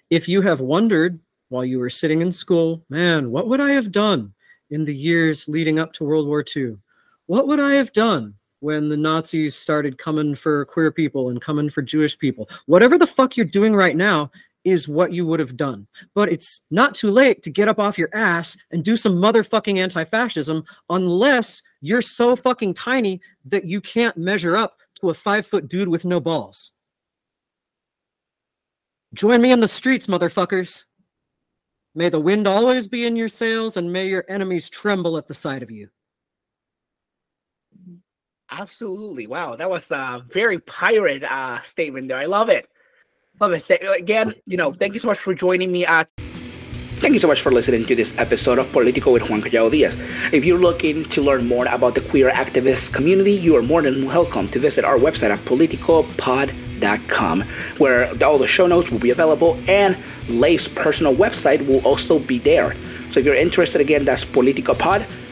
If you have wondered while you were sitting in school, man, what would I have done in the years leading up to World War II? What would I have done when the Nazis started coming for queer people and coming for Jewish people. Whatever the fuck you're doing right now is what you would have done. But it's not too late to get up off your ass and do some motherfucking anti fascism unless you're so fucking tiny that you can't measure up to a five foot dude with no balls. Join me in the streets, motherfuckers. May the wind always be in your sails and may your enemies tremble at the sight of you. Absolutely. Wow. That was a very pirate uh, statement there. I love it. Love it. Again, you know, thank you so much for joining me. Uh, Thank you so much for listening to this episode of Politico with Juan Collado Diaz. If you're looking to learn more about the queer activist community, you are more than welcome to visit our website at politicopod.com, where all the show notes will be available and Leif's personal website will also be there. So if you're interested, again, that's politicopod.com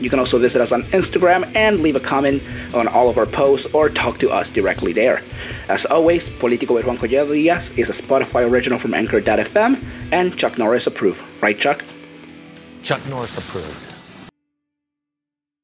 you can also visit us on Instagram and leave a comment on all of our posts or talk to us directly there. As always, Politico with Juan Collado Diaz is a Spotify original from Anchor.fm and Chuck Norris approved. Right, Chuck? Chuck Norris approved.